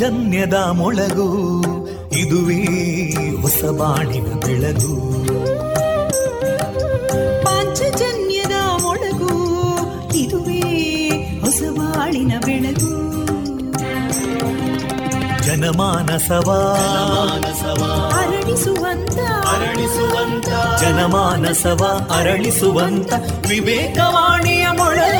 ಪಾಂಚಜನ್ಯದ ಮೊಳಗು ಇದುವೇ ಹೊಸ ಬಾಣಿನ ಬೆಳಗು. ಪಾಂಚಜನ್ಯದ ಮೊಳಗು ಇದುವೇ ಹೊಸ ಬಾಳಿನ ಬೆಳಗು. ಜನಮಾನಸವಾನಸವ ಅರಳಿಸುವಂತ ಅರಳಿಸುವಂತ ಜನಮಾನಸವ ಅರಳಿಸುವಂತ ವಿವೇಕವಾಣಿಯ ಮೊಳಗು.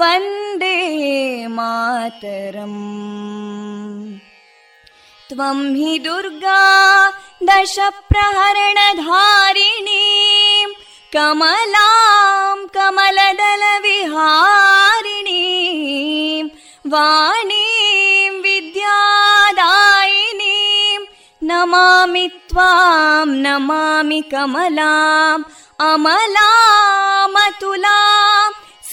वन्दे मातरम् त्वं हि दुर्गा दशप्रहरणधारिणीं कमलां कमलदलविहारिणीं वाणीं विद्यादायिनीं नमामि त्वां नमामि कमलाम् अमलामतुलां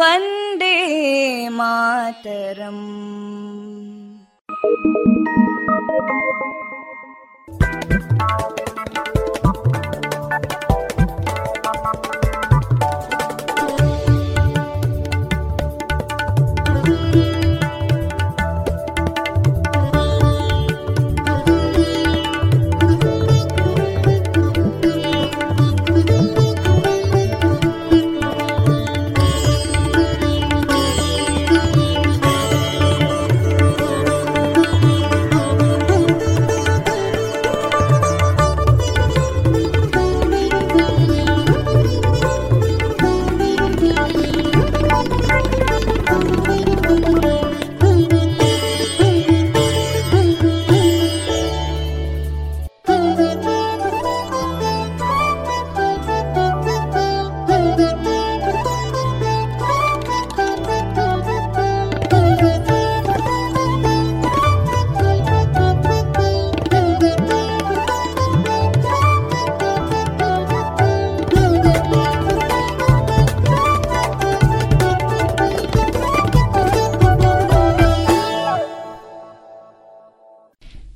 वन्दे मातरम्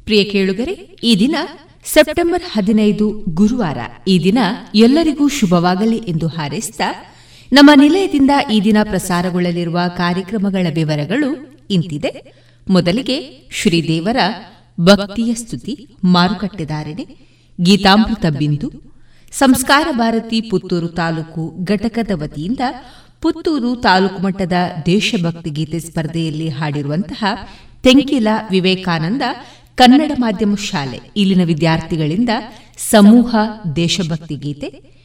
ಪ್ರಿಯ ಕೇಳುಗರೆ, ಈ ದಿನ ಸೆಪ್ಟೆಂಬರ್ ಹದಿನೈದು ಗುರುವಾರ, ಈ ದಿನ ಎಲ್ಲರಿಗೂ ಶುಭವಾಗಲಿ ಎಂದು ಹಾರೈಸಿದ ನಮ್ಮ ನಿಲಯದಿಂದ ಈ ದಿನ ಪ್ರಸಾರಗೊಳ್ಳಲಿರುವ ಕಾರ್ಯಕ್ರಮಗಳ ವಿವರಗಳು ಇಂತಿದೆ. ಮೊದಲಿಗೆ ಶ್ರೀದೇವರ ಭಕ್ತಿಯ ಸ್ತುತಿ ಮಾರುಕಟ್ಟೆದಾರಣೆ ಗೀತಾಮೃತ ಬಿಂದು, ಸಂಸ್ಕಾರ ಭಾರತಿ ಪುತ್ತೂರು ತಾಲೂಕು ಘಟಕದ ವತಿಯಿಂದ ಪುತ್ತೂರು ತಾಲೂಕು ಮಟ್ಟದ ದೇಶಭಕ್ತಿ ಗೀತೆ ಸ್ಪರ್ಧೆಯಲ್ಲಿ ಹಾಡಿರುವಂತಹ ತೆಂಕಿಲ ವಿವೇಕಾನಂದ ಕನ್ನಡ ಮಾಧ್ಯಮ ಶಾಲೆ. ಇಲ್ಲಿನ ವಿದ್ಯಾರ್ಥಿಗಳಿಂದ ಸಮೂಹ, ದೇಶಭಕ್ತಿ ಗೀತೆ,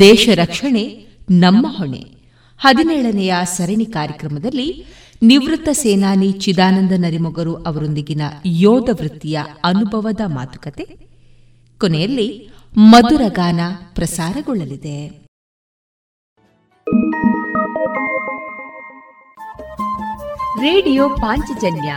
ದೇಶ ರಕ್ಷಣೆ, ನಮ್ಮ ಹೊಣೆ. ಹದಿನೇಳನೆಯ ಸರಣಿ ಕಾರ್ಯಕ್ರಮದಲ್ಲಿ ನಿವೃತ್ತ ಸೇನಾನಿ ಚಿದಾನಂದ ನರಿಮೊಗರು ಅವರೊಂದಿಗಿನ ಯೋಧ ವೃತ್ತಿಯ ಅನುಭವದ ಮಾತುಕತೆ. ಕೊನೆಯಲ್ಲಿ ಮಧುರ ಗಾನ ಪ್ರಸಾರಗೊಳ್ಳಲಿದೆ. ರೇಡಿಯೋ ಪಾಂಚಜನ್ಯ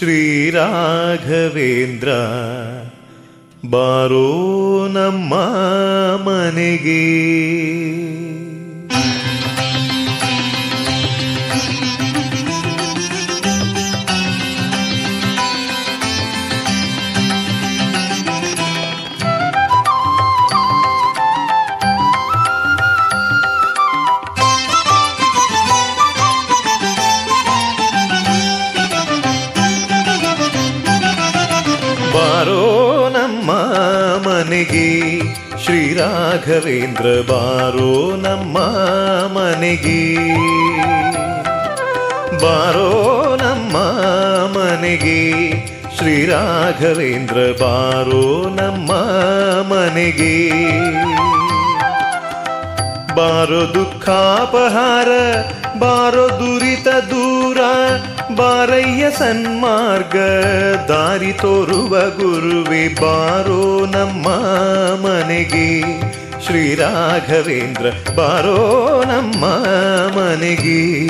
ಶ್ರೀರಾಘವೇಂದ್ರ ಬಾರೋ ನಮ್ಮ ಮನೆಗೆ ಮನೆಗೆ ಶ್ರೀರಾಘವೇಂದ್ರ ಬಾರೋ ನಮ್ಮ ಮನೆಗೆ ಬಾರೋ ನಮ್ಮ ಮನೆಗೆ ಶ್ರೀರಾಘವೇಂದ್ರ ಬಾರೋ ನಮ್ಮ ಮನೆಗೆ ಬಾರೋ ದುಃಖಾಪಹಾರ ಬಾರೋ ದುರಿತ ದೂರ ಬಾರಯ್ಯ ಸನ್ಮಾರ್ಗ ದಾರಿ ತೋರುವ ಗುರುವೆ ಬಾರೋ ನಮ್ಮ ಮನೆಗೆ. ಶ್ರೀರಾಘವೇಂದ್ರ ಬಾರೋ ನಮ್ಮ ಮನೆಗೆ.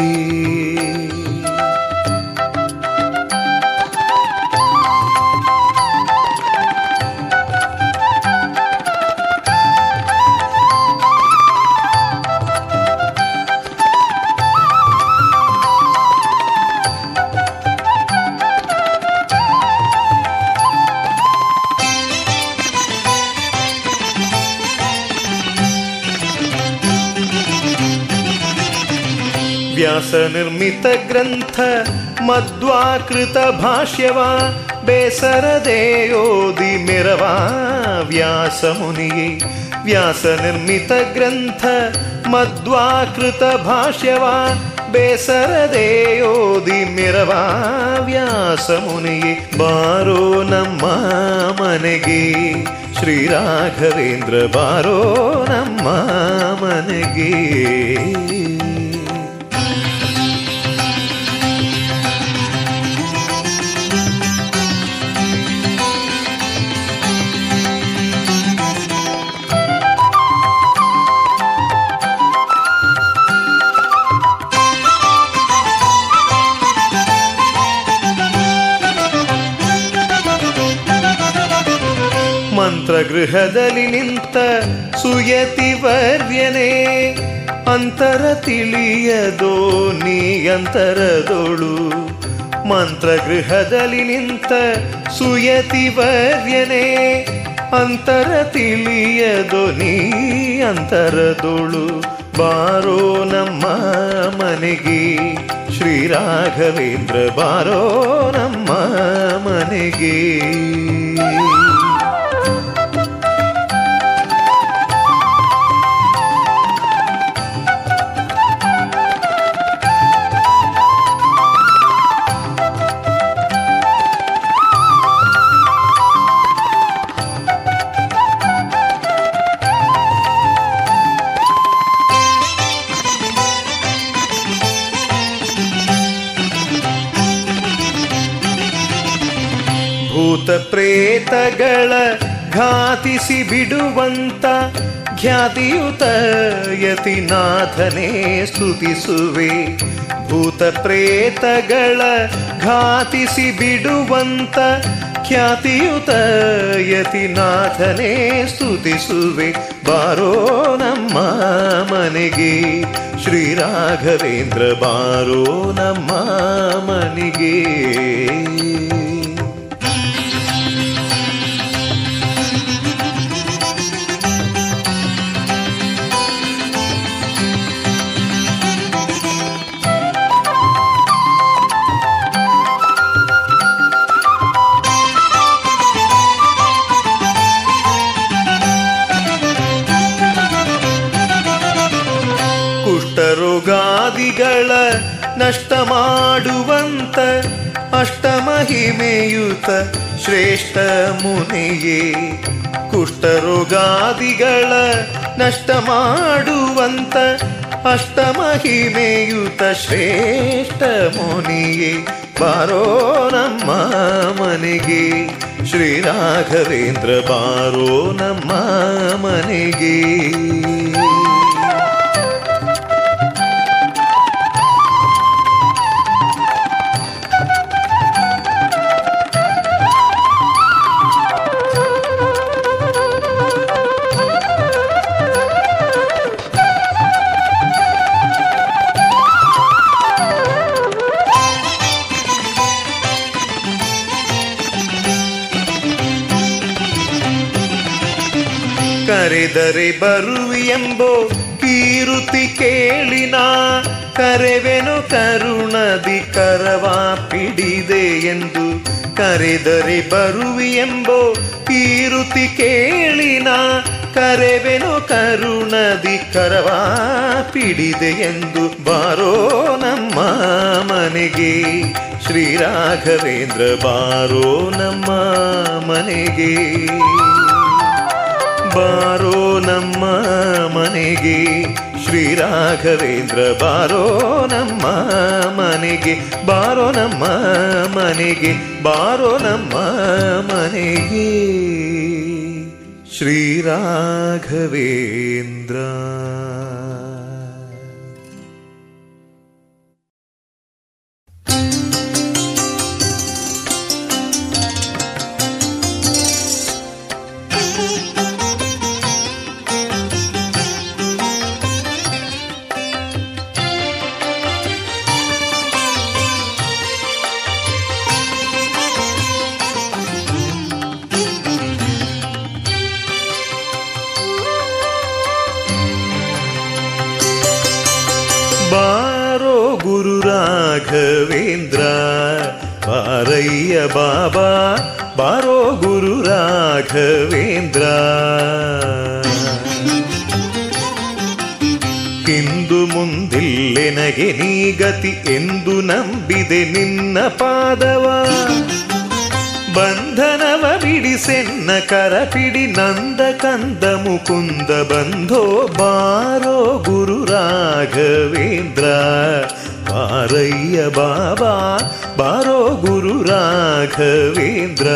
ನಿರ್ಮಿತ ಗ್ರಂಥ ಮಧ್ವಾಕೃತ ಭಾಷ್ಯವಾ ಬೇಸರದೇಯೋದಿ ಮೆರವಾ ವ್ಯಾಸ ಮುನಿಯೇ ಬಾರೋ ನಮ್ಮ ಮನೆಗೆ ಶ್ರೀರಾಘವೇಂದ್ರ ಬಾರೋ ನಮ್ಮ ಮನೆಗೆ ಗೃಹದಲ್ಲಿ ನಿಂತ ಸುಯತಿ ವರ್ಯನೇ, ಅಂತರ ತಿಳಿಯದೋ ನೀ ಅಂತರದೋಳು. ಗೃಹದಲ್ಲಿ ನಿಂತ ಸುಯತಿ ವರ್ಯನೇ, ಅಂತರ ತಿಳಿಯದೋ ನೀ ಅಂತರದೋಳು. ಬಾರೋ ನಮ್ಮ ಮನೆಗೆ ಶ್ರೀರಾಘವೇಂದ್ರ ಬಾರೋ ನಮ್ಮ ಮನೆಗೆ. ಭೂತ ಪ್ರೇತಗಳ ಘಾತಿಸಿ ಬಿಡುವಂತ ಖ್ಯಾತಿಯುತ ಯತಿನಾಥನೇ ಸ್ತುತಿಸುವೆ. ಭೂತ ಪ್ರೇತಗಳ ಘಾತಿಸಿ ಬಿಡುವಂತ ಖ್ಯಾತಿಯುತ ಯತಿನಾಥನೇ ಸ್ತುತಿಸುವೆ. ಬಾರೋ ನಮ್ಮ ಮನೆಗೆ, ಶ್ರೀರಾಘವೇಂದ್ರ ಬಾರೋ ನಮ್ಮ ಮನೆಗೆ. ನಷ್ಟ ಮಾಡುವಂತ ಅಷ್ಟಮಹಿಮೆಯುತ ಶ್ರೇಷ್ಠ ಮುನಿಯೇ. ಕುಷ್ಠರೋಗಾದಿಗಳ ನಷ್ಟ ಮಾಡುವಂತ ಅಷ್ಟಮಹಿಮೆಯುತ ಶ್ರೇಷ್ಠ ಮುನಿಯೇ. ಬಾರೋ ನಮ್ಮ ಮನೆಗೆ ಶ್ರೀ ರಾಘವೇಂದ್ರ ಬಾರೋ ನಮ್ಮ ಮನೆಗೆ. ಕರೆದರೆ ಬರುವಿಯೆಂಬೋ ಕೀರುತಿ ಕೇಳಿನ, ಕರೆವೆನು ಕರುಣದಿ ಕರವಾ ಪಿಡಿದೆ ಎಂದು. ಕರೆದರೆ ಬರುವಿಯೆಂಬೋ ಕೀರುತಿ ಕೇಳಿನ, ಕರೆವೆನು ಕರುಣದಿ ಕರವಾ ಪಿಡಿದೆ ಎಂದು. ಬಾರೋ ನಮ್ಮ ಮನೆಗೆ, ಶ್ರೀ ರಾಘವೇಂದ್ರ ಬಾರೋ ನಮ್ಮ ಮನೆಗೆ. ಬಾರೋ ನಮ್ಮ ಮನೆಗೆ. ಶ್ರೀ ರಾಘವೇಂದ್ರ ಬಾರೋ ನಮ್ಮ ಮನೆಗೆ. ಬಾರೋ ನಮ್ಮ ಮನೆಗೆ. ಬಾರೋ ನಮ್ಮ ಮನೆಗೆ. ಶ್ರೀ ರಾಘವೇಂದ್ರ. ಬಾಬಾ, ಬಾರೋ ಗುರು ರಾಘವೇಂದ್ರ. ಇಂದು ಮುಂದಿಲ್ಲೆನಗೆ ನೀ ಗತಿ ಎಂದು ನಂಬಿದೆ ನಿನ್ನ ಪಾದವ. ಬಂಧನವ ಬಿಡಿಸೆನ್ನ ಕರಪಿಡಿ ನಂದ ಕಂದ ಮುಕುಂದ ಬಂಧೋ, ಬಾರೋ ಗುರು ರಾಘವೇಂದ್ರ. ಬಾರಯ್ಯ ಬಾಬಾ ಬಾರೋ ಗುರು ರಾಘವೇಂದ್ರ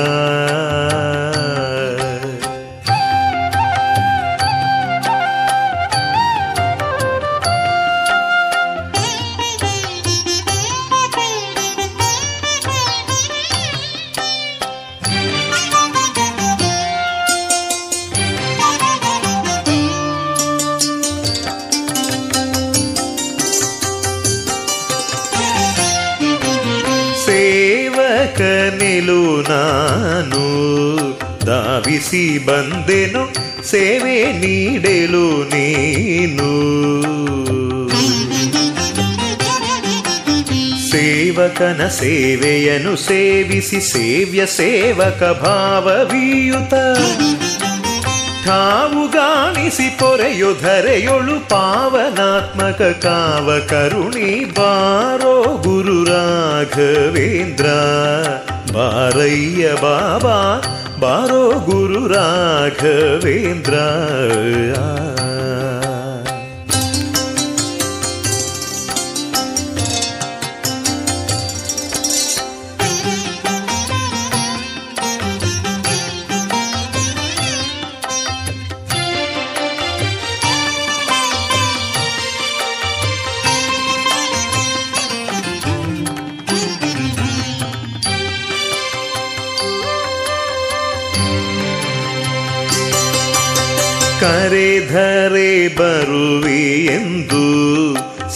ಸೇವಕನೆಲು ನಾನು, ಧಾವಿಸಿ ಬಂದೆನು, ಸೇವೆ ನೀಡೆಲು ನೀನು. ಸೇವಕನ ಸೇವೆಯನ್ನು ಸೇವಿಸಿ ಸೇವ್ಯ ಸೇವಕ ಭಾವವೀಯುತ. ಠಾವುಗಾಣಿಸಿ ಪೊರೆಯು ಧರೆಯೊಳು ಪಾವನಾತ್ಮಕ ಕಾವ ಕರುಣಿ ಬಾರೋ ಗುರು ರಾಘವೇಂದ್ರ. ಬಾರಯ್ಯ ಬಾಬಾ ಬಾರೋ ಗುರು ರಾಘವೇಂದ್ರ ಕರೆಧರೆ ಬರುವಿ ಎಂದು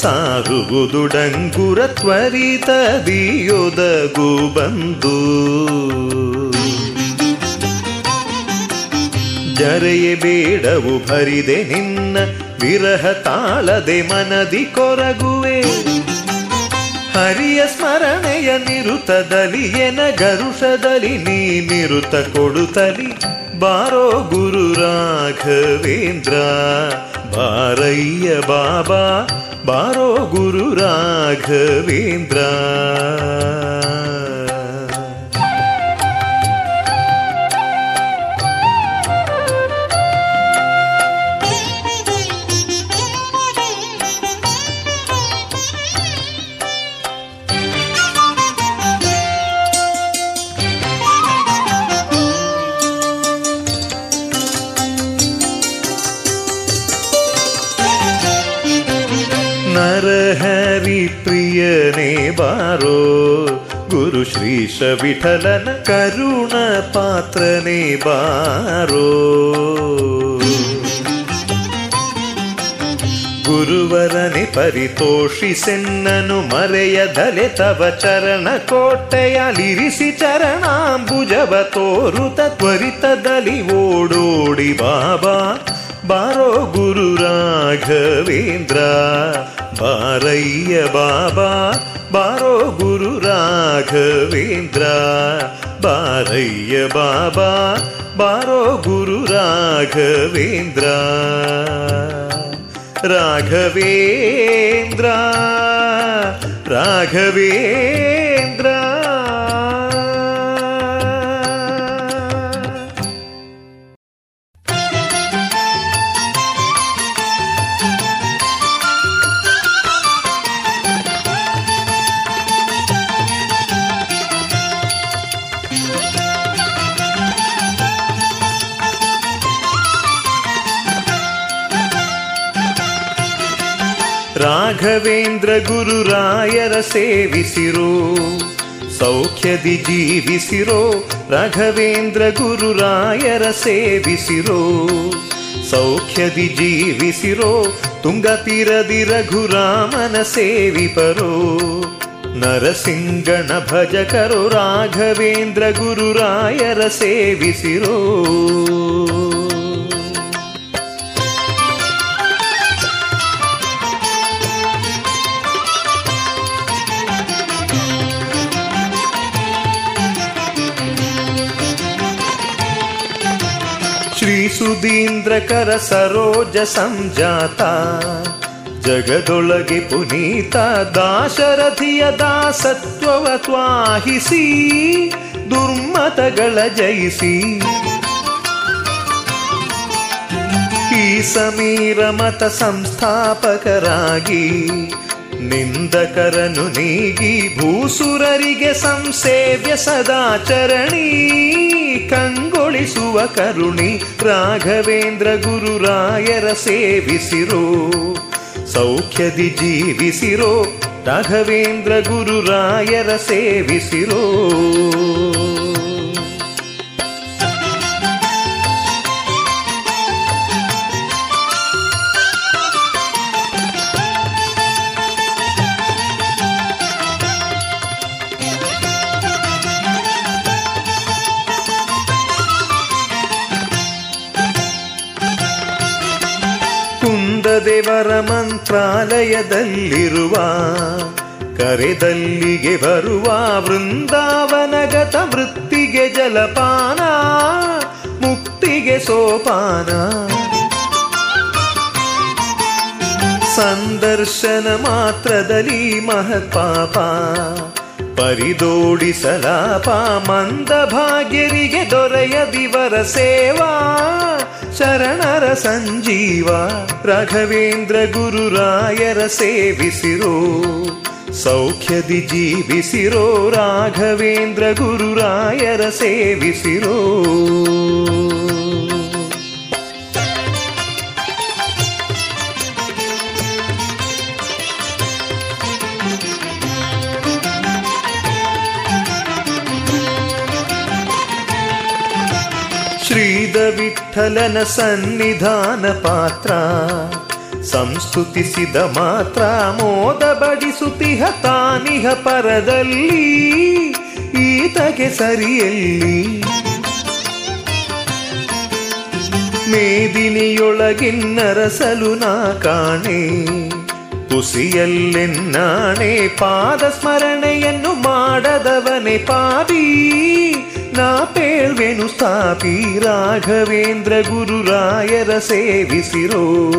ಸಾರುವುದುಡಂಗುರ ತ್ವರಿತದಿಯೊದಗು ಬಂದು. ಜರೆಯೇ ಬೇಡವು ಭರಿದೆ ನಿನ್ನ ವಿರಹ ತಾಳದೆ ಮನದಿ ಕೊರಗುವೆ. ಹರಿಯ ಸ್ಮರಣೆಯ ನಿರುತದಲ್ಲಿ, ಎನ ಗರುಷದಲ್ಲಿ ನೀ ನಿರುತ ಕೊಡುತ್ತಲಿ. ಬಾರೋ ಗುರು ರಾಘವೇಂದ್ರ, ಬಾರಯ್ಯ ಬಾಬಾ, ಬಾರೋ ಗುರು ರಾಘವೇಂದ್ರ. ಬಾರೋ ಗುರು ಶ್ರೀಶ ವಿಠಲನ ಕರುಣ ಪಾತ್ರನೇ ಬಾರೋ. ಗುರುವರನೆ ಪರಿತೋಷಿಸೆನ್ನನು ಮರೆಯದಲೆ ತವ ಚರಣ ಕೋಟೆಯಲಿರಿಸಿ ಚರಣಾಂಬುಜವ ತೋರುತ ತ್ವರಿತದಲ್ಲಿ ಓಡೋಡಿ ಬಾಬಾ. ಬಾರೋ ಗುರು ರಾಘವೇಂದ್ರ, ಬಾರಯ್ಯ ಬಾಬಾ. ಬಾರೋ ಗುರು ರಾಘವೇಂದ್ರ ಬಾರಯ್ಯ ಬಾಬಾ ಬಾರೋ ಗುರು ರಾಘವೇಂದ್ರ ರಾಘವೇಂದ್ರ ರಾಘವೇಂದ್ರ ರಾಘವೇಂದ್ರ ಗುರುರಾಯರ ಸೇವಿಸಿರೋ ಸೌಖ್ಯದಿ ಜೀವಿಸಿರೋ ರಾಘವೇಂದ್ರ ಗುರುರಾಯರ ಸೇವಿಸಿರೋ ಸೌಖ್ಯದಿ ಜೀವಿಸಿರೋ ತುಂಗತಿರದಿ ರಘುರಾಮನ ಸೇವಿಪರೋ ನರಸಿಂಗಣ ಭಜಕರು ರಾಘವೇಂದ್ರ ಗುರುರಾಯರ ಸೇವಿಸಿರೋ ಶ್ರೀಸುಧೀಂದ್ರಕರ ಸರೋಜ ಸಂಜಾತ, ಜಗದೊಳಗೆ ಪುನೀತ ದಾಶರಥಿಯ ದಾಸತ್ವವ ತ್ವಾಹಿಸಿ, ದುರ್ಮತಗಳ ಜಯಿಸಿ. ಈ ಸಮೀರ ಮತ ಸಂಸ್ಥಾಪಕರಾಗಿ ನಿಂದಕರನು ನೀಗಿ ಭೂಸುರರಿಗೆ ಸಂಸೇವ್ಯ ಸದಾಚರಣಿ ಕಂಗೊಳಿಸುವ ಕರುಣಿ ರಾಘವೇಂದ್ರ ಗುರುರಾಯರ ಸೇವಿಸಿರೋ ಸೌಖ್ಯದಿ ಜೀವಿಸಿರೋ ರಾಘವೇಂದ್ರ ಗುರುರಾಯರ ಸೇವಿಸಿರೋ ಕುಂದದೇವರ ಮಂತ್ರಾಲಯದಲ್ಲಿರುವ ಕರೆದಲ್ಲಿಗೆ ಬರುವ ವೃಂದಾವನಗತ ವೃತ್ತಿಗೆ ಜಲಪಾನ, ಮುಕ್ತಿಗೆ ಸೋಪಾನ. ಸಂದರ್ಶನ ಮಾತ್ರದಲ್ಲಿ ಮಹತ್ಪಾಪ, ಪರಿದೋಡಿಸಲಾಪ ಮಂದ ಭಾಗ್ಯರಿಗೆ ದೊರೆಯದಿವರ ಸೇವಾ. ಶರಣರ ಸಂಜೀವ ರಾಘವೇಂದ್ರ ಗುರುರಾಯರ ಸೇವಿಸಿರೋ ಸೌಖ್ಯದಿ ಜೀವಿಸಿರೋ ರಾಘವೇಂದ್ರ ಗುರುರಾಯರ ಸೇವಿಸಿರೋ. ವಿಠಲನ ಸನ್ನಿಧಾನ ಪಾತ್ರ. ಸಂಸ್ತುತಿಸಿದ ಮಾತ್ರ ಮೋದ ಬಡಿಸುತಿಹ ತಾನಿಹ ಪರದಲ್ಲಿ. ಈತಗೆ ಸರಿಯಲ್ಲಿ. ಮೇದಿನಿಯೊಳಗಿನ್ನರಸಲು ನಾ ಕಾಣೆ. ಕುಸಿಯಲ್ಲೆನ್ನಾಣೆ ಪಾದ ಸ್ಮರಣೆಯನ್ನು ಮಾಡದವನೆ ಪಾಪಿ ನಾ ಪೇಳ್ವೆನು ಸ್ಥಾಪಿ ರಾಘವೇಂದ್ರ ಗುರುರಾಯರ ಸೇವಿಸಿರೋ.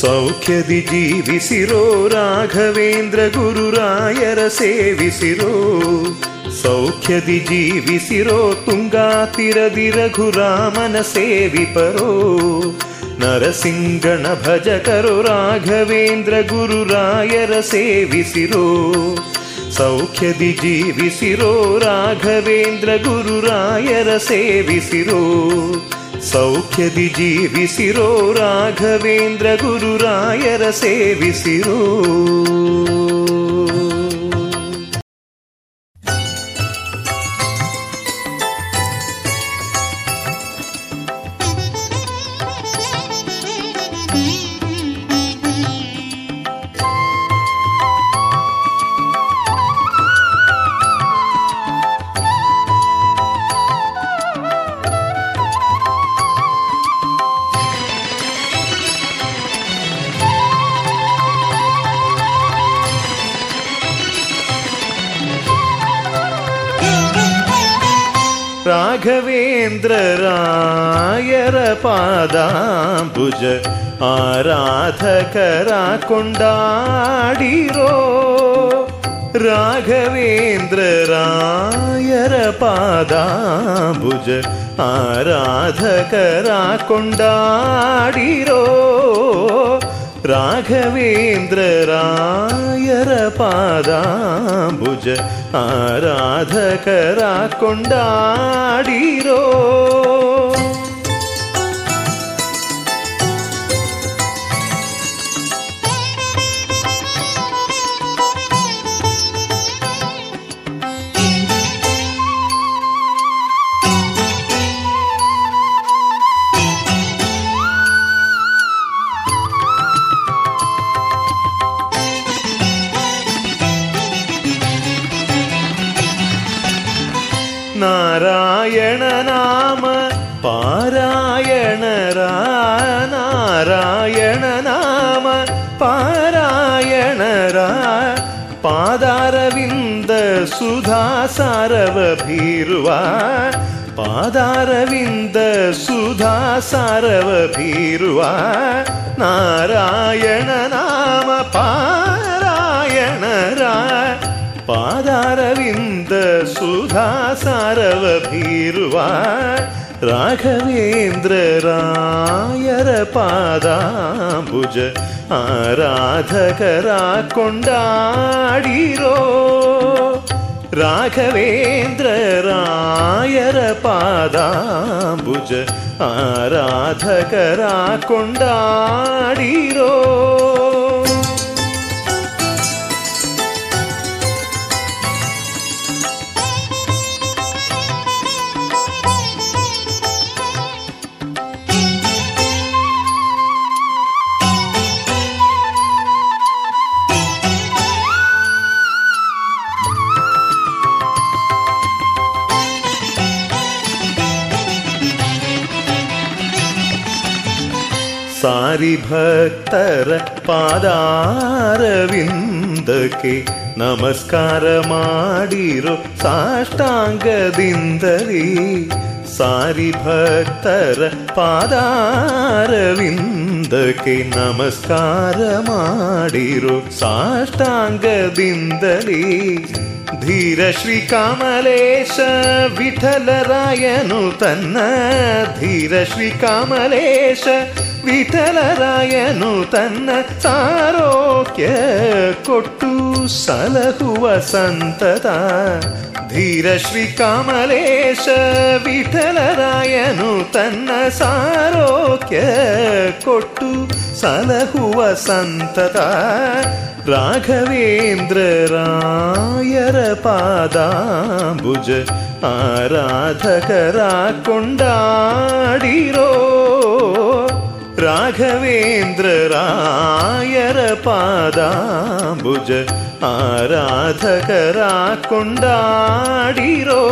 ಸೌಖ್ಯದಿ ಜೀವಿಸಿರೋ ರಾಘವೇಂದ್ರ ಗುರುರಾಯರ ಸೇವಿಸಿರೋ. ಸೌಖ್ಯದಿ ಜೀವಿಸಿರೋ ತುಂಗಾತಿರದಿ ರಘುರಾಮನ ಸೇವಿಪರೋ. ನರಸಿಂಗಣ ಭಜಕರು ರಾಘವೇಂದ್ರ ಗುರುರಾಯರ ಸೇವಿಸಿರೋ. ಸೌಖ್ಯದಿ ಜೀವಿಸಿರೋ ರಾಘವೇಂದ್ರ ಗುರುರಾಯರ ಸೇವಿಸಿರೋ. ಸೌಖ್ಯದಿ ಜೀವಿಸಿರೋ ರಾಘವೇಂದ್ರ ಗುರುರಾಯರ ಸೇವಿಸಿರೋ. ರಾಯರ ಪಾದಾಂಬುಜ ಆರಾಧಕರ ಕೊಂಡಾಡಿರೋ ರಾಘವೇಂದ್ರ ರಾಯರ ಪಾದಾಂಬುಜ ಆರಾಧಕರ ಕೊಂಡಾಡಿರೋ ರಾಘವೇಂದ್ರ ರಾಯರ ಪಾದಾಂಬುಜ ಆರಾಧಕರ सुधा सारव पादारविन्द सुधा सारव नारायण नाम पारायण रान्द सुधा सारव राघवेन्द्र रायर पादा आराधकरा कोण्डाडिरो। राघवेन्द्ररायरपादाम्बुज आराधकरा कुण्डाडीरो ಭಕ್ತರ ಪಾದಾರವಿಂದಕ್ಕೆ ನಮಸ್ಕಾರ ಮಾಡಿರೋ ಸಾಷ್ಟಾಂಗದಿಂದಲೇ ಸಾರಿ ಭಕ್ತರ ಪಾದಾರವಿಂದಕ್ಕೆ ನಮಸ್ಕಾರ ಮಾಡಿರೋ ಸಾಷ್ಟಾಂಗದಿಂದಲೇ ಧೀರ ಶ್ರೀ ಕಮಲೇಶ ವಿಠಲರಾಯನು ತನ್ನ ಧೀರ ಶ್ರೀ ಕಮಲೇಶ ವಿಠಲರಾಯನು ತನ್ನ ಸಾರೋಕ್ಯ ಕೊಟ್ಟು ಸಲಹುವ ಸಂತತ ಧೀರ ಶ್ರೀ ಕಮಲೇಶ ವಿಠಲರಾಯನು ತನ್ನ ಸಾರೋಕ್ಯ ಕೊಟ್ಟು ಸಲಹುವ ಸಂತತ ರಾಘವೇಂದ್ರ ರಾಯರ ಪಾದಾಂಬುಜ ಆರಾಧಕರ ಕೊಂಡಾಡಿರೋ ರಾಘವೇಂದ್ರ ರಾಯರ ಪಾದಾಂಬುಜ ಆರಾಧಕರ ಕೊಂಡಾಡಿರೋ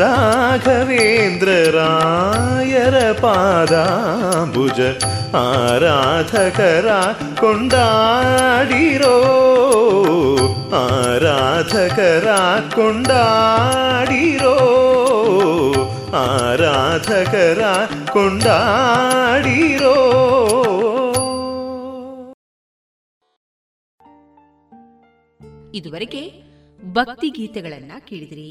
ರಾಘವೇಂದ್ರ ರಾಯರ ಪಾದಾಂಬುಜ ಆರಾಧಕರ ಕೊಂಡಾಡಿರೋ ಆರಾಧಕರ ಕೊಂಡಾಡಿರೋ ಆರಾಧಕರ ಕೊಂಡಾಡಿರೋ ಇದುವರೆಗೆ ಭಕ್ತಿ ಗೀತೆಗಳನ್ನ ಕೇಳಿದಿರಿ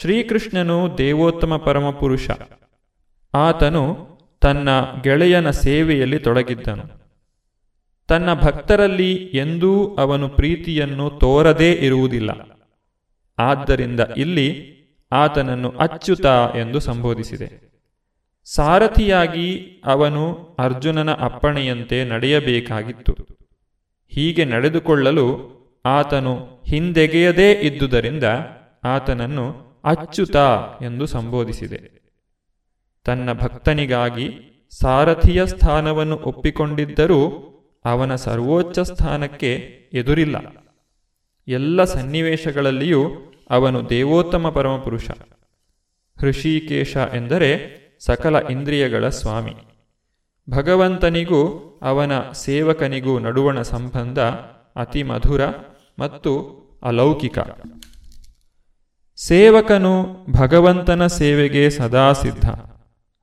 ಶ್ರೀಕೃಷ್ಣನು ದೇವೋತ್ತಮ ಪರಮಪುರುಷ. ಆತನು ತನ್ನ ಗೆಳೆಯನ ಸೇವೆಯಲ್ಲಿ ತೊಡಗಿದ್ದನು. ತನ್ನ ಭಕ್ತರಲ್ಲಿ ಎಂದೂ ಅವನು ಪ್ರೀತಿಯನ್ನು ತೋರದೇ ಇರುವುದಿಲ್ಲ. ಆದ್ದರಿಂದ ಇಲ್ಲಿ ಆತನನ್ನು ಅಚ್ಯುತ ಎಂದು ಸಂಬೋಧಿಸಿದೆ. ಸಾರಥಿಯಾಗಿ ಅವನು ಅರ್ಜುನನ ಅಪ್ಪಣೆಯಂತೆ ನಡೆಯಬೇಕಾಗಿತ್ತು. ಹೀಗೆ ನಡೆದುಕೊಳ್ಳಲು ಆತನು ಹಿಂದೆಗೆಯದೇ ಇದ್ದುದರಿಂದ ಆತನನ್ನು ಅಚ್ಯುತ ಎಂದು ಸಂಬೋಧಿಸಿದೆ. ತನ್ನ ಭಕ್ತನಿಗಾಗಿ ಸಾರಥಿಯ ಸ್ಥಾನವನ್ನು ಒಪ್ಪಿಕೊಂಡಿದ್ದರೂ ಅವನ ಸರ್ವೋಚ್ಚ ಸ್ಥಾನಕ್ಕೆ ಎದುರಿಲ್ಲ. ಎಲ್ಲ ಸನ್ನಿವೇಶಗಳಲ್ಲಿಯೂ ಅವನು ದೇವೋತ್ತಮ ಪರಮಪುರುಷ. ಹೃಷಿಕೇಶ ಎಂದರೆ ಸಕಲ ಇಂದ್ರಿಯಗಳ ಸ್ವಾಮಿ. ಭಗವಂತನಿಗೂ ಅವನ ಸೇವಕನಿಗೂ ನಡುವಣ ಸಂಬಂಧ ಅತಿ ಮಧುರ ಮತ್ತು ಅಲೌಕಿಕ. ಸೇವಕನು ಭಗವಂತನ ಸೇವೆಗೆ ಸದಾ ಸಿದ್ಧ.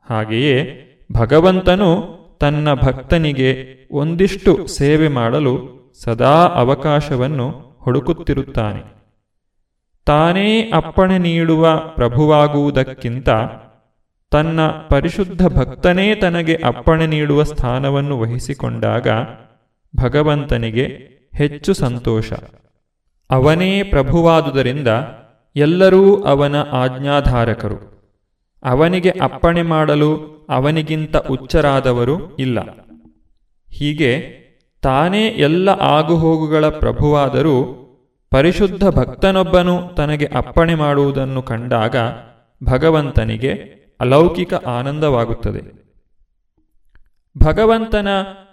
ಹಾಗೆಯೇ ಭಗವಂತನು ತನ್ನ ಭಕ್ತನಿಗೆ ಒಂದಿಷ್ಟು ಸೇವೆ ಮಾಡಲು ಸದಾ ಅವಕಾಶವನ್ನು ಹುಡುಕುತ್ತಿರುತ್ತಾನೆ. ತಾನೇ ಅಪ್ಪಣೆ ನೀಡುವ ಪ್ರಭುವಾಗುವುದಕ್ಕಿಂತ ತನ್ನ ಪರಿಶುದ್ಧ ಭಕ್ತನೇ ತನಗೆ ಅಪ್ಪಣೆ ನೀಡುವ ಸ್ಥಾನವನ್ನು ವಹಿಸಿಕೊಂಡಾಗ ಭಗವಂತನಿಗೆ ಹೆಚ್ಚು ಸಂತೋಷ. ಅವನೇ ಪ್ರಭುವಾದುದರಿಂದ ಎಲ್ಲರೂ ಅವನ ಆಜ್ಞಾಧಾರಕರು. ಅವನಿಗೆ ಅಪ್ಪಣೆ ಮಾಡಲು ಅವನಿಗಿಂತ ಉಚ್ಚರಾದವರು ಇಲ್ಲ. ಹೀಗೆ ತಾನೇ ಎಲ್ಲ ಆಗುಹೋಗುಗಳ ಪ್ರಭುವಾದರೂ ಪರಿಶುದ್ಧ ಭಕ್ತನೊಬ್ಬನು ತನಗೆ ಅಪ್ಪಣೆ ಮಾಡುವುದನ್ನು ಕಂಡಾಗ ಭಗವಂತನಿಗೆ ಅಲೌಕಿಕ ಆನಂದವಾಗುತ್ತದೆ. ಭಗವಂತನ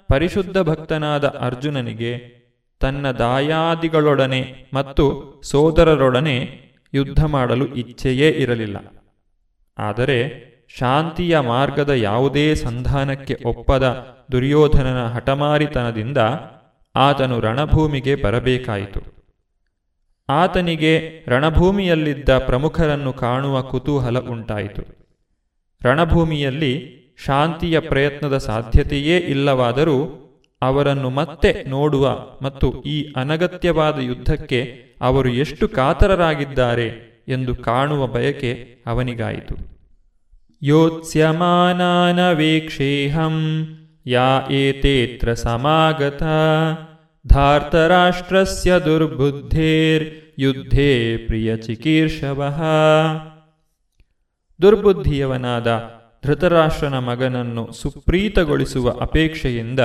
ಪರಿಶುದ್ಧ ಭಕ್ತನಾದ ಅರ್ಜುನನಿಗೆ ತನ್ನ ದಾಯಾದಿಗಳೊಡನೆ ಮತ್ತು ಸೋದರರೊಡನೆ ಯುದ್ಧ ಮಾಡಲು ಇಚ್ಛೆಯೇ ಇರಲಿಲ್ಲ. ಆದರೆ ಶಾಂತಿಯ ಮಾರ್ಗದ ಯಾವುದೇ ಸಂಧಾನಕ್ಕೆ ಒಪ್ಪದ ದುರ್ಯೋಧನನ ಹಠಮಾರಿತನದಿಂದ ಆತನು ರಣಭೂಮಿಗೆ ಬರಬೇಕಾಯಿತು. ಆತನಿಗೆ ರಣಭೂಮಿಯಲ್ಲಿದ್ದ ಪ್ರಮುಖರನ್ನು ಕಾಣುವ ಕುತೂಹಲ ಉಂಟಾಯಿತು. ರಣಭೂಮಿಯಲ್ಲಿ ಶಾಂತಿಯ ಪ್ರಯತ್ನದ ಸಾಧ್ಯತೆಯೇ ಇಲ್ಲವಾದರೂ ಅವರನ್ನು ಮತ್ತೆ ನೋಡುವ ಮತ್ತು ಈ ಅನಗತ್ಯವಾದ ಯುದ್ಧಕ್ಕೆ ಅವರು ಎಷ್ಟು ಕಾತರರಾಗಿದ್ದಾರೆ ಎಂದು ಕಾಣುವ ಬಯಕೆ ಅವನಿಗಾಯಿತು. ಯೋತ್ಸ್ಯಮಾನಾನವೇಕ್ಷೇಹಂ ಯಾ ಏತೇತ್ರ ಸಮಾಗತ ಧಾರ್ತರಾಷ್ಟ್ರಸ್ಯ ದುರ್ಬುದ್ಧೇರ್ ಯುದ್ಧೇ ಪ್ರಿಯ ಚಿಕೀರ್ಷವಃ. ದುರ್ಬುದ್ಧಿಯವನಾದ ಧೃತರಾಷ್ಟ್ರನ ಮಗನನ್ನು ಸುಪ್ರೀತಗೊಳಿಸುವ ಅಪೇಕ್ಷೆಯಿಂದ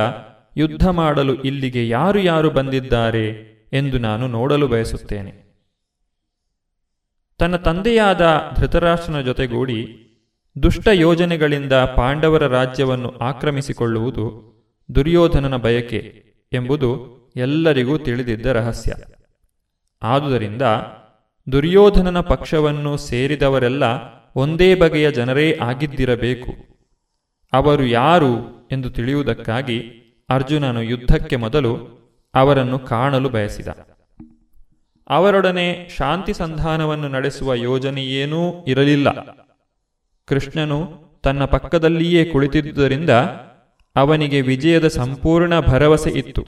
ಯುದ್ಧ ಮಾಡಲು ಇಲ್ಲಿಗೆ ಯಾರು ಯಾರು ಬಂದಿದ್ದಾರೆ ಎಂದು ನಾನು ನೋಡಲು ಬಯಸುತ್ತೇನೆ. ತನ್ನ ತಂದೆಯಾದ ಧೃತರಾಷ್ಟ್ರನ ಜೊತೆಗೂಡಿ ದುಷ್ಟ ಯೋಜನೆಗಳಿಂದ ಪಾಂಡವರ ರಾಜ್ಯವನ್ನು ಆಕ್ರಮಿಸಿಕೊಳ್ಳುವುದು ದುರ್ಯೋಧನನ ಬಯಕೆ ಎಂಬುದು ಎಲ್ಲರಿಗೂ ತಿಳಿದಿದ್ದ ರಹಸ್ಯ. ಆದುದರಿಂದ ದುರ್ಯೋಧನನ ಪಕ್ಷವನ್ನು ಸೇರಿದವರೆಲ್ಲ ಒಂದೇ ಬಗೆಯ ಜನರೇ ಆಗಿದ್ದಿರಬೇಕು. ಅವರು ಯಾರು ಎಂದು ತಿಳಿಯುವುದಕ್ಕಾಗಿ ಅರ್ಜುನನು ಯುದ್ಧಕ್ಕೆ ಮೊದಲು ಅವರನ್ನು ಕಾಣಲು ಬಯಸಿದ. ಅವರೊಡನೆ ಶಾಂತಿ ಸಂಧಾನವನ್ನು ನಡೆಸುವ ಯೋಜನೆಯೇನೂ ಇರಲಿಲ್ಲ. ಕೃಷ್ಣನು ತನ್ನ ಪಕ್ಕದಲ್ಲಿಯೇ ಕುಳಿತಿದ್ದುದರಿಂದ ಅವನಿಗೆ ವಿಜಯದ ಸಂಪೂರ್ಣ ಭರವಸೆ ಇತ್ತು.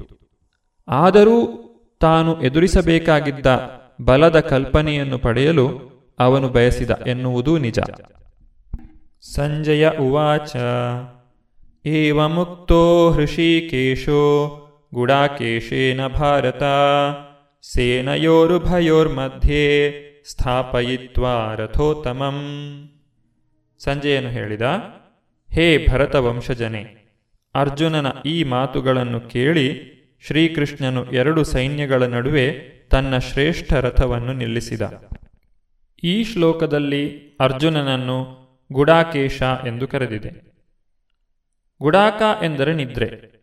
ಆದರೂ ತಾನು ಎದುರಿಸಬೇಕಾಗಿದ್ದ ಬಲದ ಕಲ್ಪನೆಯನ್ನು ಪಡೆಯಲು ಅವನು ಬಯಸಿದ ಎನ್ನುವುದೂ ನಿಜ. ಸಂಜಯ ಉವಾಚ. ಮುಕ್ತೋ ಹೃಷಿಕೇಶೋ ಗುಡಾಕೇಶೇನ ಭಾರತ. ಸೇನಯೋರುಭಯೋರ್ಮಧ್ಯೆ ಸ್ಥಾಪಯಿತ್ವ ರಥೋತ್ತಮಂ. ಸಂಜೆಯನ್ನು ಹೇಳಿದ, ಹೇ ಭರತ ವಂಶಜನೆ ಅರ್ಜುನನ ಈ ಮಾತುಗಳನ್ನು ಕೇಳಿ ಶ್ರೀಕೃಷ್ಣನು ಎರಡು ಸೈನ್ಯಗಳ ನಡುವೆ ತನ್ನ ಶ್ರೇಷ್ಠ ರಥವನ್ನು ನಿಲ್ಲಿಸಿದ. ಈ ಶ್ಲೋಕದಲ್ಲಿ ಅರ್ಜುನನನ್ನು ಗುಡಾಕೇಶ ಎಂದು ಕರೆದಿದೆ. ಗುಡಾಕ ಎಂದರೆ ನಿದ್ರೆ.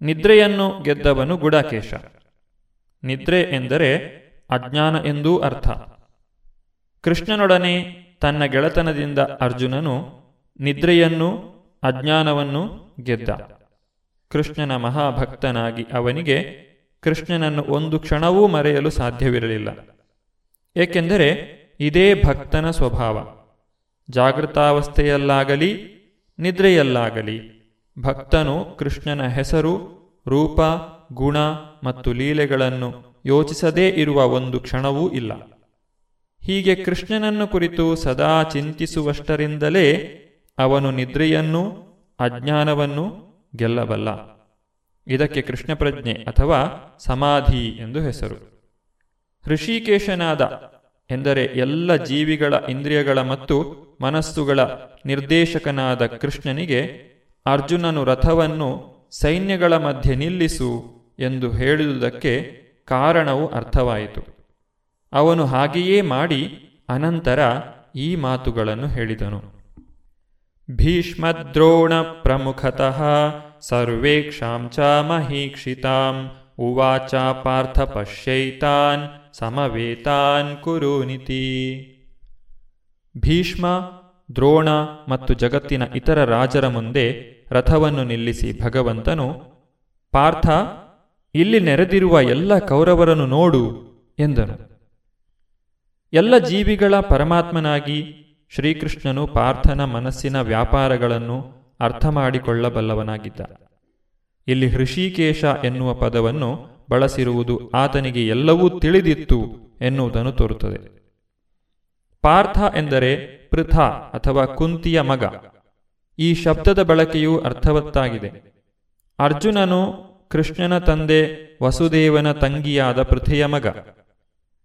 ನಿದ್ರೆಯನ್ನು ಗೆದ್ದವನು ಗುಡಾಕೇಶ. ನಿದ್ರೆ ಎಂದರೆ ಅಜ್ಞಾನ ಎಂದೂ ಅರ್ಥ. ಕೃಷ್ಣನೊಡನೆ ತನ್ನ ಗೆಳತನದಿಂದ ಅರ್ಜುನನು ನಿದ್ರೆಯನ್ನು, ಅಜ್ಞಾನವನ್ನು ಗೆದ್ದ. ಕೃಷ್ಣನ ಮಹಾಭಕ್ತನಾಗಿ ಅವನಿಗೆ ಕೃಷ್ಣನನ್ನು ಒಂದು ಕ್ಷಣವೂ ಮರೆಯಲು ಸಾಧ್ಯವಿರಲಿಲ್ಲ. ಏಕೆಂದರೆ ಇದೇ ಭಕ್ತನ ಸ್ವಭಾವ. ಜಾಗೃತಾವಸ್ಥೆಯಲ್ಲಾಗಲಿ, ನಿದ್ರೆಯಲ್ಲಾಗಲಿ ಭಕ್ತನು ಕೃಷ್ಣನ ಹೆಸರು, ರೂಪ, ಗುಣ ಮತ್ತು ಲೀಲೆಗಳನ್ನು ಯೋಚಿಸದೇ ಇರುವ ಒಂದು ಕ್ಷಣವೂ ಇಲ್ಲ. ಹೀಗೆ ಕೃಷ್ಣನನ್ನು ಕುರಿತು ಸದಾ ಚಿಂತಿಸುವಷ್ಟರಿಂದಲೇ ಅವನು ನಿದ್ರೆಯನ್ನು ಅಜ್ಞಾನವನ್ನು ಗೆಲ್ಲಬಲ್ಲ. ಇದಕ್ಕೆ ಕೃಷ್ಣ ಪ್ರಜ್ಞೆ ಅಥವಾ ಸಮಾಧಿ ಎಂದು ಹೆಸರು. ಋಷಿಕೇಶನಾದ ಎಂದರೆ ಎಲ್ಲ ಜೀವಿಗಳ ಇಂದ್ರಿಯಗಳ ಮತ್ತು ಮನಸ್ಸುಗಳ ನಿರ್ದೇಶಕನಾದ ಕೃಷ್ಣನಿಗೆ ಅರ್ಜುನನು ರಥವನ್ನು ಸೈನ್ಯಗಳ ಮಧ್ಯೆ ನಿಲ್ಲಿಸು ಎಂದು ಹೇಳಿದುದಕ್ಕೆ ಕಾರಣವು ಅರ್ಥವಾಯಿತು. ಅವನು ಹಾಗೆಯೇ ಮಾಡಿ ಅನಂತರ ಈ ಮಾತುಗಳನ್ನು ಹೇಳಿದನು. ಭೀಷ್ಮದ್ರೋಣ ಪ್ರಮುಖತಃ ಸರ್ವೇಕ್ಷಾಂ ಚ ಮಹೀಕ್ಷಿತಾಂ ಉವಾಚ ಪಾರ್ಥ ಪಶ್ಯೈತಾನ್ ಸಮವೇತಾನ್ ಕುರುನಿತಿ. ಭೀಷ್ಮ, ದ್ರೋಣ ಮತ್ತು ಜಗತ್ತಿನ ಇತರ ರಾಜರ ಮುಂದೆ ರಥವನ್ನು ನಿಲ್ಲಿಸಿ ಭಗವಂತನು, ಪಾರ್ಥ, ಇಲ್ಲಿ ನೆರೆದಿರುವ ಎಲ್ಲ ಕೌರವರನ್ನು ನೋಡು ಎಂದನು. ಎಲ್ಲ ಜೀವಿಗಳ ಪರಮಾತ್ಮನಾಗಿ ಶ್ರೀಕೃಷ್ಣನು ಪಾರ್ಥನ ಮನಸ್ಸಿನ ವ್ಯಾಪಾರಗಳನ್ನು ಅರ್ಥ ಮಾಡಿಕೊಳ್ಳಬಲ್ಲವನಾಗಿದ್ದ ಇಲ್ಲಿ ಹೃಷಿಕೇಶ ಎನ್ನುವ ಪದವನ್ನು ಬಳಸಿರುವುದು ಆತನಿಗೆ ಎಲ್ಲವೂ ತಿಳಿದಿತ್ತು ಎನ್ನುವುದನ್ನು ತೋರುತ್ತದೆ. ಪಾರ್ಥ ಎಂದರೆ ಪೃಥ ಅಥವಾ ಕುಂತಿಯ ಮಗ. ಈ ಶಬ್ದದ ಬಳಕೆಯು ಅರ್ಥವತ್ತಾಗಿದೆ. ಅರ್ಜುನನು ಕೃಷ್ಣನ ತಂದೆ ವಸುದೇವನ ತಂಗಿಯಾದ ಪೃಥೆಯ ಮಗ.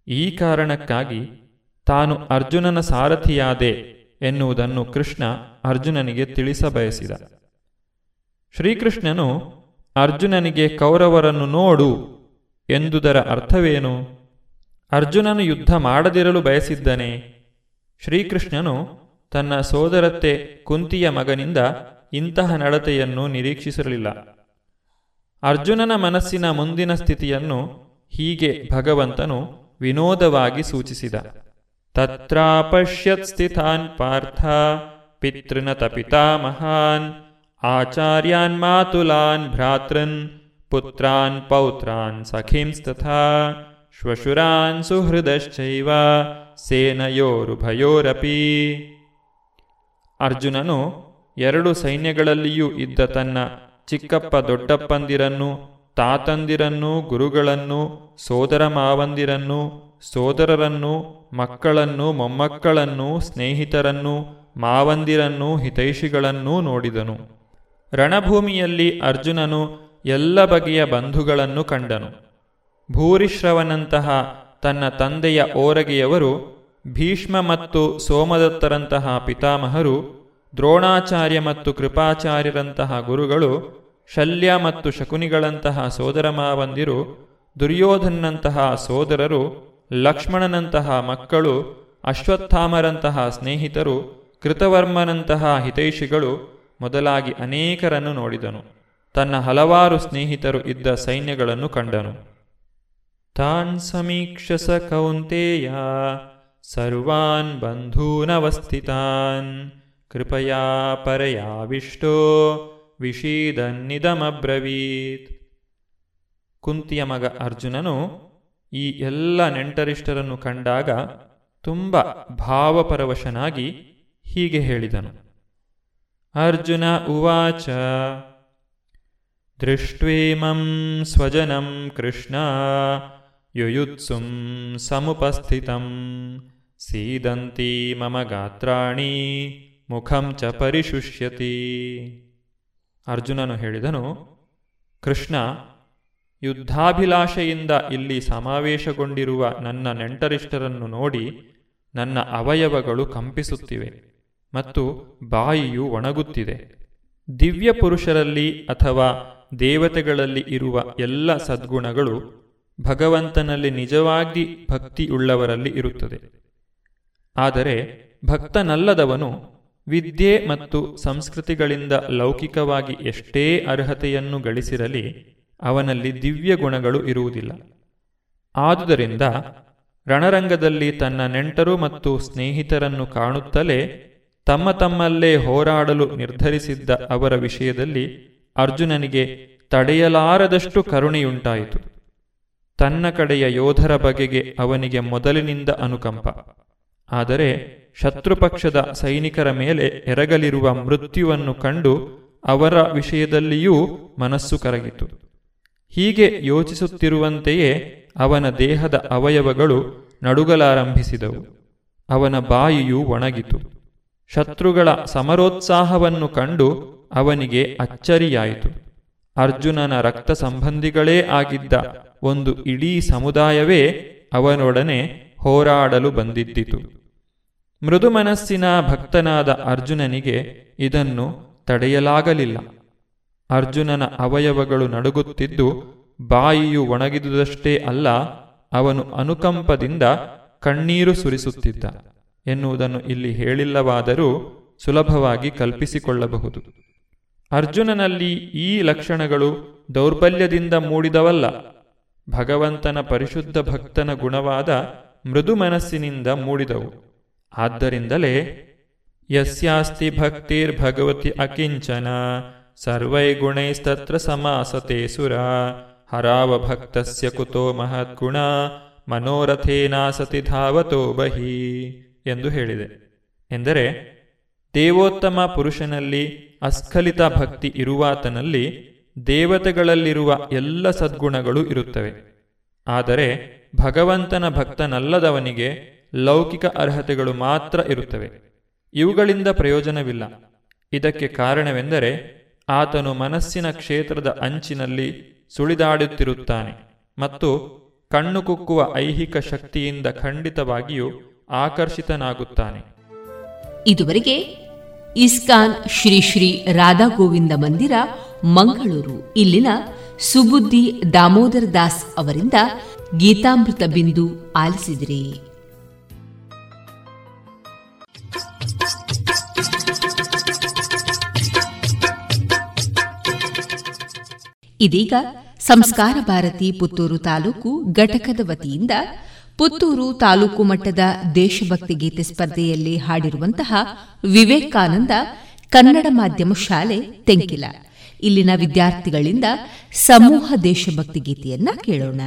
ಈ ಕಾರಣಕ್ಕಾಗಿ ತಾನು ಅರ್ಜುನನ ಸಾರಥಿಯಾದೆ ಎನ್ನುವುದನ್ನು ಕೃಷ್ಣ ಅರ್ಜುನನಿಗೆ ತಿಳಿಸಬಯಸಿದ ಶ್ರೀಕೃಷ್ಣನು ಅರ್ಜುನನಿಗೆ ಕೌರವರನ್ನು ನೋಡು ಎಂದುದರ ಅರ್ಥವೇನು? ಅರ್ಜುನನು ಯುದ್ಧ ಮಾಡದಿರಲು ಬಯಸಿದ್ದನೆ. ಶ್ರೀಕೃಷ್ಣನು ತನ್ನ ಸೋದರತ್ತೆ ಕುಂತಿಯ ಮಗನಿಂದ ಇಂತಹ ನಡತೆಯನ್ನು ನಿರೀಕ್ಷಿಸಿರಲಿಲ್ಲ ಅರ್ಜುನನ ಮನಸ್ಸಿನ ಮುಂದಿನ ಸ್ಥಿತಿಯನ್ನು ಹೀಗೆ ಭಗವಂತನು ವಿನೋದವಾಗಿ ಸೂಚಿಸಿದ. ತತ್ರಾಪಶ್ಯತ್ ಸ್ಥಿತಾನ್ ಪಾರ್ಥ, ಪಿತೃನ ಮಹಾನ್ ಆಚಾರ್ಯಾನ್ ಮಾತುಲಾನ್ ಭ್ರಾತೃನ್, ಪುತ್ರಾನ್ ಪೌತ್ರಾನ್ ಸಖೀಂಸ್ತಥಾ ಶ್ವಶುರಾನ್ ಸುಹೃದಶ್ಚೈವ, ಸೇನಯೋರುಭಯೋರಪಿ. ಅರ್ಜುನನು ಎರಡು ಸೈನ್ಯಗಳಲ್ಲಿಯೂ ಇದ್ದ ತನ್ನ ಚಿಕ್ಕಪ್ಪ ದೊಡ್ಡಪ್ಪಂದಿರನ್ನು ತಾತಂದಿರನ್ನು ಗುರುಗಳನ್ನು ಸೋದರ ಮಾವಂದಿರನ್ನು ಸೋದರರನ್ನು ಮಕ್ಕಳನ್ನು ಮೊಮ್ಮಕ್ಕಳನ್ನು ಸ್ನೇಹಿತರನ್ನು ಮಾವಂದಿರನ್ನು ಹಿತೈಷಿಗಳನ್ನೂ ನೋಡಿದನು. ರಣಭೂಮಿಯಲ್ಲಿ ಅರ್ಜುನನು ಎಲ್ಲ ಬಗೆಯ ಬಂಧುಗಳನ್ನು ಕಂಡನು. ಭೂರಿಶ್ರವನಂತಹ ತನ್ನ ತಂದೆಯ ಓರಗೆಯವರು ಭೀಷ್ಮ ಮತ್ತು ಸೋಮದತ್ತರಂತಹ ಪಿತಾಮಹರು, ದ್ರೋಣಾಚಾರ್ಯ ಮತ್ತು ಕೃಪಾಚಾರ್ಯರಂತಹ ಗುರುಗಳು, ಶಲ್ಯ ಮತ್ತು ಶಕುನಿಗಳಂತಹ ಸೋದರಮಾವಂದಿರು ದುರ್ಯೋಧನಂತಹ ಸೋದರರು, ಲಕ್ಷ್ಮಣನಂತಹ ಮಕ್ಕಳು, ಅಶ್ವತ್ಥಾಮರಂತಹ ಸ್ನೇಹಿತರು, ಕೃತವರ್ಮನಂತಹ ಹಿತೈಷಿಗಳು ಮೊದಲಾಗಿ ಅನೇಕರನ್ನು ನೋಡಿದನು. ತನ್ನ ಹಲವಾರು ಸ್ನೇಹಿತರು ಇದ್ದ ಸೈನ್ಯಗಳನ್ನು ಕಂಡನು. ತಾನ್ ಸಮೀಕ್ಷಸ ಕೌಂತೆಯ ಸರ್ವಾನ್ ಬಂಧೂನವಸ್ಥಿತಾನ್. ಕೃಪಯಾ ಪರಯಾವಿಷ್ಟೋ ವಿಷೀದನ್ನಿದಮಬ್ರವೀತ್. ಕುಂತಿಯ ಮಗ ಅರ್ಜುನನು ಈ ಎಲ್ಲ ನೆಂಟರಿಷ್ಟರನ್ನು ಕಂಡಾಗ ತುಂಬ ಭಾವಪರವಶನಾಗಿ ಹೀಗೆ ಹೇಳಿದನು. ಅರ್ಜುನ ಉವಾಚ, ದೃಷ್ಟ್ವೇಮಂ ಸ್ವಜನಂ ಕೃಷ್ಣ, ಯುಯುತ್ಸುಂ ಸಮುಪಸ್ಥಿತಂ. ಸೀದಂತಿ ಮಮ ಗಾತ್ರಾಣಿ ಮುಖಂ ಚ ಪರಿಶುಷ್ಯತಿ ಅರ್ಜುನನು ಹೇಳಿದನು, ಕೃಷ್ಣ, ಯುದ್ಧಾಭಿಲಾಷೆಯಿಂದ ಇಲ್ಲಿ ಸಮಾವೇಶಗೊಂಡಿರುವ ನನ್ನ ನೆಂಟರಿಷ್ಟರನ್ನು ನೋಡಿ ನನ್ನ ಅವಯವಗಳು ಕಂಪಿಸುತ್ತಿವೆ ಮತ್ತು ಬಾಯಿಯು ಒಣಗುತ್ತಿದೆ. ದಿವ್ಯ ಪುರುಷರಲ್ಲಿ ಅಥವಾ ದೇವತೆಗಳಲ್ಲಿ ಇರುವ ಎಲ್ಲ ಸದ್ಗುಣಗಳು ಭಗವಂತನಲ್ಲಿ ನಿಜವಾಗಿ ಭಕ್ತಿಯುಳ್ಳವರಲ್ಲಿ ಇರುತ್ತದೆ. ಆದರೆ ಭಕ್ತನಲ್ಲದವನು ವಿದ್ಯೆ ಮತ್ತು ಸಂಸ್ಕೃತಿಗಳಿಂದ ಲೌಕಿಕವಾಗಿ ಎಷ್ಟೇ ಅರ್ಹತೆಯನ್ನು ಗಳಿಸಿರಲಿ ಅವನಲ್ಲಿ ದಿವ್ಯ ಗುಣಗಳು ಇರುವುದಿಲ್ಲ. ಆದುದರಿಂದ ರಣರಂಗದಲ್ಲಿ ತನ್ನ ನೆಂಟರು ಮತ್ತು ಸ್ನೇಹಿತರನ್ನು ಕಾಣುತ್ತಲೇ ತಮ್ಮ ತಮ್ಮಲ್ಲೇ ಹೋರಾಡಲು ನಿರ್ಧರಿಸಿದ್ದ ಅವರ ವಿಷಯದಲ್ಲಿ ಅರ್ಜುನನಿಗೆ ತಡೆಯಲಾರದಷ್ಟು ಕರುಣೆಯುಂಟಾಯಿತು. ತನ್ನ ಕಡೆಯ ಯೋಧರ ಬಗೆಗೆ ಅವನಿಗೆ ಮೊದಲಿನಿಂದ ಅನುಕಂಪ. ಆದರೆ ಶತ್ರುಪಕ್ಷದ ಸೈನಿಕರ ಮೇಲೆ ಎರಗಲಿರುವ ಮೃತ್ಯುವನ್ನು ಕಂಡು ಅವರ ವಿಷಯದಲ್ಲಿಯೂ ಮನಸ್ಸು ಕರಗಿತು. ಹೀಗೆ ಯೋಚಿಸುತ್ತಿರುವಂತೆಯೇ ಅವನ ದೇಹದ ಅವಯವಗಳು ನಡುಗಲಾರಂಭಿಸಿದವು. ಅವನ ಬಾಯಿಯು ಒಣಗಿತು. ಶತ್ರುಗಳ ಸಮರೋತ್ಸಾಹವನ್ನು ಕಂಡು ಅವನಿಗೆ ಅಚ್ಚರಿಯಾಯಿತು. ಅರ್ಜುನನ ರಕ್ತ ಸಂಬಂಧಿಗಳೇ ಆಗಿದ್ದ ಒಂದು ಇಡೀ ಸಮುದಾಯವೇ ಅವನೊಡನೆ ಹೋರಾಡಲು ಬಂದಿದ್ದಿತು. ಮೃದು ಮನಸ್ಸಿನ ಭಕ್ತನಾದ ಅರ್ಜುನನಿಗೆ ಇದನ್ನು ತಡೆಯಲಾಗಲಿಲ್ಲ. ಅರ್ಜುನನ ಅವಯವಗಳು ನಡುಗುತ್ತಿದ್ದು ಬಾಯಿಯು ಒಣಗಿದುದಷ್ಟೇ ಅಲ್ಲ, ಅವನು ಅನುಕಂಪದಿಂದ ಕಣ್ಣೀರು ಸುರಿಸುತ್ತಿದ್ದ. ಎನ್ನುವುದನ್ನು ಇಲ್ಲಿ ಹೇಳಿಲ್ಲವಾದರೂ ಸುಲಭವಾಗಿ ಕಲ್ಪಿಸಿಕೊಳ್ಳಬಹುದು. ಅರ್ಜುನನಲ್ಲಿ ಈ ಲಕ್ಷಣಗಳು ದೌರ್ಬಲ್ಯದಿಂದ ಮೂಡಿದವಲ್ಲ. ಭಗವಂತನ ಪರಿಶುದ್ಧ ಭಕ್ತನ ಗುಣವಾದ ಮೃದು ಮನಸ್ಸಿನಿಂದ ಮೂಡಿದವು. ಆದ್ದರಿಂದಲೇ ಯಸ್ಯಾಸ್ತಿ ಭಕ್ತಿರ್ ಭಗವತಿ ಅಕಿಂಚನ ಸರ್ವೈಗುಣೈಸ್ತತ್ರ ಸಮಾಸತೆ ಸುರ ಹರಾವ ಭಕ್ತಸ್ಯ ಕುತೋ ಮಹದ್ಗುಣ ಮನೋರಥೇನಾಸತಿ ಧಾವತೋ ಬಹಿ ಎಂದು ಹೇಳಿದೆ. ಎಂದರೆ ದೇವೋತ್ತಮ ಪುರುಷನಲ್ಲಿ ಅಸ್ಖಲಿತ ಭಕ್ತಿ ಇರುವಾತನಲ್ಲಿ ದೇವತೆಗಳಲ್ಲಿರುವ ಎಲ್ಲ ಸದ್ಗುಣಗಳು ಇರುತ್ತವೆ. ಆದರೆ ಭಗವಂತನ ಭಕ್ತನಲ್ಲದವನಿಗೆ ಲೌಕಿಕ ಅರ್ಹತೆಗಳು ಮಾತ್ರ ಇರುತ್ತವೆ. ಇವುಗಳಿಂದ ಪ್ರಯೋಜನವಿಲ್ಲ. ಇದಕ್ಕೆ ಕಾರಣವೆಂದರೆ ಆತನು ಮನಸ್ಸಿನ ಕ್ಷೇತ್ರದ ಅಂಚಿನಲ್ಲಿ ಸುಳಿದಾಡುತ್ತಿರುತ್ತಾನೆ ಮತ್ತು ಕಣ್ಣು ಕುಕ್ಕುವ ಐಹಿಕ ಶಕ್ತಿಯಿಂದ ಖಂಡಿತವಾಗಿಯೂ ಆಕರ್ಷಿತನಾಗುತ್ತಾನೆ. ಇದುವರೆಗೆ ಇಸ್ಕಾನ್ ಶ್ರೀ ಶ್ರೀ ರಾಧಾ ಗೋವಿಂದ ಮಂದಿರ ಮಂಗಳೂರು, ಇಲ್ಲಿನ ಸುಬುದ್ದಿ ದಾಮೋದರ ದಾಸ್ ಅವರಿಂದ ಗೀತಾಮೃತ ಬಿಂದು ಆಲಿಸಿದ್ರಿ. ಇದೀಗ ಸಂಸ್ಕಾರ ಭಾರತಿ ಪುತ್ತೂರು ತಾಲೂಕು ಘಟಕದ ವತಿಯಿಂದ ಪುತ್ತೂರು ತಾಲೂಕು ಮಟ್ಟದ ದೇಶಭಕ್ತಿ ಗೀತೆ ಸ್ಪರ್ಧೆಯಲ್ಲಿ ಹಾಡಿರುವಂತಹ ವಿವೇಕಾನಂದ ಕನ್ನಡ ಮಾಧ್ಯಮ ಶಾಲೆ ತೆಂಕಿಲ ಇಲ್ಲಿನ ವಿದ್ಯಾರ್ಥಿಗಳಿಂದ ಸಮೂಹ ದೇಶಭಕ್ತಿ ಗೀತೆಯನ್ನ ಕೇಳೋಣ.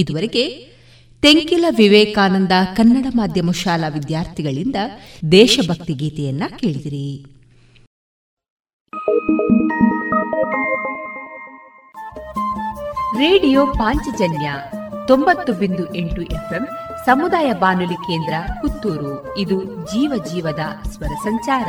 ಇದುವರೆಗೆ ತೆಂಕಿಲ ವಿವೇಕಾನಂದ ಕನ್ನಡ ಮಾಧ್ಯಮ ಶಾಲಾ ವಿದ್ಯಾರ್ಥಿಗಳಿಂದ ದೇಶಭಕ್ತಿ ಗೀತೆಯನ್ನ ಕೇಳಿದಿರಿ. ರೇಡಿಯೋ ಪಾಂಚಜನ್ಯ ತೊಂಬತ್ತು ಬಿಂದು ಎಂಟು ಎಫ್ಎಂ ಸಮುದಾಯ ಬಾನುಲಿ ಕೇಂದ್ರ ಪುತ್ತೂರು. ಇದು ಜೀವ ಜೀವದ ಸ್ವರ ಸಂಚಾರ.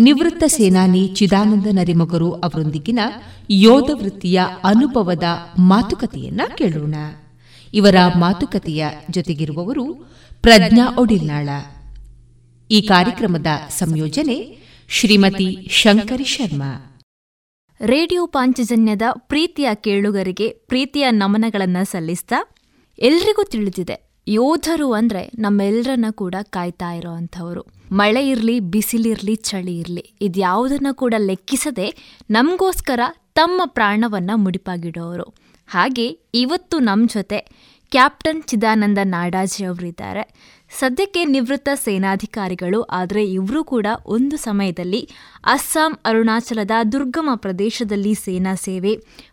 ನಿವೃತ್ತ ಸೇನಾನಿ ಚಿದಾನಂದ ನರಿಮೊಗರು ಅವರೊಂದಿಗಿನ ಯೋಧ ವೃತ್ತಿಯ ಅನುಭವದ ಮಾತುಕತೆಯನ್ನ ಕೇಳೋಣ. ಇವರ ಮಾತುಕತೆಯ ಜೊತೆಗಿರುವವರು ಪ್ರಜ್ಞಾ ಒಡಿಲ್ನಾಳ. ಈ ಕಾರ್ಯಕ್ರಮದ ಸಂಯೋಜನೆ ಶ್ರೀಮತಿ ಶಂಕರಿ ಶರ್ಮಾ. ರೇಡಿಯೋ ಪಾಂಚಜನ್ಯದ ಪ್ರೀತಿಯ ಕೇಳುಗರಿಗೆ ಪ್ರೀತಿಯ ನಮನಗಳನ್ನ ಸಲ್ಲಿಸ್ತಾ ಎಲ್ರಿಗೂ ತಿಳಿದಿದೆ. ಯೋಧರು ಅಂದ್ರೆ ನಮ್ಮೆಲ್ಲರನ್ನ ಕೂಡ ಕಾಯ್ತಾ ಇರೋ ಅಂಥವ್ರು ಮಳೆ ಇರಲಿ ಬಿಸಿಲಿರಲಿ ಚಳಿ ಇರಲಿ, ಇದ್ಯಾವುದನ್ನ ಕೂಡ ಲೆಕ್ಕಿಸದೆ ನಮಗೋಸ್ಕರ ತಮ್ಮ ಪ್ರಾಣವನ್ನು ಮುಡಿಪಾಗಿಡೋರು. ಹಾಗೆ ಇವತ್ತು ನಮ್ಮ ಜೊತೆ ಕ್ಯಾಪ್ಟನ್ ಚಿದಾನಂದ ನಾಡಾಜಿ ಅವರಿದ್ದಾರೆ. ಸದ್ಯಕ್ಕೆ ನಿವೃತ್ತ ಸೇನಾಧಿಕಾರಿಗಳು, ಆದರೆ ಇವರು ಕೂಡ ಒಂದು ಸಮಯದಲ್ಲಿ ಅಸ್ಸಾಂ, ಅರುಣಾಚಲದ ದುರ್ಗಮ ಪ್ರದೇಶದಲ್ಲಿ ಸೇನಾ ಸೇವೆ,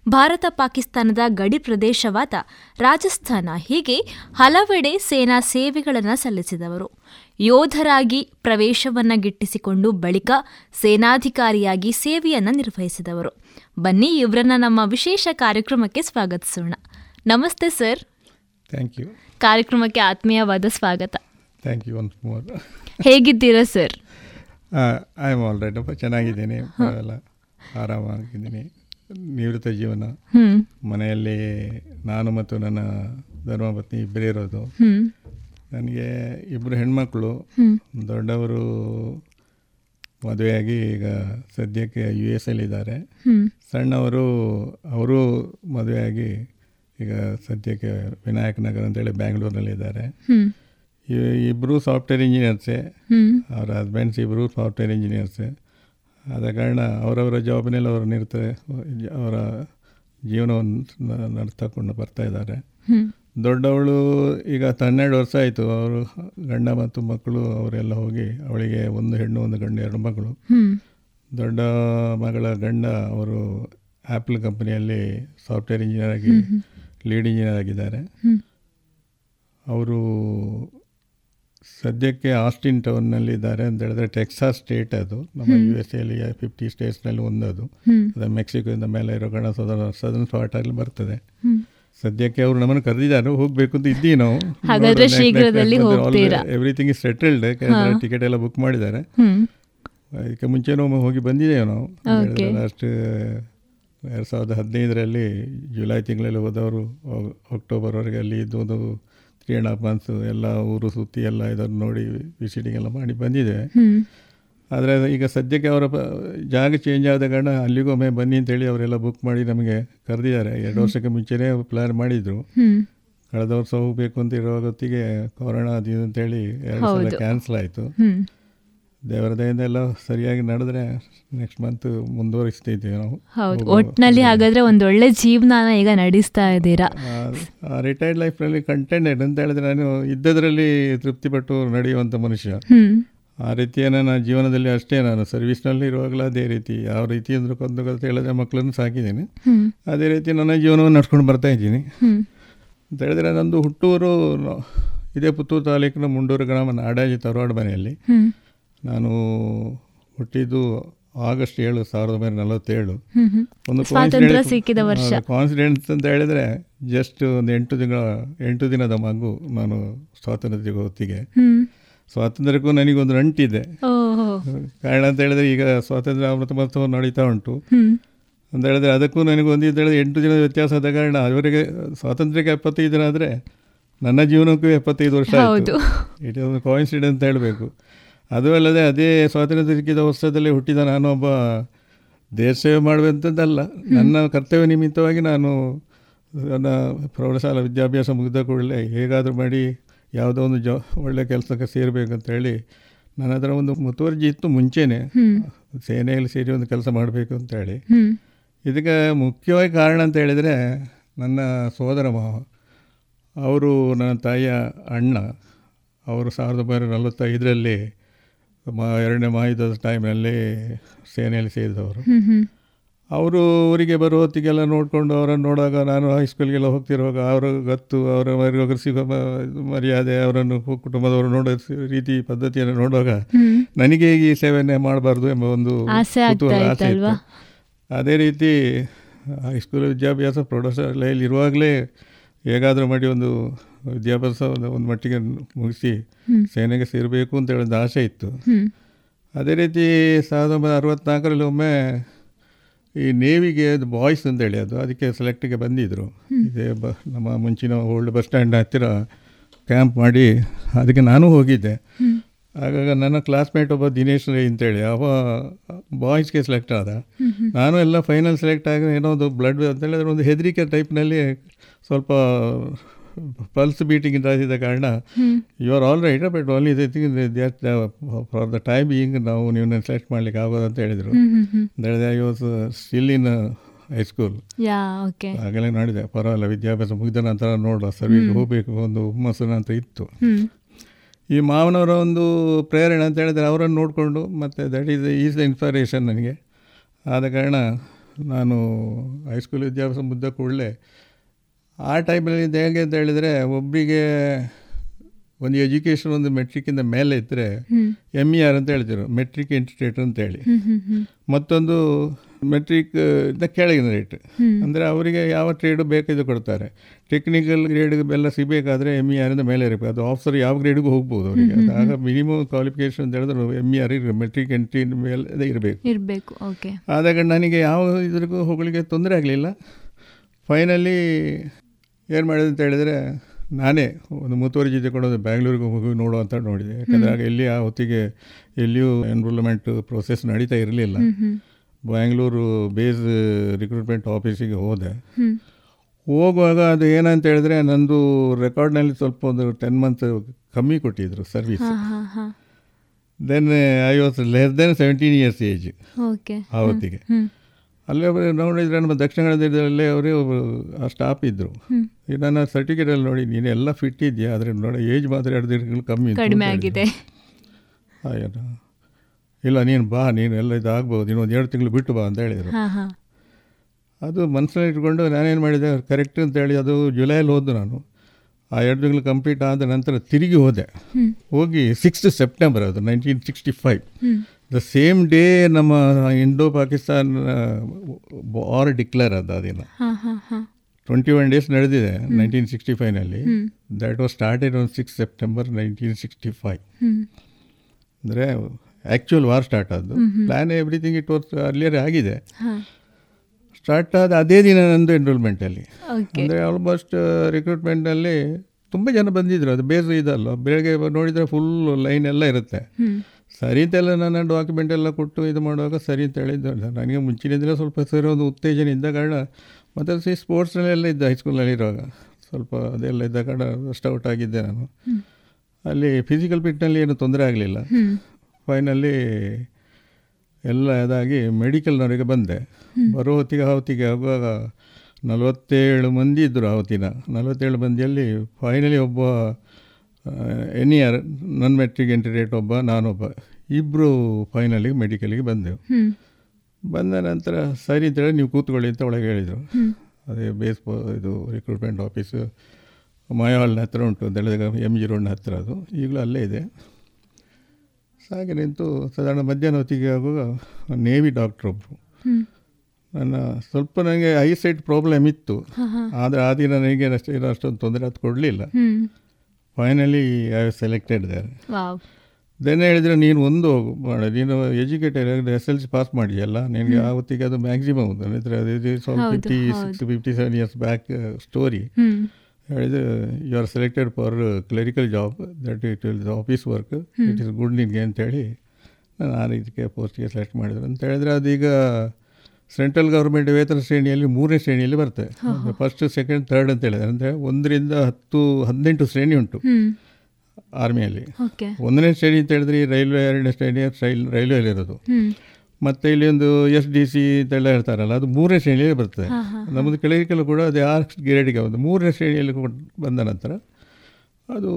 ಭಾರತ, ಪಾಕಿಸ್ತಾನದ ಗಡಿ ಪ್ರದೇಶವಾದ ರಾಜಸ್ಥಾನ ಹೀಗೆ ಹಲವೆಡೆ ಸೇನಾ ಸೇವೆಗಳನ್ನು ಸಲ್ಲಿಸಿದವರು. ಯೋಧರಾಗಿ ಪ್ರವೇಶವನ್ನ ಗಿಟ್ಟಿಸಿಕೊಂಡು ಬಳಿಕ ಸೇನಾಧಿಕಾರಿಯಾಗಿ ಸೇವೆಯನ್ನು ನಿರ್ವಹಿಸಿದವರು. ಬನ್ನಿ ಇವರನ್ನ ನಮ್ಮ ವಿಶೇಷ ಕಾರ್ಯಕ್ರಮಕ್ಕೆ ಸ್ವಾಗತಿಸೋಣ. ನಮಸ್ತೆ ಸರ್. ಥ್ಯಾಂಕ್ ಯು ಕಾರ್ಯಕ್ರಮಕ್ಕೆ ಆತ್ಮೀಯವಾದ ಸ್ವಾಗತ. ಥ್ಯಾಂಕ್ ಯು ಹೇಗಿದ್ದೀರಾ sir? I am all right ಚೆನ್ನಾಗಿದ್ದೀನಿ. ಆರಾಮಾಗಿದ್ದೀನಿ. ನಿವೃತ್ತ ಜೀವನ. ಮನೆಯಲ್ಲಿ ನಾನು ಮತ್ತು ನನ್ನ ಧರ್ಮಪತ್ನಿ ಇಬ್ಬರೇ ಇರೋದು. ನನಗೆ ಇಬ್ಬರು ಹೆಣ್ಮಕ್ಳು. ದೊಡ್ಡವರು ಮದುವೆಯಾಗಿ ಈಗ ಸದ್ಯಕ್ಕೆ ಯು ಎಸ್ ಎಲ್ಲಿದ್ದಾರೆ ಸಣ್ಣವರು ಅವರು ಮದುವೆಯಾಗಿ ಈಗ ಸದ್ಯಕ್ಕೆ ವಿನಾಯಕ ನಗರ ಅಂತೇಳಿ ಬ್ಯಾಂಗ್ಳೂರ್ನಲ್ಲಿದ್ದಾರೆ ಇಬ್ಬರು ಸಾಫ್ಟ್ವೇರ್ ಇಂಜಿನಿಯರ್ಸೇ. ಅವರ ಹಸ್ಬೆಂಡ್ಸ್ ಇಬ್ಬರು ಸಾಫ್ಟ್ವೇರ್ ಇಂಜಿನಿಯರ್ಸೇ. ಆದ ಕಾರಣ ಅವರವರ ಜಾಬ್ನಲ್ಲಿ ಅವರು ನಿರ್ತ ಅವರ ಜೀವನವನ್ನು ನಡೆಸ್ಕೊಂಡು ಬರ್ತಾ ಇದ್ದಾರೆ. ದೊಡ್ಡವಳು ಈಗ ಹನ್ನೆರಡು ವರ್ಷ ಆಯಿತು. ಅವರು ಗಂಡ ಮತ್ತು ಮಕ್ಕಳು ಅವರೆಲ್ಲ ಹೋಗಿ ಅವಳಿಗೆ ಒಂದು ಹೆಣ್ಣು ಒಂದು ಗಂಡು ಎರಡು ಮಕ್ಕಳು ದೊಡ್ಡ ಮಗಳ ಗಂಡ ಅವರು ಆ್ಯಪಲ್ ಕಂಪನಿಯಲ್ಲಿ ಸಾಫ್ಟ್ವೇರ್ ಇಂಜಿನಿಯರ್ ಆಗಿ ಲೀಡ್ ಇಂಜಿನಿಯರ್ ಆಗಿದ್ದಾರೆ. ಅವರು ಸದ್ಯಕ್ಕೆ ಆಸ್ಟಿನ್ ಟೌನ್ನಲ್ಲಿ ಇದ್ದಾರೆ ಅಂತ ಹೇಳಿದ್ರೆ ಟೆಕ್ಸಾಸ್ ಸ್ಟೇಟ್ ಅದು. ನಮ್ಮ ಯು ಎಸ್ ಎಲ್ಲಿ ಫಿಫ್ಟಿ ಸ್ಟೇಟ್ಸ್ನಲ್ಲಿ ಒಂದದು. ಅದು ಮೆಕ್ಸಿಕೋದಿಂದ ಮೇಲೆ ಇರೋ ಗಣ ಸದರ್ನ್ ಸದರ್ನ್ ಪಾರ್ಟಲ್ಲಿ ಬರ್ತದೆ. ಸದ್ಯಕ್ಕೆ ಅವರು ನಮ್ಮನ್ನು ಕರೆದಿದ್ದಾರೆ ಹೋಗ್ಬೇಕು ಅಂತ ಇದ್ದೀವಿ ನಾವು. ಎವ್ರಿಥಿಂಗ್ ಇಸ್ ಸೆಟಲ್ಡ್ ಟಿಕೆಟ್ ಎಲ್ಲ ಬುಕ್ ಮಾಡಿದ್ದಾರೆ. ಅದಕ್ಕೆ ಮುಂಚೆನೂ ಹೋಗಿ ಬಂದಿದ್ದೇವೆ ನಾವು. ಲಾಸ್ಟ್ ಎರಡು ಸಾವಿರದ ಹದಿನೈದರಲ್ಲಿ ಜುಲೈ ತಿಂಗಳಲ್ಲಿ ಹೋದವರು ಅಕ್ಟೋಬರ್ವರೆಗೆ ಅಲ್ಲಿ ಇದ್ದು ಒಂದು ತ್ರೀ ಆ್ಯಂಡ್ ಹಾಫ್ ಮಂತ್ಸ್ ಎಲ್ಲ ಊರು ಸುತ್ತಿ ಎಲ್ಲ ಇದನ್ನು ನೋಡಿ ವಿಸಿಟಿಂಗ್ ಎಲ್ಲ ಮಾಡಿ ಬಂದಿದ್ದೇವೆ. ಆದರೆ ಈಗ ಸದ್ಯಕ್ಕೆ ಅವರ ಜಾಗ ಚೇಂಜ್ ಆದ ಕಾರಣ ಅಲ್ಲಿಗೂ ಒಮ್ಮೆ ಬನ್ನಿ ಅಂತೇಳಿ ಅವರೆಲ್ಲ ಬುಕ್ ಮಾಡಿ ನಮಗೆ ಕರೆದಿದ್ದಾರೆ. ಎರಡು ವರ್ಷಕ್ಕೆ ಮುಂಚೆನೇ ಪ್ಲ್ಯಾನ್ ಮಾಡಿದರು. ಕಳೆದ ವರ್ಷ ಹೋಗಬೇಕು ಅಂತ ಇರೋ ಹೊತ್ತಿಗೆ ಕೊರೋನಾ ಅದು ಅಂತೇಳಿ ಎರಡು ಸಲ ಕ್ಯಾನ್ಸಲ್ ಆಯಿತು. ದೇವರ ದಯಿಂದ ಎಲ್ಲ ಸರಿಯಾಗಿ ನಡೆದ್ರೆ ನೆಕ್ಸ್ಟ್ ಮಂತ್ ಮುಂದುವರಿಸ್ತಿದ್ದೀವಿ ನಾವು. ಹೌದು. ಒಟ್ಟಿನಲ್ಲಿ ಹಾಗಾದ್ರೆ ಒಂದು ಒಳ್ಳೆ ಜೀವನ ಈಗ ನಡೆಸ್ತಾ ಇದ್ದೀರಾ? ರಿಟೈರ್ಡ್ ಲೈಫ್ನಲ್ಲಿ ಕಂಟೆಂಟೆಡ್ ಅಂತ ಹೇಳಿದ್ರೆ ನಾನು ಇದ್ದದ್ರಲ್ಲಿ ತೃಪ್ತಿಪಟ್ಟು ನಡೆಯುವಂಥ ಮನುಷ್ಯ. ಆ ರೀತಿಯನ್ನು ನಾನು ಜೀವನದಲ್ಲಿ ಅಷ್ಟೇ ನಾನು ಸರ್ವಿಸ್ನಲ್ಲಿ ಇರುವಾಗಲೂ ಅದೇ ರೀತಿ ಯಾವ ರೀತಿ ಅಂದ್ರೆ ಕೊಂದು ಕಲಿತು ಹೇಳಿದ್ರೆ ಮಕ್ಕಳನ್ನು ಸಾಕಿದ್ದೀನಿ. ಅದೇ ರೀತಿ ನನ್ನ ಜೀವನವನ್ನು ನಡ್ಕೊಂಡು ಬರ್ತಾ ಇದ್ದೀನಿ. ಅಂತ ಹೇಳಿದ್ರೆ ನಂದು ಹುಟ್ಟೂರು ಇದೇ ಪುತ್ತೂರು ತಾಲೂಕಿನ ಮುಂಡೂರು ಗ್ರಾಮ ನಾಡಾಜಿ ತರವಾಡ ಮನೆಯಲ್ಲಿ ನಾನು ಹುಟ್ಟಿದ್ದು ಆಗಸ್ಟ್ ಏಳು ಸಾವಿರದ ಒಂಬೈನೂರ ನಲವತ್ತೇಳು. ಒಂದು ಸ್ವಾತಂತ್ರ್ಯ ಸಿಕ್ಕಿದ ವರ್ಷ. ಕಾನ್ಸಿಡೆಂಟ್ಸ್ ಅಂತ ಹೇಳಿದ್ರೆ ಜಸ್ಟ್ ಒಂದು ಎಂಟು ದಿನ ಎಂಟು ದಿನದ ಮಗು ನಾನು ಸ್ವಾತಂತ್ರ್ಯ ಸಿಗೋ ಹೊತ್ತಿಗೆ ಸ್ವಾತಂತ್ರ್ಯಕ್ಕೂ ನನಗೊಂದು ನಂಟಿದೆ. ಕಾರಣ ಅಂತ ಹೇಳಿದ್ರೆ ಈಗ ಸ್ವಾತಂತ್ರ್ಯ ಅಮೃತ ಮಹೋತ್ಸವ ನಡೀತಾ ಉಂಟು. ಅಂತ ಹೇಳಿದ್ರೆ ಅದಕ್ಕೂ ನನಗೆ ಒಂದು ಅಂತ ಹೇಳಿದ್ರೆ ಎಂಟು ದಿನದ ವ್ಯತ್ಯಾಸ ಆದ ಕಾರಣ ಅವರಿಗೆ ಸ್ವಾತಂತ್ರ್ಯಕ್ಕೆ ಎಪ್ಪತ್ತೈದು ದಿನ ಆದರೆ ನನ್ನ ಜೀವನಕ್ಕೂ ಎಪ್ಪತ್ತೈದು ವರ್ಷ ಆಯಿತು. ಇಟ್ ಒಂದು ಕಾಯಿನ್ಸಿಡೆಂಟ್ ಅಂತ ಹೇಳಬೇಕು. ಅದು ಅಲ್ಲದೆ ಅದೇ ಸ್ವಾತಂತ್ರ್ಯ ಸಿಕ್ಕಿದ ವರ್ಷದಲ್ಲಿ ಹುಟ್ಟಿದ ನಾನು ಒಬ್ಬ ದೇಶ ಸೇವೆ ಮಾಡುವಂಥದ್ದಲ್ಲ ನನ್ನ ಕರ್ತವ್ಯ ನಿಮಿತ್ತವಾಗಿ ನಾನು ನನ್ನ ಪ್ರೌಢಶಾಲಾ ವಿದ್ಯಾಭ್ಯಾಸ ಮುಗಿದ ಕೂಡಲೇ ಹೇಗಾದರೂ ಮಾಡಿ ಯಾವುದೋ ಒಂದು ಜ ಒಳ್ಳೆ ಕೆಲಸಕ್ಕೆ ಸೇರಬೇಕಂತ ಹೇಳಿ ನನ್ನ ಹತ್ರ ಒಂದು ಮುತುವರ್ಜಿ ಇತ್ತು ಮುಂಚೆನೇ. ಸೇನೆಯಲ್ಲಿ ಸೇರಿ ಒಂದು ಕೆಲಸ ಮಾಡಬೇಕು ಅಂತ ಹೇಳಿ ಇದಕ್ಕೆ ಮುಖ್ಯವಾಗಿ ಕಾರಣ ಅಂತ ಹೇಳಿದರೆ ನನ್ನ ಸೋದರ ಮಾವ ಅವರು ನನ್ನ ತಾಯಿಯ ಅಣ್ಣ. ಅವರು ಸಾವಿರದ ಒಂಬೈನೂರ ನಲವತ್ತೈದರಲ್ಲಿ ಮ ಎರಡನೇ ಮಹಾಯುದ್ಧದ ಟೈಮಲ್ಲಿ ಸೇನೆಯಲ್ಲಿ ಸೇರಿದವರು. ಅವರು ಊರಿಗೆ ಬರೋ ಹೊತ್ತಿಗೆಲ್ಲ ನೋಡಿಕೊಂಡು ಅವರನ್ನು ನೋಡುವಾಗ ನಾನು ಹೈಸ್ಕೂಲ್ಗೆಲ್ಲ ಹೋಗ್ತಿರುವಾಗ ಅವರ ಗತ್ತು ಅವರ ಸಿಗೋ ಮರ್ಯಾದೆ ಅವರನ್ನು ಕುಟುಂಬದವರು ನೋಡೋ ರೀತಿ ಪದ್ಧತಿಯನ್ನು ನೋಡುವಾಗ ನನಗೆ ಈ ಸೇವೆನೇ ಮಾಡಬಾರ್ದು ಎಂಬ ಒಂದು ಆಸೆ. ಅದೇ ರೀತಿ ಹೈಸ್ಕೂಲ್ ವಿದ್ಯಾಭ್ಯಾಸ ಪ್ರೌಢಶಾಲೆಯಲ್ಲಿ ಇರುವಾಗಲೇ ಹೇಗಾದರೂ ಮಾಡಿ ಒಂದು ವಿದ್ಯಾಭ್ಯಾಸ ಒಂದು ಒಂದು ಮಟ್ಟಿಗೆ ಮುಗಿಸಿ ಸೇನೆಗೆ ಸೇರಬೇಕು ಅಂತ ಹೇಳಿದ ಆಸೆ ಇತ್ತು. ಅದೇ ರೀತಿ ಸಾವಿರದ ಒಂಬೈನೂರ ಅರವತ್ತ್ನಾಲ್ಕರಲ್ಲಿ ಒಮ್ಮೆ ಈ ನೇವಿಗೆ ಅದು ಬಾಯ್ಸ್ ಅಂತೇಳಿ ಅದು ಅದಕ್ಕೆ ಸೆಲೆಕ್ಟಿಗೆ ಬಂದಿದ್ದರು ಇದೇ ಬ ನಮ್ಮ ಮುಂಚಿನ ಓಲ್ಡ್ ಬಸ್ ಸ್ಟ್ಯಾಂಡ್ ಹತ್ತಿರ ಕ್ಯಾಂಪ್ ಮಾಡಿ ಅದಕ್ಕೆ ನಾನು ಹೋಗಿದ್ದೆ. ಆಗಾಗ ನನ್ನ ಕ್ಲಾಸ್ಮೇಟ್ ಒಬ್ಬ ದಿನೇಶ್ ರೈ ಅಂತೇಳಿ ಅವ ಬಾಯ್ಸ್ಗೆ ಸೆಲೆಕ್ಟ್ ಆದ. ನಾನು ಎಲ್ಲ ಫೈನಲ್ ಸೆಲೆಕ್ಟ್ ಆಗಿ ಏನೋ ಒಂದು ಬ್ಲಡ್ ಅಂತ ಹೇಳಿದ್ರೆ ಒಂದು ಹೆದರಿಕೆ ಟೈಪ್ನಲ್ಲಿ ಸ್ವಲ್ಪ ಪಲ್ಸ್ ಬೀಟಿಂಗ್ ಇದ್ದ ಕಾರಣ you are all right but only for the time being ನಾವು ನೀವು ಸೆಲೆಕ್ಟ್ ಮಾಡ್ಲಿಕ್ಕೆ ಆಗೋದು ಅಂತ ಹೇಳಿದರು. ವಾಸ್ ಸ್ಟಿಲ್ ಇನ್ ಹೈಸ್ಕೂಲ್ ಆಗಲೇ ನೋಡಿದೆ ಪರವಾಗಿಲ್ಲ ವಿದ್ಯಾಭ್ಯಾಸ ಮುಗಿದ ನಂತರ ನೋಡುವ ಸರ್ವಿಸ್ ಹೋಗಬೇಕು ಒಂದು ಹುಮ್ಮಸ್ಸು ಅಂತ ಇತ್ತು. ಈ ಮಾವನವರ ಒಂದು ಪ್ರೇರಣೆ ಅಂತ ಹೇಳಿದರೆ ಅವರನ್ನು ನೋಡಿಕೊಂಡು ಮತ್ತು that is is the inspiration ನನಗೆ. ಆದ ಕಾರಣ ನಾನು ಹೈಸ್ಕೂಲ್ ವಿದ್ಯಾಭ್ಯಾಸ ಮುದ್ದ ಕೂಡಲೇ ಆ ಟೈಮಲ್ಲಿ ಇದು ಹೇಗೆ ಅಂತ ಹೇಳಿದರೆ ಒಬ್ಬರಿಗೆ ಒಂದು ಎಜುಕೇಷನ್ ಒಂದು ಮೆಟ್ರಿಕ್ಕಿಂದ ಮೇಲೆ ಇದ್ದರೆ ಎಂ ಇ ಆರ್ ಅಂತ ಹೇಳ್ತಿರು ಮೆಟ್ರಿಕ್ ಇಂಟಿಗ್ರೇಟರ್ ಅಂತ ಹೇಳಿ. ಮತ್ತೊಂದು ಮೆಟ್ರಿಕ್ ಕೆಳಗಿನ ರೇಟ್ ಅಂದರೆ ಅವರಿಗೆ ಯಾವ ಟ್ರೇಡು ಬೇಕಿದ್ದು ಕೊಡ್ತಾರೆ. ಟೆಕ್ನಿಕಲ್ ಗ್ರೇಡ್ ಎಲ್ಲ ಸಿಗಬೇಕಾದ್ರೆ ಎಂ ಇ ಆರಿಂದ ಮೇಲೆ ಇರಬೇಕು. ಅದು ಆಫ್ಸರ್ ಯಾವ ಗ್ರೇಡ್ಗೂ ಹೋಗ್ಬೋದು ಅವರಿಗೆ. ಆಗ ಮಿನಿಮಮ್ ಕ್ವಾಲಿಫಿಕೇಶನ್ ಅಂತ ಹೇಳಿದ್ರೆ ಎಂ ಇ ಆರ್ ಇರಬೇಕು ಮೆಟ್ರಿಕ್ ಎಂಟ್ರಿ ಮೇಲೆ ಇರಬೇಕು. ಇರಬೇಕು ಓಕೆ ಆದಾಗ ನನಗೆ ಯಾವ ಇದ್ರಿಗೂ ಹೋಗಲಿಕ್ಕೆ ತೊಂದರೆ ಆಗಲಿಲ್ಲ. ಫೈನಲಿ ಏನು ಮಾಡಿದೆ ಅಂತ ಹೇಳಿದರೆ ನಾನೇ ಒಂದು ಮೂತುವರೆ ಜೊತೆ ಕೊಡೋದು ಬ್ಯಾಂಗ್ಳೂರಿಗೆ ಹೋಗಿ ನೋಡು ಅಂತ ನೋಡಿದೆ. ಯಾಕಂದರೆ ಆಗ ಎಲ್ಲಿ ಆ ಹೊತ್ತಿಗೆ ಎಲ್ಲಿಯೂ ಎನ್ರೋಲ್ಮೆಂಟ್ ಪ್ರೋಸೆಸ್ ನಡೀತಾ ಇರಲಿಲ್ಲ. ಬ್ಯಾಂಗ್ಳೂರು ಬೇಸ್ ರಿಕ್ರೂಟ್ಮೆಂಟ್ ಆಫೀಸಿಗೆ ಹೋದೆ. ಹೋಗುವಾಗ ಅದು ಏನಂತ ಹೇಳಿದ್ರೆ ನಂದು ರೆಕಾರ್ಡ್ನಲ್ಲಿ ಸ್ವಲ್ಪ ಒಂದು ಟೆನ್ ಮಂತ್ ಕಮ್ಮಿ ಕೊಟ್ಟಿದ್ರು service then I was less than seventeen years age okay ಆ ಹೊತ್ತಿಗೆ. ಅಲ್ಲೇ ಒಬ್ಬರು ನೋಡಿದರೆ ನಮ್ಮ ದಕ್ಷಿಣ ಕನ್ನಡದಲ್ಲೇ ಅವರೇ ಒಬ್ಬರು ಆ ಸ್ಟಾಫ್ ಇದ್ದರು ನನ್ನ ಸರ್ಟಿಫಿಕೇಟಲ್ಲಿ ನೋಡಿ ನೀನು ಎಲ್ಲ ಫಿಟ್ ಇದೆಯಾ ಆದರೆ ನೋಡಿ ಏಜ್ ಮಾತ್ರ ಎರಡು ದಿನಗಳು ಕಮ್ಮಿ ಕಡಿಮೆ ಆಗಿದೆ. ಆಯ್ತು. ಇಲ್ಲ ನೀನು ಬಾ ನೀನು ಎಲ್ಲ ಇದಾಗ್ಬೋದು ನೀನು ಒಂದು ಎರಡು ತಿಂಗಳು ಬಿಟ್ಟು ಬಾ ಅಂತ ಹೇಳಿದರು. ಅದು ಮನಸ್ಸಲ್ಲಿ ಇಟ್ಕೊಂಡು ನಾನೇನು ಮಾಡಿದೆ ಕರೆಕ್ಟ್ ಅಂತ ಹೇಳಿ ಅದು ಜುಲೈಯಲ್ಲಿ ಹೋದ್ದು ನಾನು. ಆ ಎರಡು ತಿಂಗಳು ಕಂಪ್ಲೀಟ್ ಆದ ನಂತರ ತಿರುಗಿ ಹೋದೆ. ಹೋಗಿ ಸಿಕ್ಸ್ತ್ ಸೆಪ್ಟೆಂಬರ್ ಅದು nineteen sixty five the same day ನಮ್ಮ ಇಂಡೋ ಪಾಕಿಸ್ತಾನ್ ವಾರ್ ಡಿಕ್ಲೇರ್ ಆದ ಅದಿನ ಟ್ವೆಂಟಿ ಒನ್ ಡೇಸ್ ನಡೆದಿದೆ nineteen sixty ಫೈವ್ನಲ್ಲಿ that was started on six September nineteen sixty five ಅಂದರೆ actual war start ಆದ್ದು. Plan everything it was earlier ಆಗಿದೆ. Start ಆದ ಅದೇ ದಿನ ನಂದು ಎನ್ರೋಲ್ಮೆಂಟಲ್ಲಿ ಅಂದರೆ ಆಲ್ಮೋಸ್ಟ್ ರಿಕ್ರೂಟ್ಮೆಂಟಲ್ಲಿ ತುಂಬ ಜನ ಬಂದಿದ್ರು. ಅದು ಬೇಸ್ ಇದಲ್ಲ. ಬೆಳಗ್ಗೆ ನೋಡಿದರೆ ಫುಲ್ ಲೈನ್ ಎಲ್ಲ ಇರುತ್ತೆ. ಸರಿ ಅಂತೆಲ್ಲ ನನ್ನ ಡಾಕ್ಯುಮೆಂಟ್ ಎಲ್ಲ ಕೊಟ್ಟು ಇದು ಮಾಡುವಾಗ ಸರಿ ಅಂತ ಹೇಳಿದ್ದು. ನನಗೆ ಮುಂಚಿನಿಂದಲೇ ಸ್ವಲ್ಪ ಸರಿ ಒಂದು ಉತ್ತೇಜನ ಇದ್ದ ಕಾರಣ ಮತ್ತು ಸಿ ಸ್ಪೋರ್ಟ್ಸ್ನಲ್ಲೆಲ್ಲ ಇದ್ದ ಹೈಸ್ಕೂಲ್ನಲ್ಲಿ ಇರುವಾಗ ಸ್ವಲ್ಪ ಅದೆಲ್ಲ ಇದ್ದ ಕಾರಣ ರಸ್ಟ್ ಔಟ್ ಆಗಿದ್ದೆ ನಾನು. ಅಲ್ಲಿ ಫಿಸಿಕಲ್ ಫಿಟ್ನಲ್ಲಿ ಏನು ತೊಂದರೆ ಆಗಲಿಲ್ಲ. ಫೈನಲ್ಲಿ ಎಲ್ಲ ಇದಾಗಿ ಮೆಡಿಕಲ್ನವರಿಗೆ ಬಂದೆ. ಬರೋ ಹೊತ್ತಿಗೆ ಆವತ್ತಿಗೆ ಆಗುವಾಗ ನಲವತ್ತೇಳು ಮಂದಿ ಇದ್ದರು ಆವತ್ತಿನ ನಲವತ್ತೇಳು ಮಂದಿಯಲ್ಲಿ ಫೈನಲಿ ಒಬ್ಬ N E R non matric entry ಒಬ್ಬ ನಾನೊಬ್ಬ ಇಬ್ಬರು ಫೈನಲಿಗೆ ಮೆಡಿಕಲಿಗೆ ಬಂದೆವು. ಬಂದ ನಂತರ ಸರಿ ಅಂತೇಳಿ ನೀವು ಕೂತ್ಕೊಳ್ಳಿ ಅಂತ ಒಳಗೆ ಹೇಳಿದರು. ಅದೇ ಬೇಸ್ ಇದು ರಿಕ್ರೂಟ್ಮೆಂಟ್ ಆಫೀಸು ಮಾಯಾಲ್ನ ಹತ್ರ ಉಂಟು ದೆಳದಾಗ ಎಂ ಜಿ ರೋಡ್ನ ಹತ್ತಿರ ಅದು. ಈಗಲೂ ಅಲ್ಲೇ ಇದೆ. ಹಾಗೆ ನಿಂತು ಸಾಧಾರಣ ಮಧ್ಯಾಹ್ನ ಹೊತ್ತಿಗೆ ಆಗುವಾಗ ನೇವಿ ಡಾಕ್ಟ್ರ್ ಒಬ್ಬರು ನನ್ನ ಸ್ವಲ್ಪ ನನಗೆ ಐಸೈಟ್ ಪ್ರಾಬ್ಲಮ್ ಇತ್ತು. ಆದರೆ ಆ ದಿನ ನನಗೆ ಅಷ್ಟೇನು ಅಷ್ಟೊಂದು ತೊಂದರೆ ಅದು ಕೊಡಲಿಲ್ಲ. Finally I selected there then ಹೇಳಿದರೆ ನೀನು ಒಂದು ಮಾಡಿ. ನೀನು educated S L C pass ಮಾಡಿದೆಯಲ್ಲ ನಿನಗೆ ಆವತ್ತಿಗೆ ಅದು maximum fifty six fifty seven years back story ಹೇಳಿದರೆ you are selected for clerical job that it will office work it is good ನಿನಗೆ ಅಂತೇಳಿ ನಾನು ಆ ರೀತಿಗೆ ಪೋಸ್ಟ್ಗೆ ಸೆಲೆಕ್ಟ್ ಮಾಡಿದ್ರು. ಅಂತ ಹೇಳಿದ್ರೆ ಅದೀಗ ಸೆಂಟ್ರಲ್ ಗೌರ್ಮೆಂಟ್ ವೇತನ ಶ್ರೇಣಿಯಲ್ಲಿ ಮೂರನೇ ಶ್ರೇಣಿಯಲ್ಲಿ ಬರ್ತದೆ ಫಸ್ಟ್ ಸೆಕೆಂಡ್ ಥರ್ಡ್ ಅಂತ ಹೇಳಿದ್ರೆ ಅಂದರೆ ಒಂದರಿಂದ ಹತ್ತು ಹದಿನೆಂಟು ಶ್ರೇಣಿ ಉಂಟು ಆರ್ಮಿಯಲ್ಲಿ. ಒಂದನೇ ಶ್ರೇಣಿ ಅಂತ ಹೇಳಿದ್ರೆ ಈ ರೈಲ್ವೆ ಎರಡನೇ ಶ್ರೇಣಿ ರೈಲ್ ರೈಲ್ವೆಯಲ್ಲಿರೋದು. ಮತ್ತು ಇಲ್ಲಿ ಒಂದು ಎಸ್ ಡಿ ಸಿ ಅಂತೆಲ್ಲ ಹೇಳ್ತಾರಲ್ಲ ಅದು ಮೂರನೇ ಶ್ರೇಣಿಯಲ್ಲಿ ಬರ್ತದೆ ನಮ್ಮದು ಕೆಳಗಿಕಲು ಕೂಡ ಅದು ಆರ್ ಗ್ರೇಡಿಗೆ ಒಂದು ಮೂರನೇ ಶ್ರೇಣಿಯಲ್ಲಿ ಬಂದ ನಂತರ ಅದು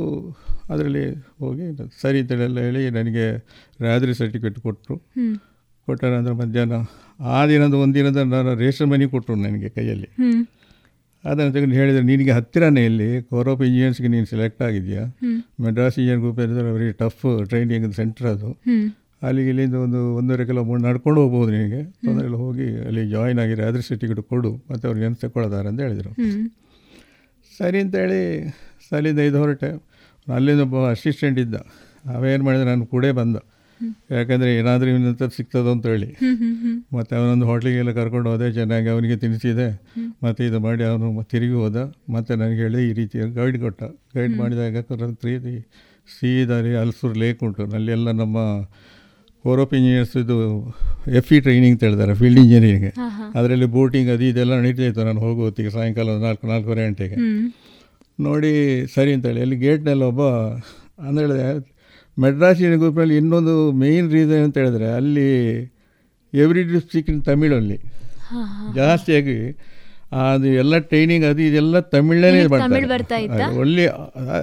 ಅದರಲ್ಲಿ ಹೋಗಿ ಸರಿ ಅಂತೇಳೆಲ್ಲ ಹೇಳಿ ನನಗೆ ರಾದ್ರಿ ಸರ್ಟಿಫಿಕೇಟ್ ಕೊಟ್ಟರು ಕೊಟ್ಟ ಅಂದ್ರೆ ಮಧ್ಯಾಹ್ನ ಆ ದಿನದ ಒಂದಿನದ ನಾನು ರೇಷನ್ ಮನಿ ಕೊಟ್ಟರು ನನಗೆ ಕೈಯಲ್ಲಿ. ಅದನ್ನು ತೆಗೆದು ಹೇಳಿದರೆ ನಿನಗೆ ಹತ್ತಿರನೇ ಇಲ್ಲಿ ಕೋರ್ ಆಫ್ ಇಂಜಿನಿಯರ್ಸ್ಗೆ ನೀನು ಸೆಲೆಕ್ಟ್ ಆಗಿದೆಯಾ Madras engineer group very tough training centre ಅದು. ಅಲ್ಲಿಗೆ ಇಲ್ಲಿಂದ ಒಂದು ಒಂದೂವರೆ ಕಿಲೋಮೀಟರ್ ನಡ್ಕೊಂಡು ಹೋಗ್ಬೋದು ನಿನಗೆ. ತೊಂದರೆ ಎಲ್ಲ ಹೋಗಿ ಅಲ್ಲಿ ಜಾಯಿನ್ ಆಗಿರೋ ಅದ್ರ ಸರ್ಟಿಫಿಕೇಟ್ ಕೊಡು ಮತ್ತು ಅವ್ರಿಗೆ ಏನು ತಗೊಳ್ಳೋದಾರೆ ಅಂತ ಹೇಳಿದರು. ಸರಿ ಅಂತೇಳಿ ಸಲಿಂದ ಇದು ಹೊರಟೆ. ಅಲ್ಲಿಂದ ಒಬ್ಬ ಅಸಿಸ್ಟೆಂಟ್ ಇದ್ದ. ಅವೇನು ಮಾಡಿದ್ರೆ ನಾನು ಕೂಡೇ ಬಂದ. ಯಾಕಂದರೆ ಏನಾದರೂ ಇವನಂತ ಸಿಗ್ತದೋ ಅಂತ ಹೇಳಿ. ಮತ್ತು ಅವನೊಂದು ಹೋಟ್ಲಿಗೆಲ್ಲ ಕರ್ಕೊಂಡು ಹೋದೆ ಚೆನ್ನಾಗಿ ಅವನಿಗೆ ತಿನ್ನಿಸಿದೆ ಮತ್ತು ಇದು ಮಾಡಿ ಅವನು ತಿರುಗಿ ಹೋದ. ಮತ್ತು ನನಗೆ ಹೇಳಿ ಈ ರೀತಿ ಗೈಡ್ ಕೊಟ್ಟ. ಗೈಡ್ ಮಾಡಿದಾಗ ರೀತಿ ಸೀದಾರಿ ಅಲ್ಸೂರು ಲೇಕ್ ಉಂಟು. ಅಲ್ಲೆಲ್ಲ ನಮ್ಮ ಕೋರೋಪ್ ಇಂಜಿನಿಯರ್ಸ್ ಇದು ಎಫ್ ಇ ಟ್ರೈನಿಂಗ್ ಅಂತ ಹೇಳ್ತಾರೆ ಫೀಲ್ಡ್ ಇಂಜಿನಿಯರಿಂಗ್. ಅದರಲ್ಲಿ ಬೋಟಿಂಗ್ ಅದು ಇದೆಲ್ಲ ನಡೀತಾಯಿತ್ತು ನಾನು ಹೋಗೋ ಹೊತ್ತಿಗೆ ಸಾಯಂಕಾಲ ನಾಲ್ಕು ನಾಲ್ಕೂವರೆ ಗಂಟೆಗೆ. ನೋಡಿ ಸರಿ ಅಂತೇಳಿ ಅಲ್ಲಿ ಗೇಟ್ನಲ್ಲಿ ಒಬ್ಬ ಅಂದರೆ ಮೆಡ್ರಾಸ್ ಗ್ರೂಪ್ನಲ್ಲಿ ಇನ್ನೊಂದು ಮೇಯ್ನ್ ರೀಸನ್ ಅಂತ ಹೇಳಿದ್ರೆ ಅಲ್ಲಿ ಎವ್ರಿ ಡಿಸ್ಟ್ರಿಕ್ ಇನ್ ತಮಿಳಲ್ಲಿ ಜಾಸ್ತಿಯಾಗಿ ಅದು ಎಲ್ಲ ಟ್ರೈನಿಂಗ್ ಅದು ಇದೆಲ್ಲ ತಮಿಳಲ್ಲೇ ಬರ್ತಾ ಒಳ್ಳೆ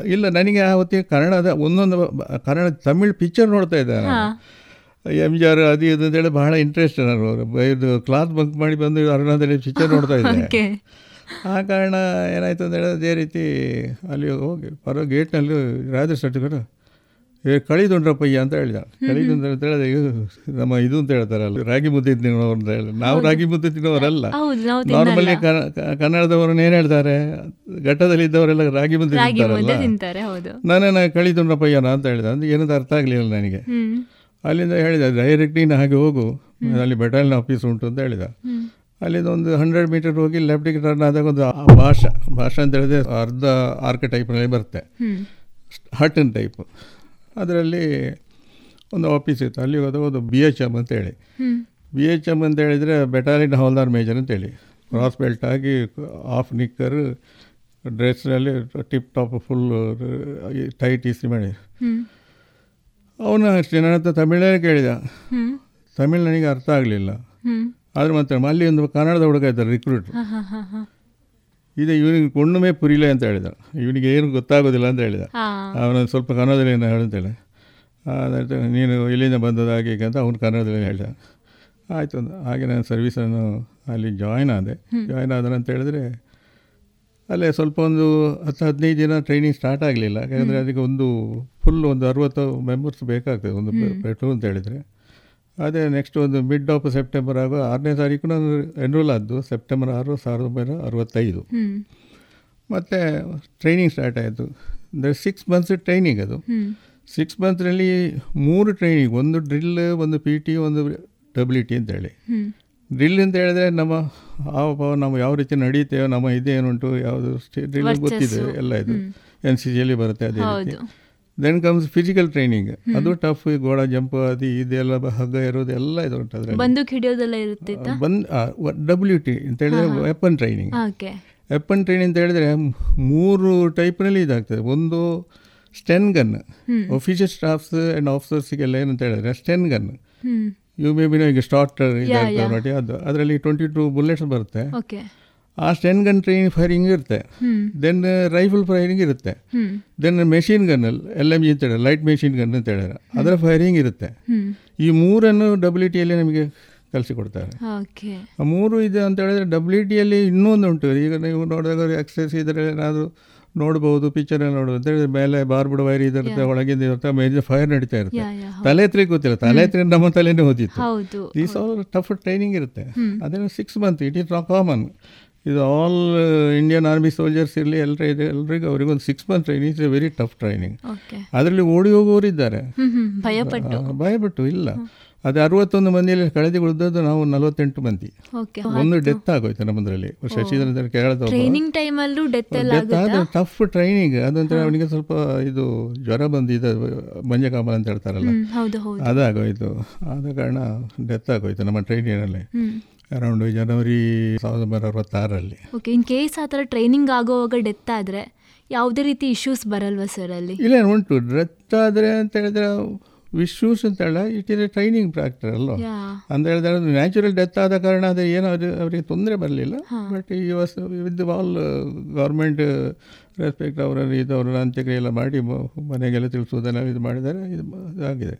ಇಲ್ಲ ನನಗೆ ಆ ಹೊತ್ತಿಗೆ ಕನ್ನಡದ ಒಂದೊಂದು ಕನ್ನಡ ತಮಿಳ್ ಪಿಕ್ಚರ್ ನೋಡ್ತಾ ಇದ್ದೆ ಎಂ ಜಿ ಆರ್ ಅದು ಇದು ಅಂತೇಳಿ ಬಹಳ ಇಂಟ್ರೆಸ್ಟ್ ನಾನು ಇದು ಕ್ಲಾತ್ ಬಂಕ್ ಮಾಡಿ ಬಂದು ಅರುಣಾದಲ್ಲಿ ಪಿಕ್ಚರ್ ನೋಡ್ತಾ ಇದ್ದೆ. ಆ ಕಾರಣ ಏನಾಯ್ತು ಅಂತ ಹೇಳಿದ್ರೆ ಅದೇ ರೀತಿ ಅಲ್ಲಿ ಹೋಗಿ ಪರ ಗೇಟ್ನಲ್ಲಿ ರಾಜ ಸರ್ಟಿಫಿಕೇಟ್ ಕಳಿದುಂಡ್ರಪ್ಪಯ್ಯ ಅಂತ ಹೇಳಿದ. ಕಳಿದುಂಡ್ರ ಅಂತ ಹೇಳಿದ್ರೆ ನಮ್ಮ ಇದು ಅಂತ ಹೇಳ್ತಾರಲ್ಲ ರಾಗಿ ಮುದ್ದೆ ತಿನ್ನೋರು ಅಂತ ಹೇಳಿ ನಾವು ರಾಗಿ ಮುದ್ದೆ ತಿನ್ನೋರಲ್ಲ. ನಾರ್ಮಲಿ ಕನ್ನಡದವ್ರನ್ನ ಏನು ಹೇಳ್ತಾರೆ ಘಟ್ಟದಲ್ಲಿ ಇದ್ದವರೆಲ್ಲ ರಾಗಿ ಮುದ್ದೆ ತಿಂತಾರಲ್ಲ. ನಾನೇನ ಕಳಿದುಂಡ್ರಪ್ಪಯ್ಯನ ಅಂತ ಹೇಳಿದ. ಅಂದ್ರೆ ಏನಂತ ಅರ್ಥ ಆಗಲಿಲ್ಲ ನನಗೆ. ಅಲ್ಲಿಂದ ಹೇಳಿದ ಡೈರೆಕ್ಟ್ ನೀನು ಹಾಗೆ ಹೋಗು. ಅಲ್ಲಿ ಬೆಟಾಲಿಯನ್ ಆಫೀಸ್ ಉಂಟು ಅಂತ ಹೇಳಿದ. ಅಲ್ಲಿಂದ ಒಂದು ಹಂಡ್ರೆಡ್ ಮೀಟರ್ ಹೋಗಿ ಲೆಫ್ಟಿಗೆ ಟರ್ನ್ ಆದಾಗ ಒಂದು ಭಾಷಾ ಭಾಷಾ ಅಂತ ಹೇಳಿದ್ರೆ ಅರ್ಧ ಆರ್ಕ ಟೈಪ್ನಲ್ಲಿ ಬರುತ್ತೆ. ಹಟನ್ ಟೈಪ್ ಅದರಲ್ಲಿ ಒಂದು ಆಫೀಸ್ ಇತ್ತು. ಅಲ್ಲಿ ಹೋದಾಗ ಒಂದು ಬಿ ಎಚ್ ಎಂ ಅಂತೇಳಿ. ಬಿ ಎಚ್ ಎಂ ಅಂತ ಹೇಳಿದರೆ ಬೆಟಾಲಿಯನ್ ಹೌಲ್ದಾರ್ ಮೇಜರ್ ಅಂತೇಳಿ. ಕ್ರಾಸ್ ಬೆಲ್ಟ್ ಆಗಿ ಆಫ್ ನಿಕ್ಕರ್ ಡ್ರೆಸ್ನಲ್ಲಿ ಟಿಪ್ ಟಾಪ್ ಫುಲ್ ಟೈಟ್ ಇಸಿ ಮಾಡಿ. ಅವನು ಅಷ್ಟೇ. ನನ್ನ ಹತ್ರ ತಮಿಳೇ ಕೇಳಿದ. ತಮಿಳ್ ನನಗೆ ಅರ್ಥ ಆಗಲಿಲ್ಲ. ಆದರೆ ಮತ್ತೆ ಅಲ್ಲಿ ಒಂದು ಕನ್ನಡದ ಹುಡುಗ ಇದ್ದಾರೆ ರಿಕ್ರೂಟ್ ಇದು ಇವನಿಗೆ ಕೊಂಡುಮೇ ಪುರಿಲ್ಲ ಅಂತ ಹೇಳಿದ. ಇವನಿಗೆ ಏನು ಗೊತ್ತಾಗೋದಿಲ್ಲ ಅಂತ ಹೇಳಿದ. ಅವನ ಸ್ವಲ್ಪ ಕನ್ನಡದಲ್ಲಿ ಏನು ಹೇಳಂತೇಳಿ ನೀನು ಇಲ್ಲಿಂದ ಬಂದದ ಹಾಗೆ ಅಂತ ಅವನು ಕನ್ನಡದಲ್ಲಿ ಹೇಳಿದ. ಆಯಿತು ಅಂತ ಹಾಗೆ ನಾನು ಸರ್ವೀಸನ್ನು ಅಲ್ಲಿ ಜಾಯ್ನ್ ಆದೆ. ಜಾಯ್ನ್ ಆದ ಅಂತ ಹೇಳಿದ್ರೆ ಅಲ್ಲೇ ಸ್ವಲ್ಪ ಒಂದು ಹತ್ತು ಹದಿನೈದು ದಿನ ಟ್ರೈನಿಂಗ್ ಸ್ಟಾರ್ಟ್ ಆಗಲಿಲ್ಲ. ಯಾಕಂದರೆ ಅದಕ್ಕೆ ಒಂದು ಫುಲ್ ಒಂದು ಅರುವತ್ತು ಮೆಂಬರ್ಸ್ ಬೇಕಾಗ್ತದೆ. ಒಂದು ಪೆಟ್ರೋಲ್ ಅಂತ ಹೇಳಿದರೆ. ಅದೇ ನೆಕ್ಸ್ಟ್ ಒಂದು ಮಿಡ್ ಆಫ್ ಸೆಪ್ಟೆಂಬರ್ ಆಗೋ ಆರನೇ ತಾರೀಕು ನಾನು ಎನ್ರೋಲ್ ಆದ್ದು ಸೆಪ್ಟೆಂಬರ್ ಆರು ಸಾವಿರದ ಒಂಬೈನೂರ ಅರವತ್ತೈದು ಮತ್ತು ಟ್ರೈನಿಂಗ್ ಸ್ಟಾರ್ಟ್ ಆಯಿತು. ಅಂದರೆ ಸಿಕ್ಸ್ ಮಂತ್ಸ್ ಟ್ರೈನಿಂಗ್ ಅದು. ಸಿಕ್ಸ್ ಮಂತ್ನಲ್ಲಿ ಮೂರು ಟ್ರೈನಿಂಗ್ ಒಂದು ಡ್ರಿಲ್ ಒಂದು ಪಿ ಟಿ ಒಂದು ಡಬ್ಲ್ಯೂ ಟಿ ಅಂತೇಳಿ ಡ್ರಿಲ್ ಅಂತ ಹೇಳಿದ್ರೆ ನಮ್ಮ ಹಾವ ನಾವು ಯಾವ ರೀತಿ ನಡೀತೇವೆ ನಮ್ಮ ಇದೇನುಂಟು ಯಾವುದು ಡ್ರಿಲ್ ಗೊತ್ತಿದೆ ಎಲ್ಲ ಇದು. ಎನ್ ಸಿ ಜಿಯಲ್ಲಿ ಬರುತ್ತೆ ಅದೇ ರೀತಿ. ದೆನ್ ಕಮ್ಸ್ ಫಿಸಿಕಲ್ ಟ್ರೈನಿಂಗ್ ಅದು ಟಫ್ ಗೋಡ ಜಂಪ್ ಅದು ಇದೆಲ್ಲ ಹಗ್ಗ ಇರೋದು ಎಲ್ಲ ಇದು ಉಂಟು ಅದರಲ್ಲಿ. ಬಂದೂಕ್ ಹಿಡಿಯೋದೆಲ್ಲ ಇರುತ್ತೆ ಬಂದ್ ಡಬ್ಲ್ಯೂ ಟಿ ಅಂತ ಹೇಳಿದ್ರೆ ವೆಪನ್ ಟ್ರೈನಿಂಗ್ ವೆಪನ್ ಟ್ರೈನಿಂಗ್ ಅಂತ ಹೇಳಿದ್ರೆ ಮೂರು ಟೈಪ್ನಲ್ಲಿ ಇದಾಗ್ತದೆ. ಒಂದು sten gun. Officer staffs and ಆಫೀಸರ್ಸ್ಗೆಲ್ಲ ಏನಂತ ಹೇಳಿದ್ರೆ sten gun. You may be ಈಗ ಸ್ಟಾರ್ಟರ್ ಇದಾಗ್ತದೆ ನೋಡಿ ಅದು. ಅದರಲ್ಲಿ ಟ್ವೆಂಟಿ ಟೂ ಬುಲೆಟ್ಸ್ ಬರುತ್ತೆ ಆ ಸ್ಟೆನ್ ಗನ್ ಟ್ರೈನಿಂಗ್ ಫೈರಿಂಗ್ ಇರುತ್ತೆ. ದೆನ್ ರೈಫಲ್ ಫೈರಿಂಗ್ ಇರುತ್ತೆ. ದೆನ್ ಮೆಷಿನ್ ಗನ್ನಲ್ಲಿ ಎಲ್ ಎಂ ಜಿ ಅಂತ ಹೇಳಿ ಲೈಟ್ ಮೆಷಿನ್ ಗನ್ ಅಂತ ಹೇಳಿದ್ರೆ ಅದರ ಫೈರಿಂಗ್ ಇರುತ್ತೆ. ಈ ಮೂರನ್ನು ಡಬ್ಲ್ಯೂ ಟಿಯಲ್ಲಿ ನಮಗೆ ಕಲಿಸಿಕೊಡ್ತಾರೆ ಆ ಮೂರು ಇದೆ ಅಂತ ಹೇಳಿದ್ರೆ ಡಬ್ಲ್ಯೂ ಟಿಯಲ್ಲಿ ಇನ್ನೊಂದು ಉಂಟು. ಈಗ ನೀವು ನೋಡಿದಾಗ ಎಕ್ಸಸೈಸ್ ಇದ್ರೆ ಏನಾದರೂ ನೋಡ್ಬೋದು ಪಿಕ್ಚರ್ ನೋಡ್ಬೋದು ಅಂತ ಹೇಳಿದ್ರೆ ಮೇಲೆ ಬಾರ್ಬಿಡ್ ವೈರ್ ಇದಿರುತ್ತೆ ಒಳಗಿಂದ ಇರುತ್ತೆ ಮೇಜರ್ ಫೈರ್ ನಡೀತಾ ಇರುತ್ತೆ. ತಲೆ ಹತ್ರ ಗೊತ್ತಿಲ್ಲ. ತಲೆ ಹತ್ರ ನಮ್ಮ ತಲೆನೇ ಓದಿತ್ತು. ದೀಸ್ ಆಲ್ ಟಫ್ ಟ್ರೈನಿಂಗ್ ಇರುತ್ತೆ. ಅದೇನು six month it is not common ಇದು ಆಲ್ ಇಂಡಿಯನ್ ಆರ್ಮಿ ಸೋಲ್ಜರ್ಸ್ ಇರಲಿ ಎಲ್ಲರ ಇದೆ ಎಲ್ರಿಗೂ ಅವರಿಗೊಂದು six month training is a very tough training ಅದರಲ್ಲಿ ಓಡಿ ಹೋಗೋರು ಇದ್ದಾರೆ. ಭಯಪಟ್ಟು. ಭಯಪಟ್ಟು ಇಲ್ಲ. ಅದು ಅರವತ್ತೊಂದು ಮಂದಿಯಲ್ಲಿ ಕಳೆದು ಉಳಿದದ್ದು ನಾವು ನಲವತ್ತೆಂಟು ಮಂದಿ. ಒಂದು ಡೆತ್ ಆಗೋಯ್ತು ನಮ್ಮದ್ರಲ್ಲಿ. ಶಶಿಧರ ಕೇಳದ ಟಫ್ ಟ್ರೈನಿಂಗ್ ಅದಂತರ ಅವನಿಗೆ ಸ್ವಲ್ಪ ಇದು ಜ್ವರ ಬಂದಿದೆ ಮಂಜಕಾಮಲ್ ಅಂತ ಹೇಳ್ತಾರಲ್ಲ. ಅದಾಗೋಯ್ತು. ಆದ ಕಾರಣ ಡೆತ್ ಆಗೋಯ್ತು ನಮ್ಮ ಟ್ರೈನಿಂಗ್ ಹ್ಮ್. ಅರೌಂಡ್ ಜನವರಿ ಸಾವಿರದ ಒಂಬೈನೂರ ಅರವತ್ತಾರರಲ್ಲಿ. ಓಕೆ ಇನ್ ಕೇಸ್ ಆ ಥರ ಟ್ರೈನಿಂಗ್ ಆಗೋವಾಗ ಡೆತ್ ಆದರೆ ಯಾವುದೇ ರೀತಿ ಇಶ್ಯೂಸ್ ಬರಲ್ವಾ ಸರ್ ಅಲ್ಲಿ? ಇಲ್ಲ ಉಂಟು. ಡೆತ್ ಆದರೆ ಅಂತ ಹೇಳಿದ್ರೆ ವಿಶ್ಯೂಸ್ ಅಂತ ಹೇಳ it is a training proctor ಅಲ್ವಾ? ಅಂತ ಹೇಳಿದ್ರೆ ಅದು ನ್ಯಾಚುರಲ್ ಡೆತ್ ಆದ ಕಾರಣ ಅದು ಏನು ಅವರಿಗೆ ತೊಂದರೆ ಬರಲಿಲ್ಲ. ಬಟ್ ಈ was with all government respect ಅವರ ಇದು ಅವರ ಅಂತ್ಯಕ್ರಿಯೆ ಎಲ್ಲ ಮಾಡಿ ಮನೆಗೆಲ್ಲ ತಿಳಿಸೋದೆಲ್ಲ ಇದು ಮಾಡಿದರೆ ಇದು ಆಗಿದೆ.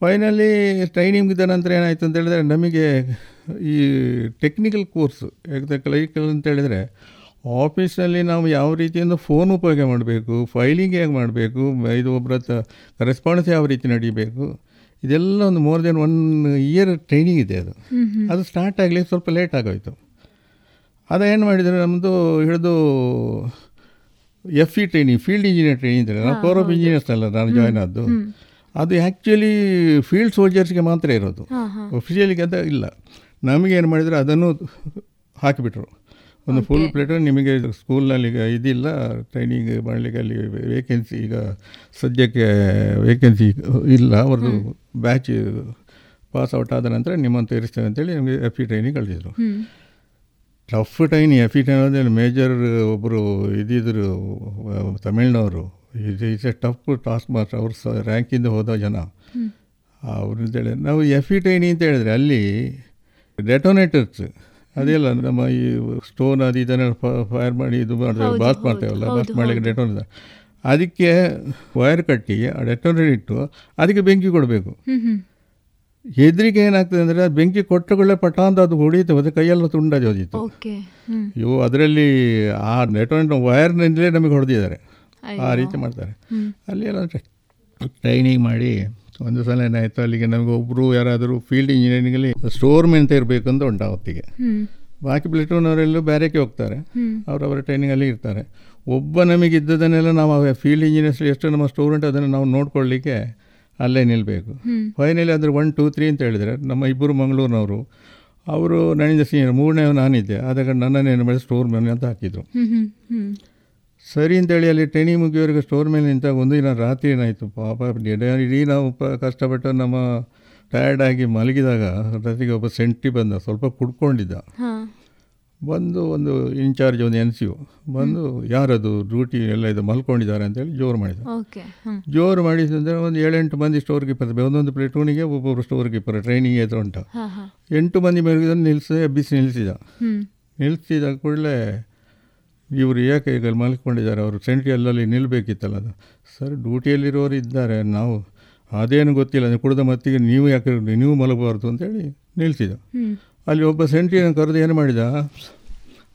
ಫೈನಲಿ ಟ್ರೈನಿಂಗ್ ಇದ್ದ ನಂತರ ಏನಾಯಿತು ಅಂತ ಹೇಳಿದ್ರೆ ನಮಗೆ ಈ ಟೆಕ್ನಿಕಲ್ ಕೋರ್ಸ್ ಕ್ಲೈಕಲ್ ಅಂತ ಹೇಳಿದರೆ ಆಫೀಸ್ನಲ್ಲಿ ನಾವು ಯಾವ ರೀತಿಯಿಂದ ಫೋನ್ ಉಪಯೋಗ ಮಾಡಬೇಕು ಫೈಲಿಂಗ್ ಹೇಗೆ ಮಾಡಬೇಕು ಇದು ಒಬ್ಬರ ಕರೆಸ್ಪಾಂಡೆನ್ಸ್ ಯಾವ ರೀತಿ ನಡೀಬೇಕು ಇದೆಲ್ಲ ಒಂದು more than one year training ಇದೆ ಅದು. ಅದು ಸ್ಟಾರ್ಟ್ ಆಗಲಿ ಸ್ವಲ್ಪ ಲೇಟ್ ಆಗೋಯ್ತು. ಏನು ಮಾಡಿದರೆ ನಮ್ಮದು ಹಿಡಿದು F E training field engineer training ಇದ್ದಾರೆ ನಾವು ಕೋರ್ ಆಫ್ ಇಂಜಿನಿಯರ್ಸ್ ಅಲ್ಲ ನಾನು ಜಾಯ್ನ್ ಆದ್ದು. ಅದು ಆ್ಯಕ್ಚುಲಿ ಫೀಲ್ಡ್ ಸೋಲ್ಜರ್ಸ್ಗೆ ಮಾತ್ರ ಇರೋದು. ಒಫಿಷಿಯಲಿಗೆ ಅದು ಇಲ್ಲ. ನಮಗೆ ಏನು ಮಾಡಿದರೆ ಅದನ್ನು ಹಾಕಿಬಿಟ್ರು. ಒಂದು ಫುಲ್ ಪ್ಲೇಟ್ ನಿಮಗೆ ಸ್ಕೂಲ್ನಲ್ಲಿ ಈಗ ಇದಿಲ್ಲ ಟ್ರೈನಿಂಗ್ ಮಾಡಲಿಕ್ಕೆ ಅಲ್ಲಿ ವೇಕೆನ್ಸಿ ಈಗ ಸದ್ಯಕ್ಕೆ ವೇಕೆನ್ಸಿ ಇಲ್ಲ. ಅವ್ರದ್ದು ಬ್ಯಾಚ್ ಪಾಸ್ ಔಟ್ ಆದ ನಂತರ ನಿಮ್ಮನ್ನು ತೇರಿಸ್ತೇವೆ ಅಂತೇಳಿ ನಮಗೆ F E training ಕಳಿಸಿದರು. Tough train F E train ಅಂದರೆ ಮೇಜರ್ ಒಬ್ಬರು ಇದ್ದಿದ್ರು ಆ, ತಮಿಳ್ನವರು. ಇದು is a tough task master ಅವ್ರು ಸ ರ್ಯಾಂಕಿಂದ ಹೋದ ಜನ. ಅವ್ರು ಅಂತೇಳಿ ನಾವು ಎಫ್ ಇ ಟೈನಿ ಅಂತ ಹೇಳಿದ್ರೆ ಅಲ್ಲಿ ಡೆಟೋನೇಟರ್ಸ್ ಅದೆಲ್ಲ ನಮ್ಮ ಈ ಸ್ಟೋನ್ ಅದು ಇದನ್ನೆಲ್ಲ ಫೈರ್ ಮಾಡಿ ಇದು ಮಾಡ್ತೇವೆ ಹೌದು, ಬಾತ್ ಮಾಡ್ತೇವಲ್ಲ ಬಾತ್ ಮಾಡಲಿಕ್ಕೆ. ಡೆಟೋನೇಟರ್ ಅದಕ್ಕೆ ವೈರ್ ಕಟ್ಟಿ ಆ ಡೆಟೋನೇಟರ್ ಇಟ್ಟು ಅದಕ್ಕೆ ಬೆಂಕಿ ಕೊಡಬೇಕು. ಹೆದರಿಕೆ ಏನಾಗ್ತದೆ ಅಂದರೆ ಅದು ಬೆಂಕಿ ಕೊಟ್ಟಗಳೇ ಪಟ ಅಂತ ಅದು ಹೊಡೀತು ಮತ್ತು ಕೈಯೆಲ್ಲ ತುಂಡ ಜೋದಿತ್ತು ಇವು ಅದರಲ್ಲಿ ಆ ನೆಟ್ವರ್ಕ್ ವೈರ್ನಿಂದಲೇ ನಮಗೆ ಹೊಡೆದಿದ್ದಾರೆ. ಆ ರೀತಿ ಮಾಡ್ತಾರೆ. ಅಲ್ಲಿ ಎಲ್ಲ ಟ್ರೈನಿಂಗ್ ಮಾಡಿ ಒಂದು ಸಲ ಏನಾಯಿತು ಅಲ್ಲಿಗೆ ನಮಗೆ ಒಬ್ಬರು ಯಾರಾದರೂ ಫೀಲ್ಡ್ ಇಂಜಿನಿಯರಿಂಗಲ್ಲಿ ಸ್ಟೋರ್ ಅಂತ ಇರಬೇಕು ಅಂತ ಉಂಟು ಅವತ್ತಿಗೆ ಹ್ಮ್. ಬಾಕಿ ಪ್ಲೇಟೂನವರೆಲ್ಲೂ ಬೇರೆಕ್ಕೆ ಹೋಗ್ತಾರೆ. ಅವರವರ ಟ್ರೈನಿಂಗ್ ಟ್ರೈನಿಂಗಲ್ಲಿ ಇರ್ತಾರೆ. ಒಬ್ಬ ನಮಗೆ ಇದ್ದದನ್ನೆಲ್ಲ ನಾವು ಫೀಲ್ಡ್ ಇಂಜಿನಿಯರ್ಸ್ ಎಷ್ಟು ನಮ್ಮ ಸ್ಟೋರ್ ಉಂಟು ಅದನ್ನು ನಾವು ನೋಡ್ಕೊಳ್ಳಿಕ್ಕೆ ಅಲ್ಲೇ ನಿಲ್ಲಬೇಕು ಫೈನಲಿ ಅಂದರೆ ಒನ್ ಟೂ ತ್ರೀ ಅಂತ ಹೇಳಿದರೆ ನಮ್ಮ ಇಬ್ಬರು ಮಂಗಳೂರಿನವರು ಅವರು ನನ್ನಿಂದ ಸೀನಿಯರ್ ಮೂರನೇ ನಾನಿದ್ದೆ. ಆದಾಗ ನನ್ನನ್ನು ನನ್ನನ್ನೇನು ಮಾಡಿ ಸ್ಟೋರ್ ಮ್ಯಾನ್ ಅಂತ ಹಾಕಿದರು. ಸರಿ ಅಂತೇಳಿ ಅಲ್ಲಿ ಟ್ರೈನಿಂಗ್ ಮುಗಿಯೋರಿಗೆ ಸ್ಟೋರ್ ಮೇಲೆ ನಿಂತಾಗ ಒಂದು ದಿನ ರಾತ್ರಿ ಏನಾಯಿತು? ಪಾಪ ಇಡೀ- ನಾವು ಪ ಕಷ್ಟಪಟ್ಟು ನಮ್ಮ ಟಯರ್ಡ್ ಆಗಿ ಮಲಗಿದಾಗ ರಾತ್ರಿಗೆ ಒಬ್ಬ ಸೆಂಟಿ ಬಂದ ಸ್ವಲ್ಪ ಕುಡ್ಕೊಂಡಿದ್ದ. ಬಂದು ಒಂದು ಇನ್ಚಾರ್ಜ್ ಒಂದು ಎನ್ ಸಿ ಯು ಬಂದು ಯಾರದು ಡ್ಯೂಟಿ ಎಲ್ಲ ಇದು ಮಲ್ಕೊಂಡಿದ್ದಾರೆ ಅಂತೇಳಿ ಜೋರು ಮಾಡಿದ. ಜೋರು ಮಾಡಿದಂದರೆ ಒಂದು ಏಳೆಂಟು ಮಂದಿ ಸ್ಟೋರ್ ಕೀಪರ್ ಒಂದೊಂದು ಪ್ಲೇಟೂನಿಗೆ ಒಬ್ಬೊಬ್ಬರು ಸ್ಟೋರ್ ಕೀಪರ್ ಟ್ರೈನಿಂಗ್ ಎದುರು ಉಂಟು ಎಂಟು ಮಂದಿ ಮೇಲೆ ನಿಲ್ಸಿ ಬಿಸಿ ನಿಲ್ಲಿಸಿದ ನಿಲ್ಸಿದ ನಿಲ್ಲಿಸಿದ ಕೂಡಲೇ ಇವರು ಯಾಕೆ ಈಗ ಮಲ್ಕೊಂಡಿದ್ದಾರೆ? ಅವರು ಸೆಂಟ್ರಿ ಅಲ್ಲಲ್ಲಿ ನಿಲ್ಲಬೇಕಿತ್ತಲ್ಲ ಅದು. ಸರ್ ಡ್ಯೂಟಿಯಲ್ಲಿರೋರು ಇದ್ದಾರೆ. ನಾವು ಅದೇನು ಗೊತ್ತಿಲ್ಲ. ನೀವು ಕುಡಿದ ಮತ್ತಿಗೆ ನೀವು ಯಾಕೆ ನೀವು ಮಲಗಬಾರ್ದು ಅಂತೇಳಿ ನಿಲ್ಲಿಸಿದ ಅಲ್ಲಿ ಒಬ್ಬ ಸೆಂಟ್ರಿಯನ್ನು ಕರೆದು ಏನು ಮಾಡಿದ?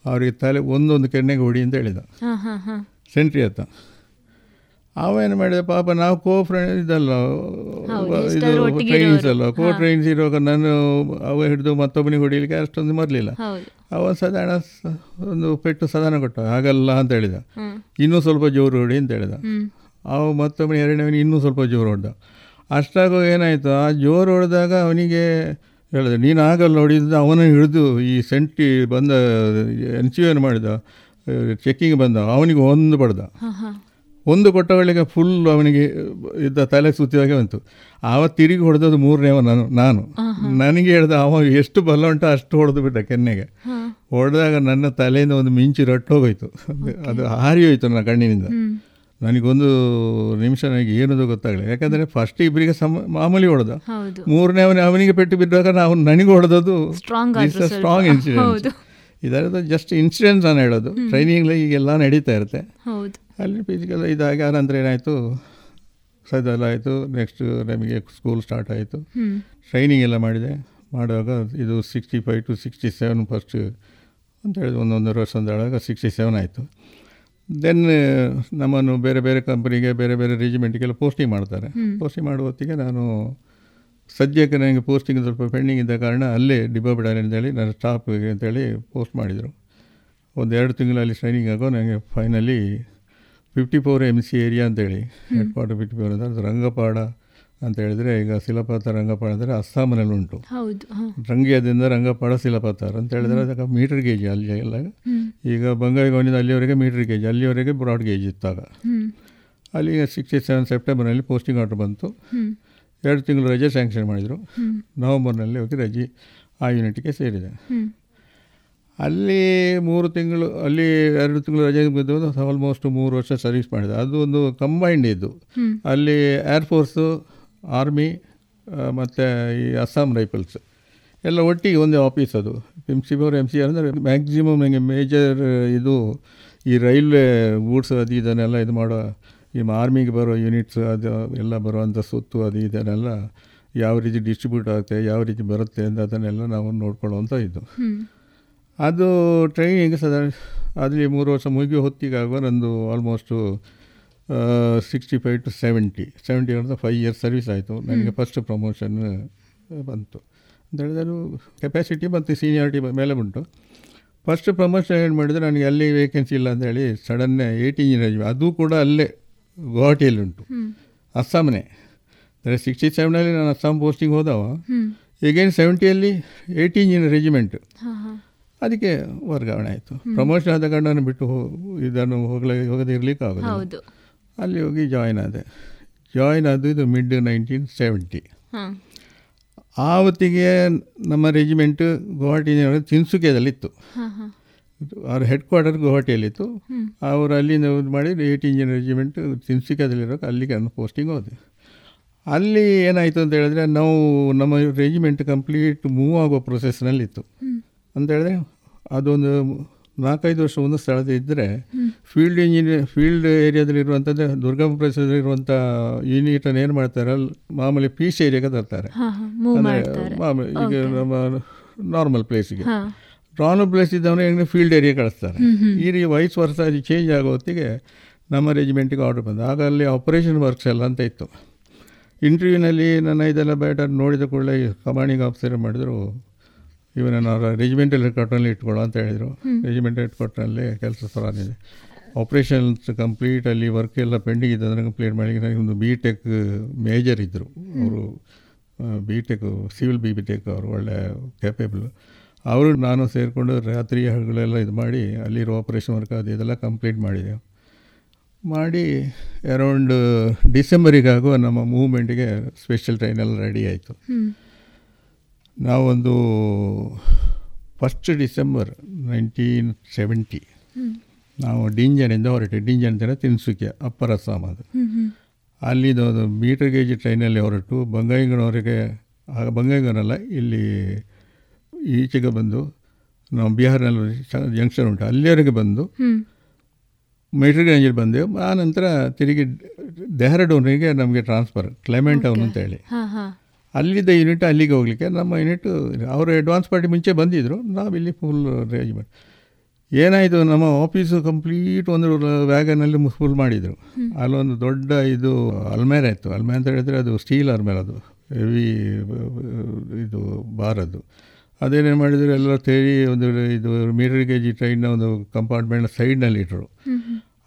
ಅವರಿಗೆ ತಲೆ ಒಂದೊಂದು ಕೆನ್ನೆಗೆ ಹೊಡಿ ಅಂತ ಹೇಳಿದ. ಹಾ ಹಾ ಹಾ. ಸೆಂಟ್ರಿ ಹತ್ತ ಅವ ಏನು ಮಾಡಿದ? ಪಾಪ ನಾವು ಕೋ ಫ್ರೆಂಡ್ ಇದಲ್ಲ ಇದು ಟ್ರೈನ್ಸ್ ಅಲ್ಲ ಕೋ. ಟ್ರೈನ್ಸ್ ಇರುವಾಗ ನಾನು ಅವ ಹಿಡಿದು ಮತ್ತೊಬ್ಬನಿಗೆ ಹೊಡಿಲಿಕ್ಕೆ ಅಷ್ಟೊಂದು ಮರಲಿಲ್ಲ. ಅವ ಸಾಧಾರಣ ಒಂದು ಪೆಟ್ಟು ಸಾಧಾರಣ ಕೊಟ್ಟ. ಹಾಗಲ್ಲ ಅಂತ ಹೇಳಿದ. ಇನ್ನೂ ಸ್ವಲ್ಪ ಜೋರು ಹೊಡಿ ಅಂತ ಹೇಳಿದ. ಅವ ಮತ್ತೊಬ್ಬನ ಎರಡನೇವನಿಗೆ ಇನ್ನೂ ಸ್ವಲ್ಪ ಜೋರು ಹೊಡೆದ. ಅಷ್ಟಾಗೋ ಏನಾಯಿತು? ಆ ಜೋರು ಹೊಡೆದಾಗ ಅವನಿಗೆ ಹೇಳಿದೆ ನೀನು ಆಗಲ್ಲ ಹೊಡಿದ ಅವನು ಹಿಡಿದು ಈ ಸೆಂಟಿ ಬಂದ ಎನ್ ಸಿ ಮಾಡಿದ ಚೆಕ್ಕಿಂಗ್ ಬಂದ. ಅವನಿಗೆ ಒಂದು ಹಾ. ಒಂದು ಕೊಟ್ಟವಳಿಗೆ ಫುಲ್ ಅವನಿಗೆ ಇದ್ದ ತಲೆ ಸುತ್ತಿದಾಗೆ ಬಂತು. ಆವ ತಿರುಗಿ ಹೊಡೆದದ್ದು ಮೂರನೇವ ನಾನು ನಾನು. ನನಗೆ ಹೇಳ್ದೆ ಅವ ಎಷ್ಟು ಬಲ ಉಂಟು ಅಷ್ಟು ಹೊಡೆದು ಬಿಟ್ಟ ಕೆನ್ನೆಗೆ. ಹೊಡೆದಾಗ ನನ್ನ ತಲೆಯಿಂದ ಒಂದು ಮಿಂಚು ರಟ್ಟೋಗೋಯ್ತು. ಅದು ಹಾರಿ ಹೋಯ್ತು ನನ್ನ ಕಣ್ಣಿನಿಂದ. ನನಗೊಂದು ನಿಮಿಷ ನನಗೆ ಏನದು ಗೊತ್ತಾಗಲಿಲ್ಲ. ಯಾಕಂದರೆ ಫಸ್ಟ್ ಇಬ್ಬರಿಗೆ ಸಮ ಮಾಮೂಲಿ ಹೊಡೆದ. ಮೂರನೇ ಅವನ ಅವನಿಗೆ ಪೆಟ್ಟು ಬಿದ್ದಾಗ ನಾವು ನನಗೆ ಹೊಡೆದದ್ದು ಸ್ಟ್ರಾಂಗ್ ಇನ್ಸಿಡೆಂಟ್ ಇದರದ ಜಸ್ಟ್ ಇನ್ಸಿಡೆಂಟ್ಸ್ ನಾನು ಹೇಳೋದು. ಟ್ರೈನಿಂಗ್ ಈಗೆಲ್ಲ ನಡೀತಾ ಇರುತ್ತೆ. ಅಲ್ಲಿ ಫಿಸಿಕಲ್ ಇದಾಗಿ ಆನಂತರ ಏನಾಯಿತು? ಸದೆಲ್ಲ ಆಯಿತು. ನೆಕ್ಸ್ಟ್ ನಮಗೆ ಸ್ಕೂಲ್ ಸ್ಟಾರ್ಟ್ ಆಯಿತು. ಟ್ರೈನಿಂಗ್ ಎಲ್ಲ ಮಾಡಿದೆ. ಮಾಡುವಾಗ ಇದು sixty five to sixty seven first ಅಂತ ಹೇಳಿದ್ರು ಒಂದೊಂದೂವರೆ ವರ್ಷ ಅಂದಾಗ ಸಿಕ್ಸ್ಟಿ ಸೆವೆನ್ ಆಯಿತು ದೆನ್ ನಮ್ಮನ್ನು ಬೇರೆ ಬೇರೆ ಕಂಪ್ನಿಗೆ ಬೇರೆ ಬೇರೆ ರೆಜಿಮೆಂಟ್ಗೆಲ್ಲ ಪೋಸ್ಟಿಂಗ್ ಮಾಡ್ತಾರೆ. ಪೋಸ್ಟಿಂಗ್ ಮಾಡುವ ಹೊತ್ತಿಗೆ ನಾನು ಸದ್ಯಕ್ಕೆ ನನಗೆ ಪೋಸ್ಟಿಂಗ್ ಸ್ವಲ್ಪ ಪೆಂಡಿಂಗ್ ಇದ್ದ ಕಾರಣ ಅಲ್ಲೇ ಡಿಬಾ ಬಿಡಾನೆ ಅಂತೇಳಿ ನನ್ನ ಸ್ಟಾಫ್ಗೆ ಅಂತೇಳಿ ಪೋಸ್ಟ್ ಮಾಡಿದರು. ಒಂದು ಎರಡು ತಿಂಗಳಲ್ಲಿ ಟ್ರೈನಿಂಗ್ ಆಗೋ ನನಗೆ finally fifty four M C area ಅಂತೇಳಿ ಹೆಡ್ ಕ್ವಾರ್ಟರ್ ಫಿಫ್ಟಿ ಫೋರ್ ಅಂತ ರಂಗಪಾಡ ಅಂತ ಹೇಳಿದರೆ ಈಗ ಶಿಲಪಾತ ರಂಗಪಾಡ ಅಂದರೆ ಅಸ್ಸಾಮನಲ್ಲಿ ಉಂಟು. ರಂಗಿಯಾದಿಂದ ರಂಗಪಾಡ ಶಿಲಪಾತಾರ ಅಂತ ಹೇಳಿದ್ರೆ ಅದಕ್ಕೆ ಮೀಟರ್ ಗೇಜ್ ಅಲ್ಲಿ ಎಲ್ಲ. ಈಗ ಬಂಗಾಯಿಗೋನಿಂದ ಅಲ್ಲಿವರೆಗೆ ಮೀಟರ್ ಗೇಜ್ ಅಲ್ಲಿವರೆಗೆ ಬ್ರಾಡ್ ಗೇಜ್ ಇತ್ತಾಗ ಅಲ್ಲಿಗೆ ಸಿಕ್ಸ್ಟಿ ಸೆವೆನ್ ಸೆಪ್ಟೆಂಬರ್ನಲ್ಲಿ ಪೋಸ್ಟಿಂಗ್ ಆರ್ಡರ್ ಬಂತು. ಎರಡು ತಿಂಗಳು ರಜೆ ಸ್ಯಾಂಕ್ಷನ್ ಮಾಡಿದರು. ನವಂಬರ್ನಲ್ಲಿ ಹೋಗಿ ರಜೆ ಆ ಯೂನಿಟ್ಗೆ ಸೇರಿದೆ. ಅಲ್ಲಿ ಮೂರು ತಿಂಗಳು ಅಲ್ಲಿ ಎರಡು ತಿಂಗಳು ರಜೆ ಬಿದ್ದು ಆಲ್ಮೋಸ್ಟ್ ಮೂರು ವರ್ಷ ಸರ್ವಿಸ್ ಮಾಡಿದೆ. ಅದು ಒಂದು ಕಂಬೈಂಡ್ ಇದ್ದು. ಅಲ್ಲಿ ಏರ್ಫೋರ್ಸು ಆರ್ಮಿ ಮತ್ತು ಈ ಅಸ್ಸಾಂ ರೈಫಲ್ಸ್ ಎಲ್ಲ ಒಟ್ಟಿಗೆ ಒಂದೇ ಆಫೀಸ್ ಅದು. M C four M C ಅಂದರೆ ಮ್ಯಾಕ್ಸಿಮಮ್ ನನಗೆ ಮೇಜರ್ ಇದು ಈ ರೈಲ್ವೆ ಗೂಡ್ಸ್ ಅದು ಇದನ್ನೆಲ್ಲ ಇದು ಮಾಡೋ ಈ ಆರ್ಮಿಗೆ ಬರೋ ಯೂನಿಟ್ಸ್ ಅದು ಎಲ್ಲ ಬರುವಂಥ ಸೊತ್ತು ಅದು ಇದನ್ನೆಲ್ಲ ಯಾವ ರೀತಿ ಡಿಸ್ಟ್ರಿಬ್ಯೂಟ್ ಆಗುತ್ತೆ ಯಾವ ರೀತಿ ಬರುತ್ತೆ ಅಂತ ಅದನ್ನೆಲ್ಲ ನಾವು ನೋಡ್ಕೊಳ್ಳುವಂಥ ಇದ್ದು ಅದು ಟ್ರೈನಿಂಗ್ ಸದಾ ಅಲ್ಲಿ ಮೂರು ವರ್ಷ ಮುಗಿ ಹೊತ್ತಿಗಾಗುವ ನಂದು almost sixty five to seventy seventy ಅಂತ ಫೈವ್ ಇಯರ್ಸ್ ಸರ್ವಿಸ್ ಆಯಿತು. ನನಗೆ ಫಸ್ಟ್ ಪ್ರಮೋಷನ್ ಬಂತು. ಅಂತ ಹೇಳಿದ್ರು ಅದು ಕೆಪಾಸಿಟಿ ಮತ್ತು ಸೀನಿಯಾರಿಟಿ ಮೇಲೆ ಉಂಟು ಫಸ್ಟ್ ಪ್ರಮೋಷನ್ ಏನು ಮಾಡಿದರೆ ನನಗೆ ಅಲ್ಲಿ ವೇಕೆನ್ಸಿ ಇಲ್ಲ ಅಂತ ಹೇಳಿ ಸಡನ್ನೇ ಏಯ್ಟಿ ಇಂಜಿನಿಯರ್ ಅದು ಕೂಡ ಅಲ್ಲೇ. ಗುವಾಹಟಿಯಲ್ಲಿ ಉಂಟು ಅಸ್ಸಾಂನೇ ಅಂದರೆ ಸಿಕ್ಸ್ಟಿ ಸೆವೆನಲ್ಲಿ ನಾನು ಅಸ್ಸಾಂ ಪೋಸ್ಟಿಂಗ್ ಹೋದವ. ಈಗೇನು ಸೆವೆಂಟಿಯಲ್ಲಿ ಏಯ್ಟೀನ್ ಇನ್ ರೆಜಿಮೆಂಟ್ ಅದಕ್ಕೆ ವರ್ಗಾವಣೆ ಆಯಿತು. ಪ್ರಮೋಷನ್ ಆದ ಕಾರಣ ನಾನು ಬಿಟ್ಟು ಹೋ ಇದನ್ನು ಹೋಗಲ ಹೋಗದೆ ಇರಲಿಕ್ಕೆ ಆಗೋದು ಅಲ್ಲಿ ಹೋಗಿ ಜಾಯಿನ್ ಆದೆ. ಜಾಯಿನ್ ಆದ ಇದು ಮಿಡ್ ನೈನ್ಟೀನ್ ಸೆವೆಂಟಿ ಹಾಂ. ಆವತ್ತಿಗೆ ನಮ್ಮ ರೆಜಿಮೆಂಟ್ ಗುವಾಹಟಿ ತಿನ್ಸುಕೆದಲ್ಲಿತ್ತು. ಅವ್ರ ಹೆಡ್ ಕ್ವಾರ್ಟರ್ ಗುವಾಹಟಿಯಲ್ಲಿತ್ತು ಇತ್ತು ಅವರು ಅಲ್ಲಿಂದ ಇದು ಮಾಡಿ ಏಯ್ಟ್ ಇಂಜಿನ್ ರೆಜಿಮೆಂಟ್ ತಿನ್ಸುಕಿಯದಲ್ಲಿರೋಕೆ ಅಲ್ಲಿಗೆ ನಾನು ಪೋಸ್ಟಿಂಗ್ ಹೋದೆ. ಅಲ್ಲಿ ಏನಾಯಿತು ಅಂತ ಹೇಳಿದ್ರೆ ನಾವು ನಮ್ಮ ರೆಜಿಮೆಂಟ್ ಕಂಪ್ಲೀಟ್ ಮೂವ್ ಆಗೋ ಪ್ರೊಸೆಸ್ನಲ್ಲಿತ್ತು ಅಂತ ಹೇಳಿದ್ರೆ ಅದೊಂದು ನಾಲ್ಕೈದು ವರ್ಷ ಒಂದು ಸ್ಥಳದ ಇದ್ದರೆ ಫೀಲ್ಡ್ ಇಂಜಿನಿಯರ್ ಫೀಲ್ಡ್ ಏರಿಯಾದಲ್ಲಿರುವಂಥದ್ದು ದುರ್ಗಮ ಪ್ರದೇಶದಲ್ಲಿರುವಂಥ ಯೂನಿಟನ್ನು ಏನು ಮಾಡ್ತಾರೆ ಅಲ್ಲಿ ಮಾಮೂಲಿ ಪೀಸ್ ಏರಿಯಾಗೆ ತರ್ತಾರೆ. ಮಾಡ್ತಾರೆ. ಮಾಮೂಲಿ ಈಗ ನಮ್ಮ ನಾರ್ಮಲ್ ಪ್ಲೇಸಿಗೆ ನಾರ್ಮಲ್ ಪ್ಲೇಸ್ ಇದ್ದವನು ಹೆಂಗೆ ಫೀಲ್ಡ್ ಏರಿಯಾ ಕಳಿಸ್ತಾರೆ ಈ ರೀತಿ ವಯಸ್ಸು ವರ್ಷ ಅದು ಚೇಂಜ್ ಆಗೋ ಹೊತ್ತಿಗೆ ನಮ್ಮ ರೆಜಿಮೆಂಟಿಗೆ ಆರ್ಡರ್ ಬಂದ ಆಗ ಅಲ್ಲಿ ಆಪರೇಷನ್ ವರ್ಕ್ಸ್ ಎಲ್ಲ ಅಂತ ಇತ್ತು. ಇಂಟರ್ವ್ಯೂನಲ್ಲಿ ನನ್ನ ಇದೆಲ್ಲ ಬೇಟರ್ ನೋಡಿದ ಕೂಡಲೇ ಕಮಾಂಡಿಂಗ್ ಆಫೀಸರ್ ಮಾಡಿದ್ರು ಇವನ ಅವರ ರೆಜಿಮೆಂಟಲ್ ಹೆಡ್ ಕ್ವಾರ್ಟರ್ನಲ್ಲಿ ಇಟ್ಕೊಳ್ಳೋ ಅಂತ ಹೇಳಿದರು. ರೆಜಿಮೆಂಟ್ ಹೆಡ್ ಕ್ವಾರ್ಟರ್ನಲ್ಲಿ ಕೆಲಸ ಸರಾನಿದೆ ಆಪ್ರೇಷನ್ಸ್ ಕಂಪ್ಲೀಟ್ ಅಲ್ಲಿ ವರ್ಕ್ ಎಲ್ಲ ಪೆಂಡಿಂಗ್ ಇದೆ ಅದನ್ನು ಕಂಪ್ಲೀಟ್ ಮಾಡಿ ನನಗೆ ಒಂದು ಬಿ ಟೆಕ್ ಮೇಜರ್ ಇದ್ದರು ಅವರು B tech civil B B tech ಅವರು ಒಳ್ಳೆ ಕ್ಯಾಪೇಬಲ್ ಅವರು ನಾನು ಸೇರಿಕೊಂಡು ರಾತ್ರಿ ಹಗಲೆಲ್ಲ ಇದು ಮಾಡಿ ಅಲ್ಲಿರೋ ಆಪ್ರೇಷನ್ ವರ್ಕ್ ಅದು ಇದೆಲ್ಲ ಕಂಪ್ಲೀಟ್ ಮಾಡಿದೆ. ಮಾಡಿ ಅರೌಂಡ್ ಡಿಸೆಂಬರಿಗಾಗುವ ನಮ್ಮ ಮೂವ್ಮೆಂಟಿಗೆ ಸ್ಪೆಷಲ್ ಟ್ರೈನ್ ಎಲ್ಲ ರೆಡಿ ಆಯಿತು. ನಾವೊಂದು ಫಸ್ಟ್ ಡಿಸೆಂಬರ್ ನೈನ್ಟೀನ್ ಸೆವೆಂಟಿ ನಾವು ಡಿಂಜನಿಂದ ಹೊರಟೆ. ಡಿಂಜನ್ ಜನ ತಿನ್ಸುಕೆ ಅಪ್ಪರ್ ಅಸ್ಸಾಂ ಅದು. ಹ್ಮ್ ಹ್ಮ್. ಅಲ್ಲಿದು ಒಂದು ಮೀಟರ್ ಗೇಜ್ ಟ್ರೈನಲ್ಲಿ ಹೊರಟು. ಬಂಗಾಯಿಗನವರೆಗೆ ಆಗ ಬಂಗಾಯಿಗನಲ್ಲ ಇಲ್ಲಿ ಈಚೆಗೆ ಬಂದು ನಾವು ಬಿಹಾರ್ನಲ್ಲಿ ಜಂಕ್ಷನ್ ಉಂಟು ಅಲ್ಲಿಯವರೆಗೆ ಬಂದು ಹ್ಮ್ ರೇಂಜಲ್ಲಿ ಗೇಜಲ್ಲಿ ಬಂದೆವು ಆ ನಂತರ ತಿರುಗಿ ಡೆಹ್ರಾಡೂನಿಗೆ ನಮಗೆ ಟ್ರಾನ್ಸ್ಫರ್ ಕ್ಲೈಮೆಂಟ್ ಅವನು ಅಂತೇಳಿ ಹೇಳಿ ಅಲ್ಲಿದ್ದ ಯೂನಿಟ್ ಅಲ್ಲಿಗೆ ಹೋಗಲಿಕ್ಕೆ ನಮ್ಮ ಯೂನಿಟ್ ಅವರು ಅಡ್ವಾನ್ಸ್ ಪಾರ್ಟಿ ಮುಂಚೆ ಬಂದಿದ್ದರು ನಾವಿಲ್ಲಿ ಫುಲ್ ರೇಂಜ್ಮೆಂಟ್ ಏನಾಯಿತು ನಮ್ಮ ಆಫೀಸು ಕಂಪ್ಲೀಟ್ ಒಂದು ವ್ಯಾಗನಲ್ಲಿ ಫುಲ್ ಮಾಡಿದರು ಅಲ್ಲೊಂದು ದೊಡ್ಡ ಇದು ಅಲ್ಮೇರ ಇತ್ತು ಅಲ್ಮೇರ ಅಂತ ಹೇಳಿದ್ರೆ ಅದು ಸ್ಟೀಲ್ ಅಲ್ಮೇರ ಅದು ಹೆವಿ ಇದು ಬಾರದು ಅದೇನೇನು ಮಾಡಿದ್ರು ಎಲ್ಲ ತೇರಿ ಒಂದು ಇದು ಮೀಟರ್ ಕೆ ಜಿ ಟ್ರೈನ್ನ ಒಂದು ಕಂಪಾರ್ಟ್ಮೆಂಟ್ ಸೈಡ್ನಲ್ಲಿ ಇಟ್ಟರು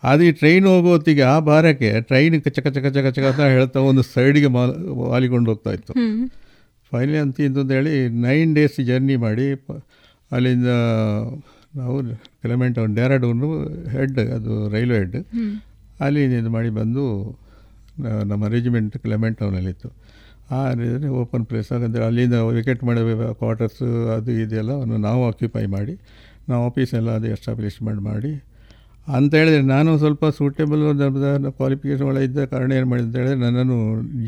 ಅದು ಈ ಟ್ರೈನ್ ಹೋಗೋ ಹೊತ್ತಿಗೆ ಆ ಭಾರಕ್ಕೆ ಟ್ರೈನ್ ಚಕ ಚಕ ಚಕ ಚಕ ಅಂತ ಹೇಳ್ತಾ ಒಂದು ಸೈಡಿಗೆ ಮಾ ವಾಲಿಕೊಂಡು ಹೋಗ್ತಾ ಇತ್ತು. ಫೈನಲಿ ಅಂತ ಹೇಳಿ ನೈನ್ ಡೇಸ್ ಜರ್ನಿ ಮಾಡಿ ಅಲ್ಲಿಂದ ನಾವು ಕ್ಲೆಮೆಂಟ್ ಅವ್ನು ಡ್ಯಾರಾಡೂನು ಹೆಡ್ ಅದು ರೈಲ್ವೆ ಹೆಡ್ ಅಲ್ಲಿ ಇದು ಮಾಡಿ ಬಂದು ನಮ್ಮ ರೆಜಿಮೆಂಟ್ ಕ್ಲೆಮೆಂಟ್ ಟೌನಲ್ಲಿತ್ತು ಆ ರೀತಿ ಓಪನ್ ಪ್ಲೇಸ್ ಹಾಗಂದರೆ ಅಲ್ಲಿಂದ ವಿಕೆಟ್ ಮಾಡೋ ಕ್ವಾರ್ಟರ್ಸು ಅದು ಇದೆಲ್ಲ ನಾವು ಆಕ್ಯುಪೈ ಮಾಡಿ, ನಾವು ಆಫೀಸ್ ಎಲ್ಲ ಅದು ಎಸ್ಟಾಬ್ಲಿಷ್ಮೆಂಟ್ ಮಾಡಿ. ಅಂತ ಹೇಳಿದ್ರೆ ನಾನು ಸ್ವಲ್ಪ ಸೂಟೇಬಲ್ ಕ್ವಾಲಿಫಿಕೇಷನ್ ಒಳಗೆ ಇದ್ದ ಕಾರಣ ಏನು ಮಾಡಿದೆ ಅಂತ ಹೇಳಿದ್ರೆ ನನ್ನನ್ನು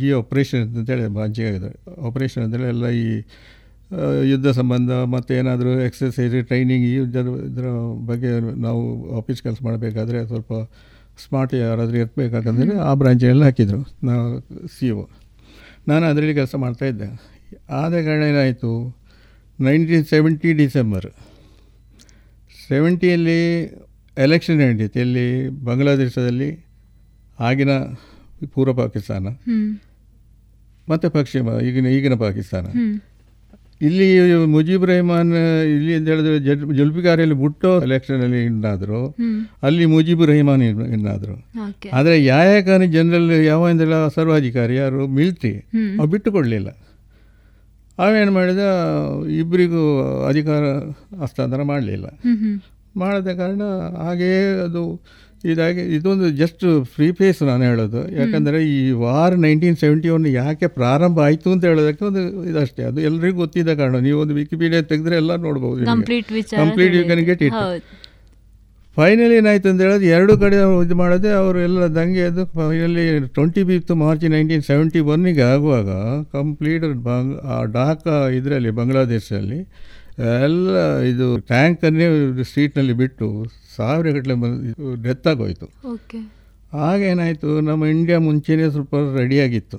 ಜಿ ಆಪ್ರೇಷನ್ ಅಂತೇಳಿ ಆಗಿದೆ ಆಪ್ರೇಷನ್ ಅಂತೇಳಿ ಎಲ್ಲ ಈ ಯುದ್ಧ ಸಂಬಂಧ ಮತ್ತು ಏನಾದರೂ ಎಕ್ಸಸೈಸ್ ಟ್ರೈನಿಂಗ್ ಈ ಯುದ್ಧದ ಇದರ ಬಗ್ಗೆ ನಾವು ಆಫೀಸ್ ಕೆಲಸ ಮಾಡಬೇಕಾದ್ರೆ ಸ್ವಲ್ಪ ಸ್ಮಾರ್ಟ್ ಯಾರಾದರೂ ಇರಬೇಕಾಗಂದರೆ ಆ ಬ್ರಾಂಚಲ್ಲಿ ಹಾಕಿದರು. ನಾವು ಸಿ ಒ ನಾನು ಅದರಲ್ಲಿ ಕೆಲಸ ಮಾಡ್ತಾಯಿದ್ದೆ ಆದ ಕಾರಣ ಏನಾಯಿತು? ನೈನ್ಟೀನ್ ಸೆವೆಂಟಿ ಡಿಸೆಂಬರ್ ಸೆವೆಂಟಿಯಲ್ಲಿ ಎಲೆಕ್ಷನ್ ನಡೀತು ಇಲ್ಲಿ ಬಾಂಗ್ಲಾದೇಶದಲ್ಲಿ ಆಗಿನ ಪೂರ್ವ ಪಾಕಿಸ್ತಾನ ಮತ್ತು ಪಶ್ಚಿಮ ಈಗಿನ ಈಗಿನ ಪಾಕಿಸ್ತಾನ. ಇಲ್ಲಿ ಮುಜೀಬ್ ರೆಹಮಾನ್ ಇಲ್ಲಿ ಅಂತ ಹೇಳಿದ್ರೆ ಜುಲ್ಫಿಕಾರಿಯಲ್ಲಿ ಬುಟ್ಟೋ ಎಲೆಕ್ಷನ್ ಅಲ್ಲಿ ಇನ್ನಾದ್ರು ಅಲ್ಲಿ ಮುಜೀಬ್ ರೆಹಮಾನ್ ಇನ್ನಾದ್ರು. ಆದರೆ ಯಾಯಕಾನಿ ಜನರಲ್ ಯಾವ ಅಂದೆಲ್ಲ ಸರ್ವಾಧಿಕಾರಿ ಯಾರು ಮಿಲ್ತಿ ಅವ್ರು ಬಿಟ್ಟು ಕೊಡಲಿಲ್ಲ ಅವೇನು ಮಾಡಿದ ಇಬ್ಬರಿಗೂ ಅಧಿಕಾರ ಹಸ್ತಾಂತರ ಮಾಡಲಿಲ್ಲ. ಮಾಡದ ಕಾರಣ ಹಾಗೆಯೇ ಅದು ಇದಾಗಿ ಇದೊಂದು ಜಸ್ಟ್ ಫ್ರೀ ಫೇಸ್ ನಾನು ಹೇಳೋದು. ಯಾಕಂದರೆ ಈ ವಾರ್ ನೈನ್ಟೀನ್ ಸೆವೆಂಟಿ ಒನ್ ಯಾಕೆ ಪ್ರಾರಂಭ ಆಯಿತು ಅಂತ ಹೇಳೋದಕ್ಕೆ ಒಂದು ಇದಷ್ಟೇ. ಅದು ಎಲ್ರಿಗೂ ಗೊತ್ತಿದ್ದ ಕಾರಣ. ನೀವು ಒಂದು ವಿಕಿಪೀಡಿಯಾ ತೆಗೆದ್ರೆ ಎಲ್ಲ ನೋಡ್ಬೋದು complete you can get it finally ಏನಾಯ್ತು ಅಂತ ಹೇಳಿದ್ರೆ ಎರಡು ಕಡೆ ಅವರು ಇದು ಮಾಡೋದೇ. ಅವರು ಎಲ್ಲ ದಂಗೆ ಅದು finally twenty fifth March nineteen seventy ಒನ್ನಿಗೆ ಆಗುವಾಗ ಕಂಪ್ಲೀಟ್ ಬಂಗ್ ಆ ಡಾಕ ಇದರಲ್ಲಿ ಬಾಂಗ್ಲಾದೇಶದಲ್ಲಿ ಎಲ್ಲ ಇದು ಟ್ಯಾಂಕನ್ನೇ ಸ್ಟ್ರೀಟ್ನಲ್ಲಿ ಬಿಟ್ಟು ಸಾವಿರ ಗಟ್ಟಲೆ ಡೆತ್ ಆಗೋಯ್ತು. ಆಗೇನಾಯಿತು ನಮ್ಮ ಇಂಡಿಯಾ ಮುಂಚೆನೇ ಸ್ವಲ್ಪ ರೆಡಿಯಾಗಿತ್ತು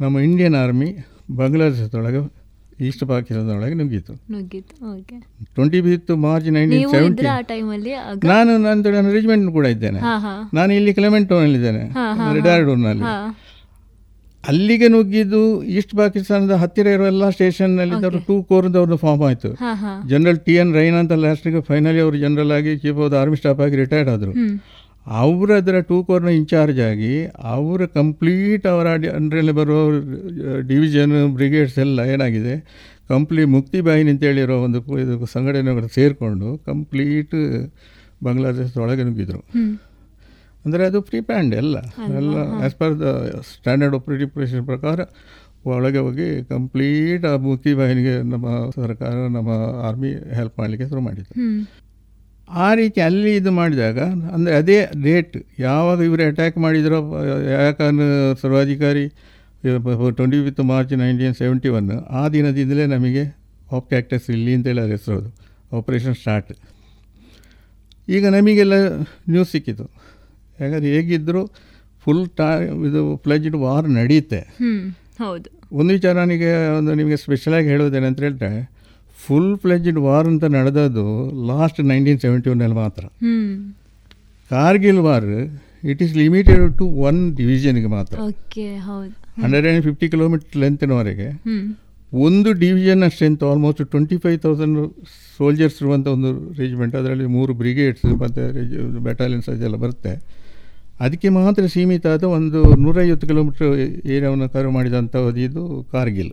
ನಮ್ಮ ಇಂಡಿಯನ್ ಆರ್ಮಿ ಬಾಂಗ್ಲಾದೇಶದೊಳಗೆ ಈಸ್ಟ್ ಪಾಕಿಸ್ತಾನದೊಳಗೆ ನುಗ್ಗಿತ್ತು. Twenty fifth March nineteen seventy ನಾನು ನನ್ನ ನನ್ನ ರೆಜಿಮೆಂಟ್ ಕೂಡ ಇದ್ದೇನೆ. ನಾನು ಇಲ್ಲಿ ಕ್ಲೆಮೆಂಟ್ ಟೌನಲ್ಲಿದ್ದೇನೆ ರಿಡಾರ್ಡೂರ್ನಲ್ಲಿ ಅಲ್ಲಿಗೆ ನುಗ್ಗಿದ್ದು ಈಸ್ಟ್ ಪಾಕಿಸ್ತಾನದ ಹತ್ತಿರ ಇರೋ ಎಲ್ಲ ಸ್ಟೇಷನ್ನಲ್ಲಿ ಟೂ ಕೋರ್ದವ್ರದ್ದು ಫಾರ್ಮ್ ಆಯಿತು. ಜನರಲ್ ಟಿ ಎನ್ ರೈನ್ ಅಂತ ಲಾಸ್ಟಿಗೆ ಫೈನಲಿ ಅವರು ಜನರಲ್ ಆಗಿ chief of the army staff ಆಗಿ ರಿಟೈರ್ಡ್ ಆದರು. ಅವರು ಅದರ ಟೂ ಕೋರ್ನ ಇನ್ಚಾರ್ಜ್ ಆಗಿ ಅವರ ಕಂಪ್ಲೀಟ್ ಅವರ ಅಂಡ್ರಲ್ಲಿ ಬರೋ ಡಿವಿಷನ್ ಬ್ರಿಗೇಡ್ಸ್ ಎಲ್ಲ ಏನಾಗಿದೆ ಕಂಪ್ಲೀಟ್ ಮುಕ್ತಿ ಬಾಹಿನಿ ಅಂತೇಳಿರೋ ಒಂದು ಇದು ಸಂಘಟನೆಗಳು ಸೇರಿಕೊಂಡು ಕಂಪ್ಲೀಟ್ ಬಾಂಗ್ಲಾದೇಶದೊಳಗೆ ನುಗ್ಗಿದ್ರು. ಅಂದರೆ ಅದು ಪ್ರೀ ಪ್ಲ್ಯಾಂಡ್ ಎಲ್ಲ ಎಲ್ಲ as per the standard operative procedure ಪ್ರಕಾರ ಒಳಗೆ ಹೋಗಿ ಕಂಪ್ಲೀಟ್ ಆ ಮುಕ್ತಿ ವಾಹಿನಿಗೆ ನಮ್ಮ ಸರ್ಕಾರ ನಮ್ಮ ಆರ್ಮಿ ಹೆಲ್ಪ್ ಮಾಡಲಿಕ್ಕೆ ಶುರು ಮಾಡಿದ್ದು ಆ ರೀತಿ ಅಲ್ಲಿ ಇದು ಮಾಡಿದಾಗ ಅಂದರೆ ಅದೇ ಡೇಟ್ ಯಾವಾಗ ಇವರು ಅಟ್ಯಾಕ್ ಮಾಡಿದರೋ ಯಾಕಂದ್ರೆ ಸರ್ವಾಧಿಕಾರಿ twenty fifth March nineteen seventy one ಆ ದಿನದಿಂದಲೇ ನಮಗೆ ಆಪ್ ಕ್ಯಾಕ್ಟಸ್ ಇಲ್ಲಿ ಅಂತೇಳಿ ಅದು ಹೆಸರು ಆಪರೇಷನ್ ಸ್ಟಾರ್ಟ್ ಈಗ ನಮಗೆಲ್ಲ ನ್ಯೂಸ್ ಸಿಕ್ಕಿತು. ಯಾಕಂದರೆ ಹೇಗಿದ್ದರೂ ಫುಲ್ ಟಾ ಇದು ಫ್ಲೆಜ್ಡ್ ವಾರ್ ನಡೆಯುತ್ತೆ ಹೌದು. ಒಂದು ವಿಚಾರ ನನಗೆ ಒಂದು ನಿಮಗೆ ಸ್ಪೆಷಲಾಗಿ ಹೇಳೋದೇನೆ ಅಂತ ಹೇಳಿದ್ರೆ ಫುಲ್ ಫ್ಲೆಜ್ಡ್ ವಾರ್ ಅಂತ ನಡೆದದ್ದು ಲಾಸ್ಟ್ ನೈನ್ಟೀನ್ ಸೆವೆಂಟಿ ಒನ್ನಲ್ಲಿ ಮಾತ್ರ. Kargil war it is limited to one ಡಿವಿಷನ್ಗೆ ಮಾತ್ರ. ಹಂಡ್ರೆಡ್ ಆ್ಯಂಡ್ ಫಿಫ್ಟಿ ಕಿಲೋಮೀಟರ್ ಲೆಂತ್ನವರೆಗೆ ಒಂದು division strength almost twenty five thousand soldiers ಇರುವಂಥ ಒಂದು ರೆಜಿಮೆಂಟ್ ಅದರಲ್ಲಿ ಮೂರು ಬ್ರಿಗೇಡ್ಸ್ ಮತ್ತು ಬೆಟಾಲಿಯನ್ಸ್ ಅದೆಲ್ಲ ಬರುತ್ತೆ. ಅದಕ್ಕೆ ಮಾತ್ರ ಸೀಮಿತ ಆದ ಒಂದು ನೂರೈವತ್ತು ಕಿಲೋಮೀಟ್ರ್ ಏರಿಯಾವನ್ನು ಕವರ್ ಮಾಡಿದಂಥ ಇದು ಕಾರ್ಗಿಲ್.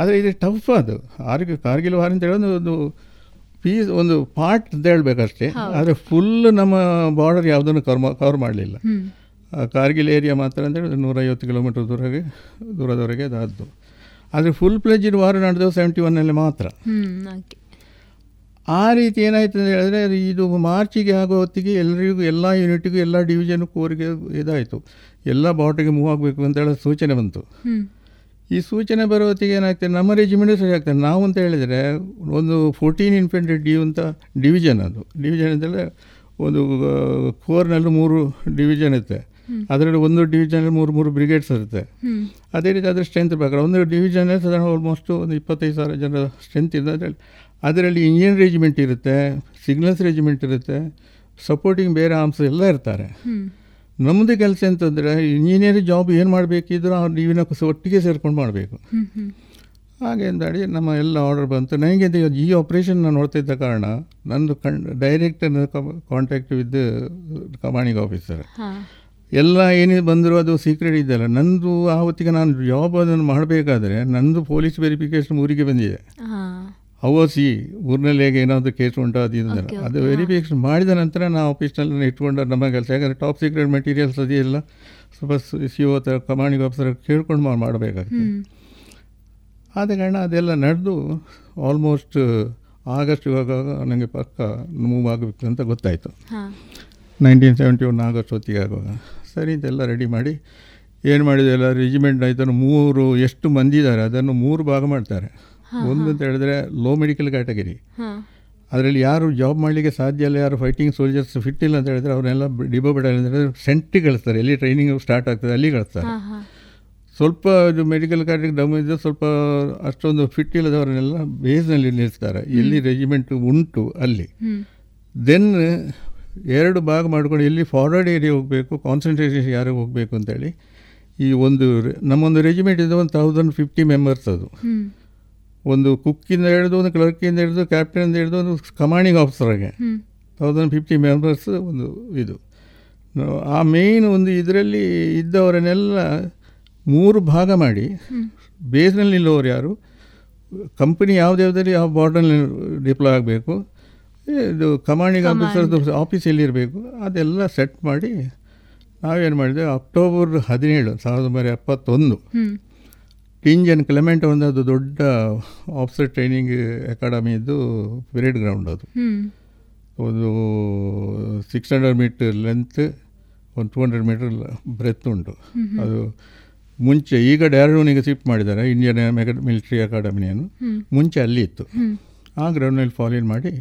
ಆದರೆ ಇದು ಟಫ್ ಅದು. ಆರ್ಗಿ ಕಾರ್ಗಿಲ್ ವಾರ್ ಅಂತ ಹೇಳೋದು ಒಂದು ಪೀಸ್ ಒಂದು ಪಾರ್ಟ್ ಅಂತ ಹೇಳಬೇಕಷ್ಟೇ. ಆದರೆ ಫುಲ್ ನಮ್ಮ ಬಾರ್ಡರ್ ಯಾವುದನ್ನು ಕವರ್ ಕವರ್ ಮಾಡಲಿಲ್ಲ. ಕಾರ್ಗಿಲ್ ಏರಿಯಾ ಮಾತ್ರ ಅಂತ ಹೇಳಿದ್ರೆ ನೂರೈವತ್ತು ಕಿಲೋಮೀಟ್ರ್ ದೂರಗೆ ದೂರದವರೆಗೆ ಅದಾದ್ದು ಆದರೆ ಫುಲ್ ಪ್ಲೇಜ್ ವಾರ ನಡೆದವು ಸೆವೆಂಟಿ ಒನ್ನಲ್ಲಿ ಮಾತ್ರ ಆ ರೀತಿ ಏನಾಯ್ತು ಅಂತ ಹೇಳಿದ್ರೆ ಇದು ಮಾರ್ಚಿಗೆ ಆಗೋ ಹೊತ್ತಿಗೆ ಎಲ್ಲರಿಗೂ ಎಲ್ಲ ಯೂನಿಟ್ಗೂ ಎಲ್ಲ ಡಿವಿಷನ್ ಕೋರಿಗೆ ಇದಾಯಿತು. ಎಲ್ಲ ಬಾಟಿಗೆ ಮೂವ್ ಆಗಬೇಕು ಅಂತ ಹೇಳೋ ಸೂಚನೆ ಬಂತು. ಈ ಸೂಚನೆ ಬರೋ ಹೊತ್ತಿಗೆ ಏನಾಗ್ತದೆ ನಮ್ಮ ರೆಜಿಮೆಂಟ್ ಸರಿ ಆಗ್ತದೆ. ನಾವು ಅಂತ ಹೇಳಿದರೆ ಒಂದು ಫೋರ್ಟೀನ್ ಇನ್ಫೆಂಟ್ರಿ ಡಿ ಅಂತ ಡಿವಿಷನ್ ಅದು. ಡಿವಿಷನ್ ಅಂತೇಳಿದ್ರೆ ಒಂದು ಕೋರ್ನಲ್ಲಿ ಮೂರು ಡಿವಿಷನ್ ಇರುತ್ತೆ. ಅದರಲ್ಲಿ ಒಂದು ಡಿವಿಷನಲ್ಲಿ ಮೂರು ಮೂರು ಬ್ರಿಗೇಡ್ಸ್ ಇರುತ್ತೆ. ಅದೇ ರೀತಿ ಅದರ ಸ್ಟ್ರೆಂತ್ ಪ್ರಕಾರ ಒಂದು ಡಿವಿಷನ್ ಸಾಧಾರಣ ಆಲ್ಮೋಸ್ಟ್ ಒಂದು ಇಪ್ಪತ್ತೈದು ಸಾವಿರ ಜನರ ಸ್ಟ್ರೆಂತ್ ಇದೆ ಅದರಲ್ಲಿ ಇಂಜಿನ್ ರೆಜಿಮೆಂಟ್ ಇರುತ್ತೆ ಸಿಗ್ನಲ್ಸ್ ರೆಜಿಮೆಂಟ್ ಇರುತ್ತೆ ಸಪೋರ್ಟಿಂಗ್ ಬೇರೆ ಆರ್ಮ್ಸ್ ಎಲ್ಲ ಇರ್ತಾರೆ. ನಮ್ಮದು ಕೆಲಸ ಅಂತಂದರೆ ಇಂಜಿನಿಯರಿಂಗ್ ಜಾಬ್ ಏನು ಮಾಡಬೇಕಿದ್ರು ಅವ್ರು ನೀವಿನ ಒಟ್ಟಿಗೆ ಸೇರ್ಕೊಂಡು ಮಾಡಬೇಕು. ಹಾಗೆ ಅಂದಾಡಿ ನಮ್ಮ ಎಲ್ಲ ಆರ್ಡರ್ ಬಂತು. ನನಗೆ ಈ ಆಪ್ರೇಷನ್ ನಾನು ನೋಡ್ತಾ ಇದ್ದ ಕಾರಣ ನಂದು ಕಣ್ direct contact with commanding officer ಎಲ್ಲ ಏನೇ ಬಂದರೂ ಅದು ಸೀಕ್ರೆಟ್ ಇದೆಯಲ್ಲ ನಂದು ಆ ಹೊತ್ತಿಗೆ ನಾನು ಜಾಬ್ ಅದನ್ನು ಮಾಡಬೇಕಾದ್ರೆ ನಂದು ಪೊಲೀಸ್ ವೆರಿಫಿಕೇಶನ್ ಊರಿಗೆ ಬಂದಿದೆ. ಸಿ ಊರಿನಲ್ಲಿ ಹೇಗೆ ಏನಾದರೂ ಕೇಸ್ ಉಂಟು ಅದು ಇದು ಅದು ವೆರಿಫಿಕೇಷನ್ ಮಾಡಿದ ನಂತರ ನಾವು ಆಫೀಸ್ನಲ್ಲಿ ಇಟ್ಕೊಂಡು ನಮ್ಮ ಕೆಲಸ. ಯಾಕಂದರೆ ಟಾಪ್ ಸೀಕ್ರೆಟ್ ಮೆಟೀರಿಯಲ್ಸ್ ಅದೆಲ್ಲ ಸ್ವಲ್ಪ ಸಿ ಓ ಥರ ಕಮಾಂಡಿಂಗ್ ಆಫೀಸರ್ ಕೇಳ್ಕೊಂಡು ಮಾಡಬೇಕಾಗ್ತದೆ ಆದ ಕಾರಣ ಅದೆಲ್ಲ ನಡೆದು ಆಲ್ಮೋಸ್ಟ್ ಆಗಸ್ಟ್ ಇವಾಗ ನನಗೆ ಪಕ್ಕ ಮೂವ್ ಆಗಬೇಕು ಅಂತ ಗೊತ್ತಾಯಿತು. ನೈನ್ಟೀನ್ ಸೆವೆಂಟಿ ಒನ್ ಆಗಸ್ಟ್ ಹೊತ್ತಿಗೆ ಆಗುವಾಗ. ಸರಿ ಇದೆಲ್ಲ ರೆಡಿ ಮಾಡಿ ಏನು ಮಾಡಿದೆ? ಎಲ್ಲ ರೆಜಿಮೆಂಟ್ ಆಯ್ತು ಮೂರು ಎಷ್ಟು ಮಂದಿ ಇದ್ದಾರೆ? ಅದನ್ನು ಮೂರು ಭಾಗ ಮಾಡ್ತಾರೆ. ಒಂದು ಅಂತ ಹೇಳಿದ್ರೆ ಲೋ ಮೆಡಿಕಲ್ ಕ್ಯಾಟಗರಿ ಅದರಲ್ಲಿ ಯಾರು ಜಾಬ್ ಮಾಡಲಿಕ್ಕೆ ಸಾಧ್ಯ ಇಲ್ಲ ಯಾರು ಫೈಟಿಂಗ್ ಸೋಲ್ಜರ್ಸ್ ಫಿಟ್ ಇಲ್ಲ ಅಂತ ಹೇಳಿದ್ರೆ ಅವರೆಲ್ಲ ಡಿಬೋ ಬಿಡ ಅಂದರೆ ಸೆಂಟ್ರಿಗೆ ಕಳಿಸ್ತಾರೆ. ಎಲ್ಲಿ ಟ್ರೈನಿಂಗ್ ಸ್ಟಾರ್ಟ್ ಆಗ್ತದೆ ಅಲ್ಲಿ ಕಳಿಸ್ತಾರೆ. ಸ್ವಲ್ಪ ಇದು ಮೆಡಿಕಲ್ ಕ್ಯಾಟಗರಿ ಡೌನ್ ಇದ್ದರೆ ಸ್ವಲ್ಪ ಅಷ್ಟೊಂದು ಫಿಟ್ ಇಲ್ಲದವರನ್ನೆಲ್ಲ ಬೇಸ್ನಲ್ಲಿ ನಿಲ್ಲಿಸ್ತಾರೆ. ಎಲ್ಲಿ ರೆಜಿಮೆಂಟ್ ಉಂಟು ಅಲ್ಲಿ. ದೆನ್ ಎರಡು ಭಾಗ ಮಾಡ್ಕೊಂಡು ಎಲ್ಲಿ ಫಾರ್ವರ್ಡ್ ಏರಿಯಾ ಹೋಗಬೇಕು ಕಾನ್ಸಂಟ್ರೇಷನ್ ಯಾರಿಗೆ ಹೋಗಬೇಕು ಅಂತೇಳಿ ಈ ಒಂದು ನಮ್ಮೊಂದು ರೆಜಿಮೆಂಟ್ ಇದೆ ಒಂದು ತೌಸಂಡ್ ಫಿಫ್ಟಿ ಮೆಂಬರ್ಸ್ ಅದು. ಒಂದು ಕುಕ್ಕಿಂದ ಹಿಡಿದು ಒಂದು ಕ್ಲರ್ಕಿಂದ ಹಿಡಿದು ಕ್ಯಾಪ್ಟನಿಂದ ಹಿಡಿದು ಒಂದು ಕಮಾಂಡಿಂಗ್ ಆಫೀಸರ್ಗೆ. ತೌಸಂಡ್ ಫಿಫ್ಟಿ ಮೆಂಬರ್ಸ್ ಒಂದು ಇದು. ಆ ಮೇಯ್ನ್ ಒಂದು ಇದರಲ್ಲಿ ಇದ್ದವರನ್ನೆಲ್ಲ ಮೂರು ಭಾಗ ಮಾಡಿ ಬೇಸ್ನಲ್ಲಿ ನಿಲ್ಲೋರು ಯಾರು? ಕಂಪನಿ ಯಾವುದ್ಯಾವುದಲ್ಲಿ ಯಾವ ಬಾರ್ಡರ್ನಲ್ಲಿ ಡಿಪ್ಲೋ ಆಗಬೇಕು ಇದು ಕಮಾಂಡಿಂಗ್ ಆಫೀಸರ್ದು ಆಫೀಸ್ ಎಲ್ಲಿರಬೇಕು ಅದೆಲ್ಲ ಸೆಟ್ ಮಾಡಿ ನಾವೇನು ಮಾಡಿದೆ? ಅಕ್ಟೋಬರ್ ಹದಿನೇಳು ಸಾವಿರದ ಒಂಬೈನೂರ ಎಪ್ಪತ್ತೊಂದು. ಟಿಂಜನ್ ಕ್ಲೆಮೆಂಟ್ ಒಂದು ಅದು ದೊಡ್ಡ ಆಫ್ಸರ್ ಟ್ರೈನಿಂಗ್ ಅಕಾಡೆಮಿದು ಪೆರೇಡ್ ಗ್ರೌಂಡ್ ಅದು. ಒಂದು ಸಿಕ್ಸ್ ಹಂಡ್ರೆಡ್ ಮೀಟರ್ ಲೆಂತ್ ಒಂದು ಟೂ ಹಂಡ್ರೆಡ್ ಮೀಟರ್ ಬ್ರೆತ್ ಉಂಟು. ಅದು ಮುಂಚೆ ಈಗ ಡ್ಯಾರೂನಿಗೆ ಶಿಫ್ಟ್ ಮಾಡಿದ್ದಾರೆ ಇಂಡಿಯನ್ ಮಿಲಿಟರಿ ಅಕಾಡೆಮಿಯನ್ನು ಮುಂಚೆ ಅಲ್ಲಿ ಇತ್ತು. ಆ ಗ್ರೌಂಡ್ನಲ್ಲಿ ಫಾಲೋಯಿನ್ ಮಾಡಿ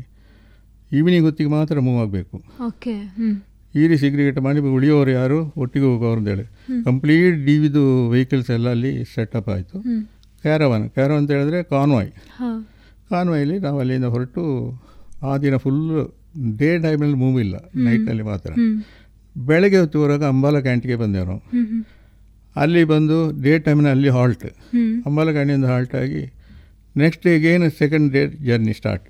ಈವ್ನಿಂಗ್ ಹೊತ್ತಿಗೆ ಮಾತ್ರ ಮೂವ್ ಆಗಬೇಕು. ಈರಿ ಸಿಗ್ರಿಗೇಟ್ ಮಾಡಿ ಉಳಿಯೋರು ಯಾರು? ಒಟ್ಟಿಗೆ ಹೋಗೋರು ಅಂತೇಳಿ. ಕಂಪ್ಲೀಟ್ ಡಿ ವಿದು ವೆಹಿಕಲ್ಸ್ ಎಲ್ಲ ಅಲ್ಲಿ ಸೆಟಪ್ ಆಯಿತು. ಕ್ಯಾರವಾನ್ ಕ್ಯಾರವಾನ್ ಅಂತ ಹೇಳಿದ್ರೆ ಕಾನ್ವಾಯ್ ಕಾನ್ವಾಯಲ್ಲಿ ನಾವು ಅಲ್ಲಿಂದ ಹೊರಟು ಆ ದಿನ ಫುಲ್ ಡೇ ಟೈಮಲ್ಲಿ ಮೂವ್ ಇಲ್ಲ. ನೈಟ್ನಲ್ಲಿ ಮಾತ್ರ. ಬೆಳಗ್ಗೆ ಹೊತ್ತು ಹೊರಗೆ ಅಂಬಾಲ ಕ್ಯಾಂಟಿಗೆ ಬಂದೆವು ನಾವು ಅಲ್ಲಿ ಬಂದು ಡೇ ಟೈಮ್ನ ಅಲ್ಲಿ ಹಾಲ್ಟ್ ಅಂಬಾಲ ಕ್ಯಾಂಟಿಂದ ಹಾಲ್ಟ್ ಆಗಿ next ಡೇಗೇನು second day journey start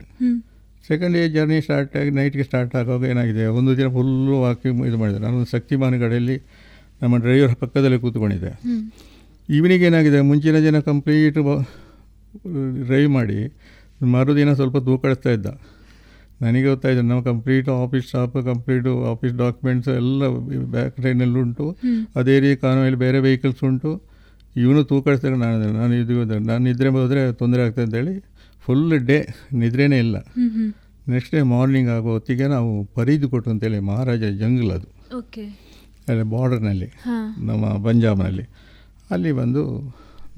second day journey start ಆಗಿ ನೈಟ್ಗೆ ಸ್ಟಾರ್ಟ್ ಆಗುವಾಗ ಏನಾಗಿದೆ? ಒಂದು ದಿನ ಫುಲ್ಲು ವಾಕಿಂಗ್ ಇದು ಮಾಡಿದೆ ನಾನು ಶಕ್ತಿಮಾನ ಕಡೆಯಲ್ಲಿ ನಮ್ಮ ಡ್ರೈವರ್ ಪಕ್ಕದಲ್ಲೇ ಕೂತ್ಕೊಂಡಿದ್ದೆ. ಈವ್ನಿಂಗ್ ಏನಾಗಿದೆ? ಮುಂಚಿನ ದಿನ ಕಂಪ್ಲೀಟ್ ಡ್ರೈವ್ ಮಾಡಿ ಮರುದಿನ ಸ್ವಲ್ಪ ತೂಕಡಿಸ್ತಾ ಇದ್ದ. ನನಗೆ ಗೊತ್ತಾಯಿತು ನಾವು complete office stop complete office documents ಎಲ್ಲ ಬ್ಯಾಕ್ ಟ್ರೈನಲ್ಲಿ ಉಂಟು. ಅದೇ ರೀತಿ ಕಾನೂನಲ್ಲಿ ಬೇರೆ ವೆಹಿಕಲ್ಸ್ ಉಂಟು. ಇವನು ತೂಕಡಿಸ್ತಾರೆ ನಾನು ನಾನು ಇದು ನಾನು ಇದ್ರೆ ಹೋದರೆ ತೊಂದರೆ ಆಗ್ತದೆ ಅಂತೇಳಿ ಫುಲ್ ಡೇ ನಿದ್ರೆನೇ ಇಲ್ಲ. ನೆಕ್ಸ್ಟ್ ಡೇ ಮಾರ್ನಿಂಗ್ ಆಗೋ ಹೊತ್ತಿಗೆ ನಾವು ಪರಿದು ಕೊಟ್ಟು ಅಂತೇಳಿ ಮಹಾರಾಜ ಜಂಗಲ್ ಅದು. ಓಕೆ ಅಲ್ಲಿ ಬಾರ್ಡರ್ನಲ್ಲಿ ನಮ್ಮ ಪಂಜಾಬ್ನಲ್ಲಿ ಅಲ್ಲಿ ಬಂದು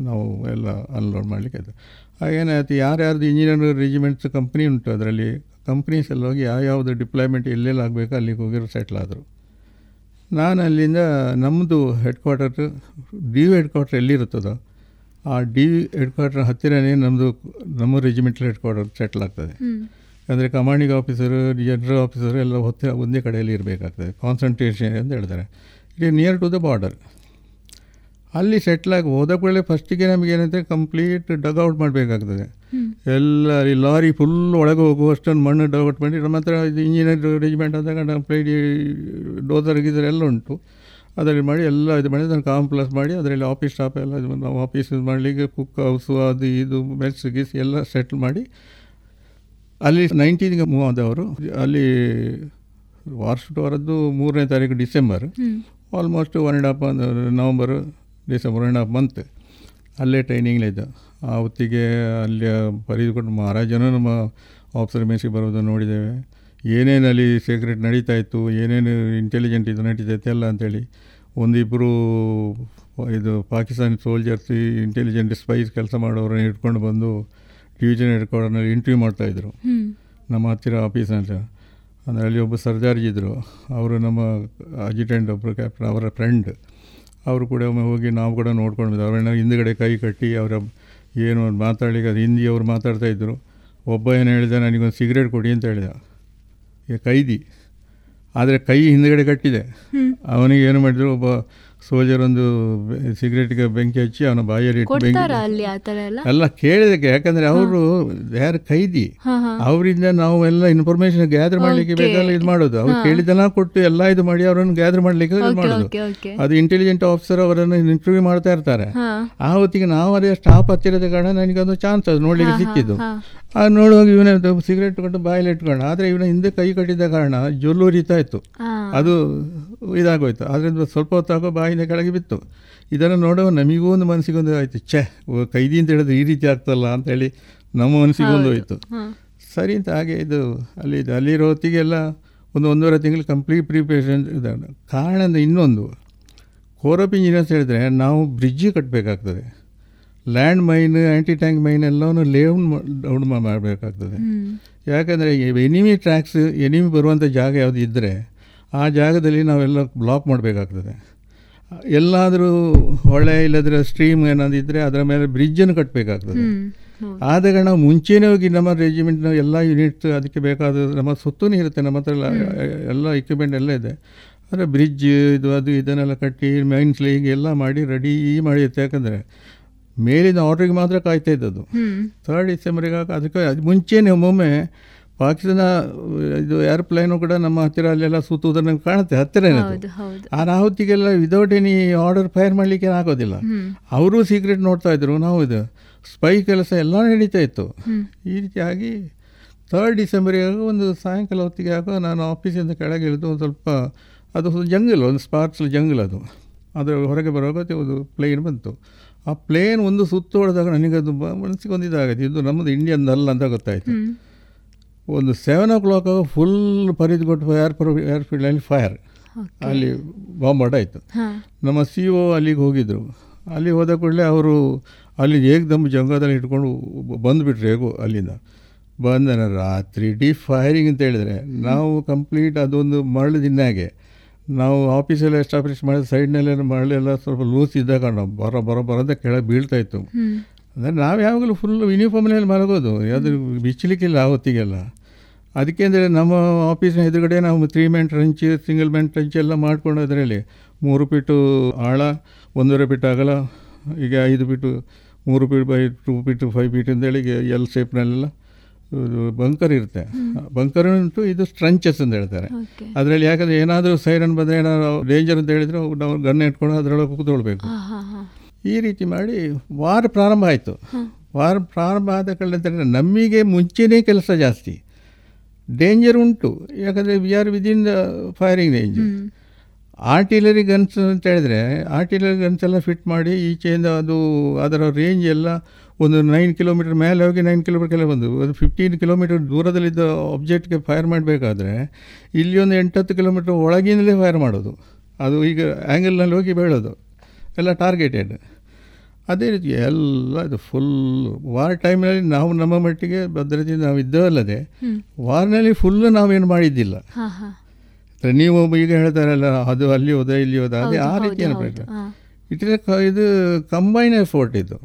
ನಾವು ಎಲ್ಲ ಅನ್ಲೋಡ್ ಮಾಡಲಿಕ್ಕೆ ಆಯಿತು. ಹಾಗೇನಾಯ್ತು ಯಾರ್ಯಾರ್ದು ಇಂಜಿನಿಯರ್ ರೆಜಿಮೆಂಟ್ಸ್ ಕಂಪ್ನಿ ಉಂಟು ಅದರಲ್ಲಿ ಕಂಪ್ನೀಸ್ ಎಲ್ಲ ಹೋಗಿ ಯಾವ್ಯಾವುದು ಡಿಪ್ಲಾಯ್ಮೆಂಟ್ ಎಲ್ಲೆಲ್ಲಿ ಆಗಬೇಕು ಅಲ್ಲಿಗೆ ಹೋಗಿರೋ ಸೆಟ್ಲ್ ಆದರು. ನಾನು ಅಲ್ಲಿಂದ ನಮ್ಮದು head quarter D head quarter ಎಲ್ಲಿರುತ್ತದೋ ಆ ಡಿ ಹೆಡ್ ಕ್ವಾರ್ಟರ್ ಹತ್ತಿರನೇ ನಮ್ಮದು ನಮ್ಮ ರೆಜಿಮೆಂಟಲ್ ಹೆಡ್ ಕ್ವಾರ್ಟರ್ ಸೆಟ್ಲ್ ಆಗ್ತದೆ ಅಂದರೆ ಕಮಾಂಡಿಂಗ್ ಆಫೀಸರು ಜನರಲ್ ಆಫೀಸರು ಎಲ್ಲ ಹೊತ್ತಿರ ಒಂದೇ ಕಡೆಯಲ್ಲಿ ಇರಬೇಕಾಗ್ತದೆ. ಕಾನ್ಸಂಟ್ರೇಷನ್ ಅಂತ ಹೇಳ್ತಾರೆ. It is near to the border ಅಲ್ಲಿ ಸೆಟ್ಲಾಗಿ ಹೋದ ಕೂಡಲೇ ಫಸ್ಟಿಗೆ ನಮಗೆ ಏನಂದರೆ ಕಂಪ್ಲೀಟ್ ಡಗ್ಔಟ್ ಮಾಡಬೇಕಾಗ್ತದೆ. ಎಲ್ಲ ಈ ಲಾರಿ ಫುಲ್ ಒಳಗೆ ಹೋಗುವಷ್ಟೊಂದು ಮಣ್ಣು ಡಗ್ಔಟ್ ಮಾಡಿ ನಮ್ಮ ಹತ್ರ ಇದು ಇಂಜಿನಿಯರ್ ರೆಜಿಮೆಂಟ್ ಅಂತ ಕಂಪ್ಲೀಟ್ ಡೋಸರ್ ಗೀಸರ್ ಎಲ್ಲ ಉಂಟು. ಅದರಲ್ಲಿ ಮಾಡಿ ಎಲ್ಲ ಇದು ಮಾಡಿ ಅದನ್ನು ಕಾಂಪ್ಲಸ್ ಮಾಡಿ ಅದರಲ್ಲಿ ಆಫೀಸ್ ಸ್ಟಾಫ್ ಎಲ್ಲ ಇದು ನಾವು ಆಫೀಸ್ ಮಾಡಲಿಕ್ಕೆ ಕುಕ್ ಹೌಸು ಅದು ಇದು ಮೆಸ್ ಗೀಸ್ ಎಲ್ಲ ಸೆಟ್ಲ್ ಮಾಡಿ ಅಲ್ಲಿ ನೈನ್ಟೀನ್ಗೆ ಮೂವ್ ಆದವರು. ಅಲ್ಲಿ ವಾರ್ಷಿಕ ಅವರದ್ದು ಮೂರನೇ ತಾರೀಕು December. Almost one and half November December one and half month ಅಲ್ಲೇ ಟ್ರೈನಿಂಗ್ಲಿದ್ದ ಆ ಹೊತ್ತಿಗೆ ಅಲ್ಲಿ ಪರಿದುಕೊಂಡು ಮಹಾರಾಜನೂ ನಮ್ಮ ಆಫೀಸರ್ ಮೇಸಿಗೆ ಬರೋದನ್ನು ನೋಡಿದ್ದೇವೆ. ಏನೇನು ಅಲ್ಲಿ ಸೀಕ್ರೆಟ್ ನಡೀತಾ ಇತ್ತು ಏನೇನು ಇಂಟೆಲಿಜೆಂಟ್ ಇದು ನಡೀತಾ ಇತ್ತು ಎಲ್ಲ ಅಂತೇಳಿ ಒಂದಿಬ್ಬರು ಇದು ಪಾಕಿಸ್ತಾನಿ ಸೋಲ್ಜರ್ಸ್ ಇಂಟೆಲಿಜೆಂಟ್ ಸ್ಪೈಸ್ ಕೆಲಸ ಮಾಡೋರನ್ನ ಇಟ್ಕೊಂಡು ಬಂದು ಡಿವಿಷನ್ ಹೆಡ್ ಕ್ವಾರ್ಟರ್ನಲ್ಲಿ ಇಂಟರ್ವ್ಯೂ ಮಾಡ್ತಾಯಿದ್ರು ನಮ್ಮ ಹತ್ತಿರ ಆಫೀಸ್ನಲ್ಲಿ ಅಂದರೆ ಅಲ್ಲಿ ಒಬ್ಬ ಸರ್ಜಾರ್ಜಿ ಇದ್ದರು ಅವರು ನಮ್ಮ ಅಜಿಟೆಂಟ್ ಒಬ್ಬರು ಕ್ಯಾಪ್ಟನ್ ಅವರ ಫ್ರೆಂಡ್ ಅವರು ಕೂಡ ಒಮ್ಮೆ ಹೋಗಿ ನಾವು ಕೂಡ ನೋಡ್ಕೊಂಡು ಅವರನ್ನ ಹಿಂದುಗಡೆ ಕೈ ಕಟ್ಟಿ ಅವರ ಏನು ಮಾತಾಡಲಿಕ್ಕೆ ಅದು ಹಿಂದಿ ಅವರು ಮಾತಾಡ್ತಾಯಿದ್ರು ಒಬ್ಬ ಏನು ಹೇಳಿದ ನನಗೊಂದು ಸಿಗರೇಟ್ ಕೊಡಿ ಅಂತ ಹೇಳಿದ. ಈಗ ಕೈದಿ. ಆದರೆ ಕೈ ಹಿಂದುಗಡೆ ಕಟ್ಟಿದೆ. ಅವನಿಗೆ ಏನು ಮಾಡಿದ್ರು ಒಬ್ಬ ಸೋಲ್ಜರ್ ಒಂದು ಸಿಗರೇಟ್ಗೆ ಬೆಂಕಿ ಹಚ್ಚಿ ಅವನ ಬಾಯಲ್ಲಿ ಇಟ್ಟು ಬೆಂಕಿ ಎಲ್ಲ? ಕೇಳಿದಕ್ಕೆ. ಯಾಕಂದ್ರೆ ಅವರು ಯಾರು ಕೈದಿ ಅವರಿಂದ ನಾವು ಎಲ್ಲ ಇನ್ಫಾರ್ಮೇಶನ್ ಗ್ಯಾದರ್ ಮಾಡ್ಲಿಕ್ಕೆ ಬೇಕಾದ್ರೆ ಇದು ಮಾಡೋದು. ಅವ್ರು ಕೇಳಿದನ ಕೊಟ್ಟು ಎಲ್ಲ ಇದು ಮಾಡಿ ಅವರನ್ನು ಗ್ಯಾದರ್ ಮಾಡ್ಲಿಕ್ಕೆ ಇದು ಮಾಡೋದು. ಅದು ಇಂಟೆಲಿಜೆಂಟ್ ಆಫೀಸರ್ ಅವರನ್ನು ಇಂಟರ್ವ್ಯೂ ಮಾಡ್ತಾ ಇರ್ತಾರೆ. ಆ ಹೊತ್ತಿಗೆ ನಾವು ಅದೇ ಸ್ಟಾಪ್ ಹತ್ತಿರದ ಕಾರಣ ನನಗೊಂದು ಚಾನ್ಸ್ ಅದು ನೋಡ್ಲಿಕ್ಕೆ ಸಿಕ್ಕಿದ್ದು. ಆ ನೋಡುವಾಗ ಇವನ ಸಿಗರೇಟ್ ಕೊಟ್ಟು ಬಾಯಲ್ಲಿ ಇಟ್ಕೊಂಡು. ಆದರೆ ಇವನ ಹಿಂದೆ ಕೈ ಕಟ್ಟಿದ ಕಾರಣ ಜೊಲ್ಲು ಉರಿತಾ ಇತ್ತು ಅದು ಇದಾಗೋಯ್ತು. ಆದ್ದರಿಂದ ಸ್ವಲ್ಪ ಹೊತ್ತಾಗೋ ಬಾಯಿನ ಕೆಳಗೆ ಬಿತ್ತು. ಇದನ್ನು ನೋಡೋ ನಮಗೂ ಒಂದು ಮನಸ್ಸಿಗೊಂದು ಆಯಿತು ಛೇ ಕೈದಿ ಅಂತ ಹೇಳಿದ್ರೆ ಈ ರೀತಿ ಆಗ್ತಲ್ಲ ಅಂತೇಳಿ ನಮ್ಮ ಮನಸ್ಸಿಗೊಂದು ಹೋಯಿತು. ಸರಿ ಅಂತ ಹಾಗೆ ಇದು ಅಲ್ಲಿ ಇದು ಅಲ್ಲಿರೋ ಹೊತ್ತಿಗೆಲ್ಲ ಒಂದು ಒಂದೂವರೆ ತಿಂಗಳು ಕಂಪ್ಲೀಟ್ ಪ್ರಿಪ್ರೇಷನ್ ಇದೆ. ಕಾರಣ ಅಂದರೆ ಇನ್ನೊಂದು ಕೋರಪ್ ಇಂಜಿನಿಯರ್ಸ್ ಹೇಳಿದ್ರೆ ನಾವು bridge ಕಟ್ಟಬೇಕಾಗ್ತದೆ land mine anti tank mine ಎಲ್ಲವನ್ನು ಲೇಔಟ್ ಡೌನ್ ಮಾಡಬೇಕಾಗ್ತದೆ. ಯಾಕಂದರೆ ಎನಿಮಿ ಟ್ರ್ಯಾಕ್ಸ್ ಎನಿಮಿ ಬರುವಂಥ ಜಾಗ ಯಾವುದು ಇದ್ದರೆ ಆ ಜಾಗದಲ್ಲಿ ನಾವೆಲ್ಲ ಬ್ಲಾಕ್ ಮಾಡಬೇಕಾಗ್ತದೆ. ಎಲ್ಲಾದರೂ ಹೊಳೆ ಇಲ್ಲದ್ರೆ ಸ್ಟ್ರೀಮ್ ಏನಾದಿದ್ದರೆ ಇದ್ದರೆ ಅದರ ಮೇಲೆ ಬ್ರಿಡ್ಜನ್ನು ಕಟ್ಟಬೇಕಾಗ್ತದೆ ಆದ ಕಾರಣ ನಾವು ಮುಂಚೆನೇ ಹೋಗಿ ನಮ್ಮ ರೆಜಿಮೆಂಟ್ನ ಎಲ್ಲ ಯೂನಿಟ್ ಅದಕ್ಕೆ ಬೇಕಾದ ನಮ್ಮ ಸುತ್ತೂ ಇರುತ್ತೆ ನಮ್ಮ ಹತ್ರ ಎಲ್ಲ ಎಲ್ಲ ಇಕ್ವಿಪ್ಮೆಂಟ್ ಎಲ್ಲ ಇದೆ. ಅಂದರೆ ಬ್ರಿಡ್ಜ್ ಇದು ಅದು ಇದನ್ನೆಲ್ಲ ಕಟ್ಟಿ ಮೈನ್ ಸ್ಲೀಗ್ ಎಲ್ಲ ಮಾಡಿ ರೆಡಿ ಮಾಡಿರುತ್ತೆ. ಯಾಕಂದರೆ ಮೇಲಿನ ಆರ್ಡ್ರಿಗೆ ಮಾತ್ರ ಕಾಯ್ತಾ ಇದ್ದದ್ದು. ಥರ್ಡ್ ಡಿಸೆಂಬರಿಗೆ ಅದಕ್ಕೆ ಅದು ಮುಂಚೆನೇ ಒಮ್ಮೊಮ್ಮೆ ಪಾಕಿಸ್ತಾನ ಇದು ಏರ್ಪ್ಲೇನು ಕೂಡ ನಮ್ಮ ಹತ್ತಿರ ಅಲ್ಲೆಲ್ಲ ಸುತ್ತುವುದನ್ನು ಕಾಣುತ್ತೆ ಹತ್ತಿರ ಆ ಹೊತ್ತಿಗೆಲ್ಲ ವಿದೌಟ್ ಎನಿ ಆರ್ಡರ್ ಫೈರ್ ಮಾಡಲಿಕ್ಕೆ ಆಗೋದಿಲ್ಲ. ಅವರು ಸೀಕ್ರೆಟ್ ನೋಡ್ತಾ ಇದ್ರು ನಾವು ಇದು ಸ್ಪೈ ಕೆಲಸ ಎಲ್ಲ ನಡೀತಾ ಇತ್ತು. ಈ ರೀತಿಯಾಗಿ ಥರ್ಡ್ ಡಿಸೆಂಬರಿಗೆ ಒಂದು ಸಾಯಂಕಾಲ ಹೊತ್ತಿಗೆ ಆಗ ನಾನು ಆಫೀಸಿಂದ ಕೆಳಗೆ ಇಳಿದು ಒಂದು ಸ್ವಲ್ಪ ಅದು ಜಂಗಲ್ ಒಂದು ಸ್ಪಾರ್ಕ್ಸ್ ಜಂಗಲ್ ಅದು. ಅದರ ಹೊರಗೆ ಬರುವಾಗ ಒಂದು ಪ್ಲೇನ್ ಬಂತು. ಆ ಪ್ಲೇನ್ ಒಂದು ಸುತ್ತು ಹೊಡೆದಾಗ ಅದು ಮನಸ್ಸಿಗೆ ಒಂದು ಇದಾಗುತ್ತೆ. ಇದು ನಮ್ಮದು ಇಂಡಿಯನ್ ಅಲ್ಲ ಅಂತ ಗೊತ್ತಾಯಿತು. ಒಂದು ಸೆವೆನ್ ಓ ಕ್ಲಾಕ್ ಫುಲ್ ಪರಿದ್ಕೊಟ್ಟು ಏರ್ ಏರ್ಫೀಲ್ಡಲ್ಲಿ ಫೈರ್ ಅಲ್ಲಿ ಬಾಂಬ್ ಆಯಿತು. ನಮ್ಮ ಸಿ ಒ ಅಲ್ಲಿಗೆ ಹೋಗಿದ್ದರು ಅಲ್ಲಿ ಹೋದ ಕೂಡಲೇ ಅವರು ಅಲ್ಲಿ ಏಕದಮ್ ಜಂಗದಲ್ಲಿ ಇಟ್ಕೊಂಡು ಬಂದುಬಿಟ್ರು ಹೇಗೋ ಅಲ್ಲಿಂದ. ಬಂದ ರಾತ್ರಿ ಡಿ ಫೈರಿಂಗ್ ಅಂತ ಹೇಳಿದರೆ ನಾವು ಕಂಪ್ಲೀಟ್ ಅದೊಂದು ಮರಳು ದಿನಾಗೆ ನಾವು ಆಫೀಸೆಲ್ಲ ಎಸ್ಟಾಬ್ಲಿಷ್ ಮಾಡಿದ ಸೈಡ್ನಲ್ಲೆಲ್ಲ ಮರಳೆಲ್ಲ ಸ್ವಲ್ಪ ಲೂಸ್ ಇದ್ದಾಗ ನಾವು ಬರೋ ಬರೋ ಬರೋದ ಕೆಳಗೆ ಬೀಳ್ತಾಯಿತ್ತು ಅಂದರೆ ನಾವು ಯಾವಾಗಲೂ ಫುಲ್ ಯೂನಿಫಾರ್ಮ್ನಲ್ಲಿ ಮಲಗೋದು. ಯಾವುದು ಬಿಚ್ಚಲಿಕ್ಕಿಲ್ಲ ಆ ಹೊತ್ತಿಗೆಲ್ಲ ಅದಕ್ಕೆ ಅಂದರೆ ನಮ್ಮ ಆಫೀಸಿನ ಎದುರುಗಡೆ ನಾವು three men trench single men trench ಎಲ್ಲ ಮಾಡ್ಕೊಂಡು ಅದರಲ್ಲಿ ಮೂರು ಫೀಟು ಆಳ ಒಂದೂವರೆ ಫೀಟ್ ಅಗಲ ಈಗ ಐದು ಫೀಟು ಮೂರು feet by two feet five feet ಅಂತೇಳಿ ಎಲ್ ಶೇಪ್ನಲ್ಲೆಲ್ಲ ಬಂಕರ್ ಇರುತ್ತೆ. ಬಂಕರ್ ಉಂಟು ಇದು ಸ್ಟ್ರಂಚಸ್ ಅಂತ ಹೇಳ್ತಾರೆ. ಅದರಲ್ಲಿ ಯಾಕಂದರೆ ಏನಾದರೂ ಸೈರನ್ ಬಂದರೆ ಏನಾದ್ರು ಡೇಂಜರ್ ಅಂತ ಹೇಳಿದರೆ ನಾವು ಗನ್ ಇಟ್ಕೊಂಡು ಅದರೊಳಗೆ ಕೂತ್ಕೊಳ್ಬೇಕು ಈ ರೀತಿ ಮಾಡಿ ವಾರ ಪ್ರಾರಂಭ ಆಯಿತು. ವಾರ ಪ್ರಾರಂಭ ಆದ ಕಡೆ ನಮಗೆ ಮುಂಚೆನೇ ಕೆಲಸ ಜಾಸ್ತಿ. ಡೇಂಜರ್ ಉಂಟು. ಯಾಕಂದರೆ we are within the firing range artillery guns ಅಂತ ಹೇಳಿದ್ರೆ ಆರ್ಟಿಲರಿ ಗನ್ಸ್ ಎಲ್ಲ ಫಿಟ್ ಮಾಡಿ ಈಚೆಯಿಂದ ಅದು ಅದರ ರೇಂಜ್ ಎಲ್ಲ ಒಂದು ನೈನ್ ಕಿಲೋಮೀಟರ್ ಮೇಲೆ ಹೋಗಿ ನೈನ್ ಕಿಲೋಮೀಟರ್ ಕೆಲ ಬಂದು ಅದು ಫಿಫ್ಟೀನ್ ಕಿಲೋಮೀಟರ್ ದೂರದಲ್ಲಿದ್ದ ಆಬ್ಜೆಕ್ಟ್ಗೆ ಫೈರ್ ಮಾಡಬೇಕಾದ್ರೆ ಇಲ್ಲಿ ಒಂದು ಎಂಟತ್ತು ಕಿಲೋಮೀಟರ್ ಒಳಗಿಂದಲೇ ಫೈರ್ ಮಾಡೋದು. ಅದು ಈಗ ಆ್ಯಂಗಲ್ನಲ್ಲಿ ಹೋಗಿ ಬೀಳೋದು. ಎಲ್ಲ ಟಾರ್ಗೆಟೆಡ್ ಅದೇ ರೀತಿ ಎಲ್ಲ ಇದು ಫುಲ್ ವಾರ್ ಟೈಮ್ನಲ್ಲಿ ನಾವು ನಮ್ಮ ಮಟ್ಟಿಗೆ ಭದ್ರತೆಯಿಂದ ನಾವು ಇದ್ದವಲ್ಲದೆ ವಾರ್ನಲ್ಲಿ ಫುಲ್ ನಾವೇನು ಮಾಡಿದ್ದಿಲ್ಲ. ನೀವು ಈಗ ಹೇಳ್ತಾರಲ್ಲ ಅದು ಅಲ್ಲಿ ಹೋದ ಇಲ್ಲಿ ಹೋದ ಅದೇ ಆ ರೀತಿ ಅನ್ಬೇಕು ಇಟ್ ಇಸ್ ಇದು ಕಂಬೈನ್ ಎಫೋರ್ಟ್ ಇದು.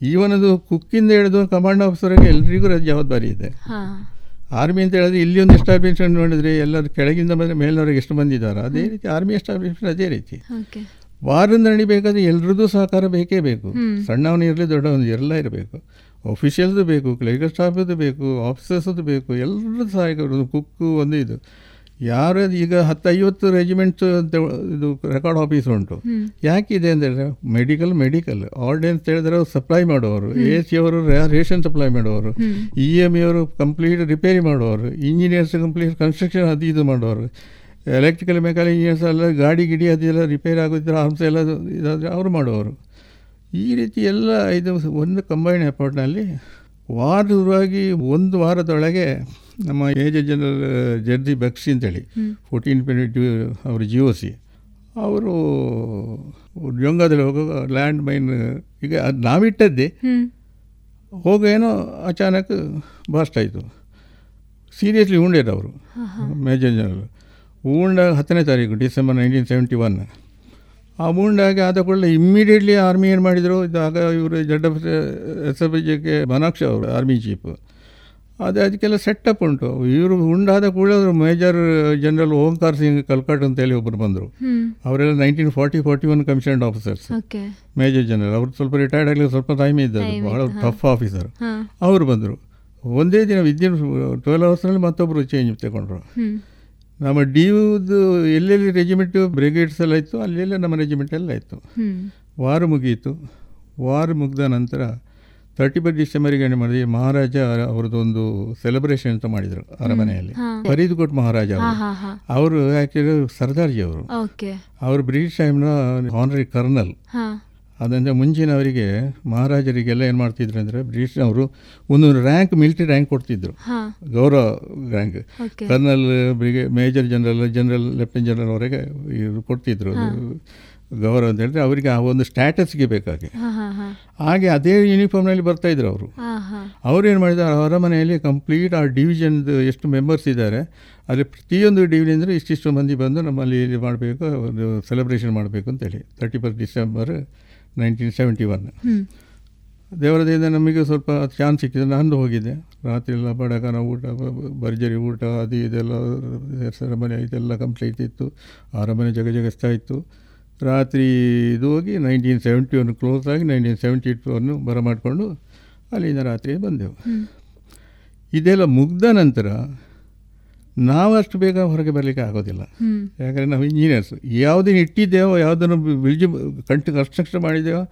ಈವನ್ ಅದು ಕುಕ್ಕಿಂದ ಹಿಡಿದು ಕಮಾಂಡ್ ಆಫೀಸರ್ಗೆ ಎಲ್ರಿಗೂ ಜವಾಬ್ದಾರಿ ಇದೆ. ಆರ್ಮಿ ಅಂತ ಹೇಳಿದ್ರೆ ಇಲ್ಲಿ ಒಂದು ಎಸ್ಟಾಬ್ಲಿಷ್ಮೆಂಟ್ ನೋಡಿದ್ರೆ ಎಲ್ಲರೂ ಕೆಳಗಿಂದ ಬಂದರೆ ಮೇಲಿನವ್ರಿಗೆ ಎಷ್ಟು ಬಂದಿದ್ದಾರೆ ಅದೇ ರೀತಿ ಆರ್ಮಿ ಎಸ್ಟಾಬ್ಲಿಷ್ಮೆಂಟ್ ಅದೇ ರೀತಿ. ವಾರದಿಂದ ನಡಿಬೇಕಾದ್ರೆ ಎಲ್ರದ್ದು ಸಹಕಾರ ಬೇಕೇ ಬೇಕು. ಸಣ್ಣವನು ಇರಲಿ ದೊಡ್ಡವನು ಎಲ್ಲ ಇರಬೇಕು. ಅಫಿಷಿಯಲ್ದು ಬೇಕು ಕ್ಲಿನಿಕಲ್ ಸ್ಟಾಫದ್ದು ಬೇಕು ಆಫೀಸರ್ಸದ್ದು ಬೇಕು ಎಲ್ಲರದ್ದು ಸಹಾಯಕ ಕುಕ್ಕು ಒಂದು ಇದು. ಯಾರು ಈಗ ಹತ್ತು ಐವತ್ತು ರೆಜಿಮೆಂಟ್ಸ್ ಅಂತ ಇದು ರೆಕಾರ್ಡ್ ಆಫೀಸ್ ಉಂಟು. ಯಾಕಿದೆ ಅಂದರೆ ಮೆಡಿಕಲ್ ಮೆಡಿಕಲ್ ಆರ್ಡಿನೆನ್ಸ್ ಹೇಳಿದ್ರೆ ಸಪ್ಲೈ ಮಾಡೋರು ಎ ಸಿ ಅವರು ರೇಷನ್ ಸಪ್ಲೈ ಮಾಡೋರು ಇ ಎಂ ಇ ಅವರು ಕಂಪ್ಲೀಟ್ ರಿಪೇರಿ ಮಾಡೋರು ಇಂಜಿನಿಯರ್ಸ್ ಕಂಪ್ಲೀಟ್ ಕನ್ಸ್ಟ್ರಕ್ಷನ್ ಅದು ಇದು ಮಾಡೋರು ಎಲೆಕ್ಟ್ರಿಕಲ್ ಮೆಕ್ಯಾನಿಕ್ ಇಂಜಿನಿಯರ್ಸ್ ಎಲ್ಲ ಗಾಡಿ ಗಿಡಿ ಅದೆಲ್ಲ ರಿಪೇರ್ ಆಗೋದಿದ್ರೆ ಹಂಸ ಎಲ್ಲ ಇದಾದರೆ ಅವರು ಮಾಡುವವರು. ಈ ರೀತಿ ಎಲ್ಲ ಇದು ಒಂದು ಕಂಬೈನ್ ಎಫರ್ಟ್ನಲ್ಲಿ ವಾರವಾಗಿ ಒಂದು ವಾರದೊಳಗೆ ನಮ್ಮ ಏಜ್ ಜನರಲ್ ಜರ್ಜಿ ಬಕ್ಷಿ ಅಂತೇಳಿ ಫೋರ್ಟೀನ್ ಟ್ವೆಂಟಿ ಅವರು ಜಿ ಒ ಸಿ ಅವರು ಜೊಂಗದಲ್ಲಿ ಹೋಗೋ ಲ್ಯಾಂಡ್ ಮೈನ್ ಈಗ ಅದು ನಾವಿಟ್ಟದ್ದೇ ಹೋಗೇನೋ ಅಚಾನಕ್ ಬಾಸ್ಟ್ ಆಯಿತು. ಸೀರಿಯಸ್ಲಿ ಉಂಡೇರು ಅವರು. ಮೇಜರ್ ಜನರಲ್ ಉಂಡಾಗ ಹತ್ತನೇ ತಾರೀಕು ಡಿಸೆಂಬರ್ ನೈನ್ಟೀನ್ ಸೆವೆಂಟಿ ಒನ್ ಆ ಊಂಡಾಗಿ ಆದ ಕೂಡಲೇ ಇಮ್ಮಿಡಿಯೇಟ್ಲಿ ಆರ್ಮಿ ಏನು ಮಾಡಿದರು? ಇದಾಗ ಇವರು ಜಡ್ ಎಫ್ ಎಸ್ ಎಫ್ ಜಿಗೆ ಬನಾಕ್ಷ ಅವರು ಆರ್ಮಿ ಚೀಫ್ ಅದು ಅದಕ್ಕೆಲ್ಲ ಸೆಟಪ್ ಉಂಟು. ಇವರು ಉಂಡಾದ ಕೂಡಲೇ ಅವರು ಮೇಜರ್ ಜನರಲ್ ಓಂಕಾರ್ ಸಿಂಗ್ ಕಲ್ಕಟ್ ಅಂತೇಳಿ ಒಬ್ಬರು ಬಂದರು. ಅವರೆಲ್ಲ nineteen forty forty one commission officers major general ಅವರು ಸ್ವಲ್ಪ ರಿಟೈರ್ಡ್ ಆಗಲಿ ಸ್ವಲ್ಪ ಟೈಮ್ ಇದ್ದಾರೆ ಬಹಳ ಟಫ್ ಆಫೀಸರ್ ಅವರು ಬಂದರು. ಒಂದೇ ದಿನ ವಿದಿನ್ ಟ್ವೆಲ್ ಅವರ್ಸ್ನಲ್ಲಿ ಮತ್ತೊಬ್ಬರು ಚೇಂಜ್ ತಗೊಂಡ್ರು. ನಮ್ಮ ಡಿ ಯುದು ಎಲ್ಲೆಲ್ಲಿ ರೆಜಿಮೆಂಟು ಬ್ರಿಗೇಡ್ಸ್ ಎಲ್ಲ ಇತ್ತು ಅಲ್ಲೆಲ್ಲ ನಮ್ಮ ರೆಜಿಮೆಂಟ್ ಎಲ್ಲ ಇತ್ತು ವಾರ ಮುಗಿಯಿತು. ವಾರ ಮುಗಿದ ನಂತರ ತರ್ಟಿ ಫಸ್ಟ್ ಡಿಸೆಂಬರಿಗೆ ಏನು ಮಾಡಿದ್ವಿ ಮಹಾರಾಜ ಅವ್ರದ್ದೊಂದು ಸೆಲೆಬ್ರೇಷನ್ ಅಂತ ಮಾಡಿದರು ಅರಮನೆಯಲ್ಲಿ. ಫರೀದ್ಕೋಟ್ ಮಹಾರಾಜ ಅವರು. ಅವರು ಆ್ಯಕ್ಚುಲಿ ಸರ್ದಾರ್ಜಿ ಅವರು. ಅವರು ಬ್ರಿಟಿಷ್ ಟೈಮ್ನ ಆನರಿ ಕರ್ನಲ್ ಅದಂದರೆ ಮುಂಚಿನವರಿಗೆ ಮಹಾರಾಜರಿಗೆಲ್ಲ ಏನು ಮಾಡ್ತಿದ್ರು ಅಂದರೆ ಬ್ರಿಟಿಷ್ನವರು ಒಂದು ರ್ಯಾಂಕ್ ಮಿಲಿಟರಿ ರ್ಯಾಂಕ್ ಕೊಡ್ತಿದ್ರು. ಗೌರವ rank colonel brig major general general lieutenant general ಅವರಿಗೆ ಇದು ಕೊಡ್ತಿದ್ರು. ಗೌರವ ಅಂತ ಹೇಳಿದ್ರೆ ಅವರಿಗೆ ಆ ಒಂದು ಸ್ಟ್ಯಾಟಸ್ಗೆ ಬೇಕಾಗಿ. ಹಾಗೆ ಅದೇ ಯೂನಿಫಾರ್ಮ್ನಲ್ಲಿ ಬರ್ತಾ ಇದ್ರು ಅವರು. ಅವ್ರೇನು ಮಾಡಿದ್ದಾರೆ ಅರಮನೆಯಲ್ಲಿ ಕಂಪ್ಲೀಟ್ ಆ ಡಿವಿಷನ್ದು ಎಷ್ಟು ಮೆಂಬರ್ಸ್ ಇದ್ದಾರೆ ಅಲ್ಲಿ ಪ್ರತಿಯೊಂದು ಡಿವಿಷನ್ ಅಂದರೆ ಇಷ್ಟಿಷ್ಟು ಮಂದಿ ಬಂದು ನಮ್ಮಲ್ಲಿ ಇದು ಮಾಡಬೇಕು ಒಂದು ಸೆಲೆಬ್ರೇಷನ್ ಮಾಡಬೇಕು ಅಂತೇಳಿ thirty first December nineteen seventy one. ದೇವರದಿಂದ ನಮಗೆ ಸ್ವಲ್ಪ ಚಾನ್ಸ್ ಸಿಕ್ಕಿದೆ. ನಾನು ಹೋಗಿದ್ದೆ. ರಾತ್ರಿ ಎಲ್ಲ ಬಡಕನ ಊಟ ಭರ್ಜರಿ ಊಟ ಅದು ಇದೆಲ್ಲ ಸೆರೆಮನೆ ಇದೆಲ್ಲ ಕಂಪ್ಲೀಟ್ ಇತ್ತು. ಅರಮನೆ ಜಗ ಜಗಸ್ತಾ ಇತ್ತು. ರಾತ್ರಿ ಇದು ಹೋಗಿ ನೈನ್ಟೀನ್ ಸೆವೆಂಟಿ ಒನ್ ಕ್ಲೋಸ್ ಆಗಿ ನೈನ್ಟೀನ್ ಸೆವೆಂಟಿ ಟು ಅನ್ನು ಬರಮಾಡಿಕೊಂಡು ಅಲ್ಲಿಂದ ರಾತ್ರಿ ಬಂದೆವು. ಇದೆಲ್ಲ ಮುಗ್ದ ನಂತರ ನಾವು ಅಷ್ಟು ಬೇಗ ಹೊರಗೆ ಬರಲಿಕ್ಕೆ ಆಗೋದಿಲ್ಲ. ಯಾಕಂದರೆ ನಾವು ಇಂಜಿನಿಯರ್ಸ್ ಯಾವುದನ್ನು ಇಟ್ಟಿದ್ದೇವೋ ಯಾವುದನ್ನು ಬಿಲ್ಜಿ ಕಂಟ್ ಕನ್ಸ್ಟ್ರಕ್ಷನ್ ಮಾಡಿದ್ದೇವೋ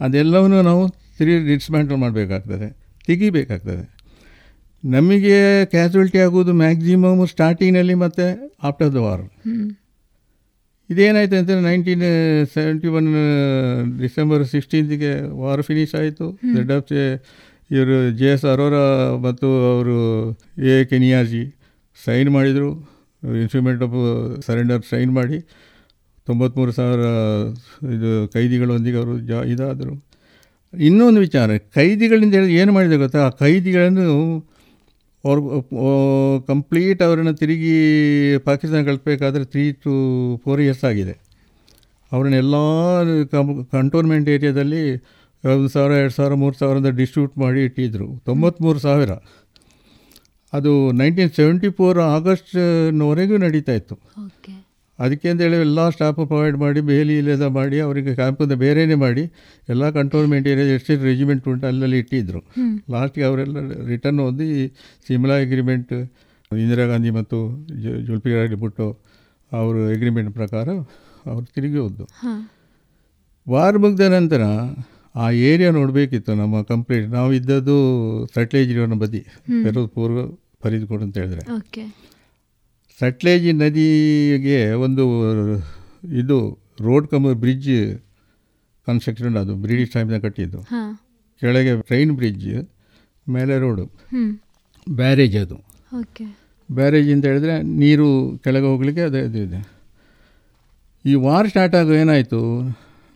ಅದೆಲ್ಲವನ್ನು ನಾವು ತಿರುಗಿ ಡಿಸ್ಮ್ಯಾಂಟಲ್ ಮಾಡಬೇಕಾಗ್ತದೆ. ತೆಗಿಬೇಕಾಗ್ತದೆ. ನಮಗೆ ಕ್ಯಾಸುವಲ್ಟಿ ಆಗುವುದು ಮ್ಯಾಕ್ಸಿಮಮ್ ಸ್ಟಾರ್ಟಿಂಗ್ನಲ್ಲಿ ಮತ್ತು ಆಫ್ಟರ್ ದ ವಾರ್ ಇದೇನಾಯಿತು ಅಂತಂದರೆ ನೈನ್ಟೀನ್ ಸೆವೆಂಟಿ ಒನ್ ಡಿಸೆಂಬರ್ ಸಿಕ್ಸ್ಟೀನ್ತಿಗೆ ವಾರ್ ಫಿನಿಶ್ ಆಯಿತು. ದೊಡ್ಡ ಆಫ್ ಇವರು ಜೆ ಎಸ್ ಅರೋರಾ ಮತ್ತು ಅವರು ಎ ಕೆನಿಯಾಜಿ ಸೈನ್ ಮಾಡಿದರು ಇನ್ಸ್ಟ್ರೂಮೆಂಟ್ ಆಫ್ ಸರೆಂಡರ್ ಸೈನ್ ಮಾಡಿ ತೊಂಬತ್ತ್ಮೂರು ಸಾವಿರ, ಇದು ಕೈದಿಗಳೊಂದಿಗೆ ಅವರು ಜಾ, ಇದಾದರು. ಇನ್ನೊಂದು ವಿಚಾರ, ಕೈದಿಗಳಿಂದ ಹೇಳಿ ಏನು ಮಾಡಿದೆ ಗೊತ್ತಾ? ಆ ಕೈದಿಗಳನ್ನು ಅವ್ರ ಕಂಪ್ಲೀಟ್ ಅವರನ್ನು ತಿರುಗಿ ಪಾಕಿಸ್ತಾನ ಕಳಿಸ್ಬೇಕಾದ್ರೆ ತ್ರೀ ಟು ಫೋರ್ ಇಯರ್ಸ್ ಆಗಿದೆ. ಅವರನ್ನೆಲ್ಲ ಕಂ ಕಂಟೋನ್ಮೆಂಟ್ ಏರಿಯಾದಲ್ಲಿ ಒಂದು ಸಾವಿರ, ಎರಡು ಸಾವಿರ, ಮೂರು ಸಾವಿರದ ಡಿಸ್ಟ್ರಿಬ್ಯೂಟ್ ಮಾಡಿ ಇಟ್ಟಿದ್ದರು ತೊಂಬತ್ತ್ಮೂರು ಸಾವಿರ. ಅದು ನೈನ್ಟೀನ್ ಸೆವೆಂಟಿ ಫೋರ್ ಆಗಸ್ಟ್ನವರೆಗೂ ನಡೀತಾ ಇತ್ತು. ಅದಕ್ಕೆ ಅಂತೇಳಿ ಎಲ್ಲ ಸ್ಟಾಫ್ ಪ್ರೊವೈಡ್ ಮಾಡಿ ಬೇಲಿ ಇಲ್ಲದ ಮಾಡಿ ಅವರಿಗೆ ಕ್ಯಾಂಪಿಂದ ಬೇರೆಯೇ ಮಾಡಿ ಎಲ್ಲ ಕಂಟೋನ್ಮೆಂಟ್ ಏರಿಯಾ ಎಷ್ಟೆಷ್ಟು ರೆಜಿಮೆಂಟ್ ಉಂಟು ಅಲ್ಲಲ್ಲಿ ಇಟ್ಟಿದ್ದರು ಲಾಸ್ಟ್ಗೆ ಅವರೆಲ್ಲ ರಿಟರ್ನ್ ಓದಿ ಸಿಮ್ಲಾ ಎಗ್ರಿಮೆಂಟ್ ಇಂದಿರಾ ಗಾಂಧಿ ಮತ್ತು ಜುಲ್ಪಿರಾಡಿ ಭುಟ್ಟೋ ಅವರು ಎಗ್ರಿಮೆಂಟ್ ಪ್ರಕಾರ ಅವರು ತಿರುಗಿ ಹೋದ್ದು. ವಾರ ಮುಗಿದ ನಂತರ ಆ ಏರಿಯಾ ನೋಡಬೇಕಿತ್ತು ನಮ್ಮ ಕಂಪ್ಲೀಟ್ ನಾವು ಇದ್ದದ್ದು ಸಟ್ಲೇಜ್ ರಿವರ್ನ ಬದಿ ಪೆರೋದ್ ಪೂರ್ವ ಫರೀದ್ಕೋಟ್ ಅಂತ ಹೇಳಿದ್ರೆ. ಸಟ್ಲೇಜ್ ನದಿಗೆ ಒಂದು ಇದು ರೋಡ್ ಕಂಬ ಬ್ರಿಡ್ಜ್ ಕನ್ಸ್ಟ್ರಕ್ಷನ್ ಅದು ಬ್ರಿಟಿಷ್ ಟೈಮ್ನ ಕಟ್ಟಿದ್ದು. ಕೆಳಗೆ ಟ್ರೈನ್ ಬ್ರಿಡ್ಜ್ ಮೇಲೆ ರೋಡು ಬ್ಯಾರೇಜ್ ಅದು. ಬ್ಯಾರೇಜ್ ಅಂತ ಹೇಳಿದ್ರೆ ನೀರು ಕೆಳಗೆ ಹೋಗಲಿಕ್ಕೆ ಅದು ಇದು ಇದೆ. ಈ ವಾರ್ ಸ್ಟಾರ್ಟ್ ಆಗೋ ಏನಾಯಿತು?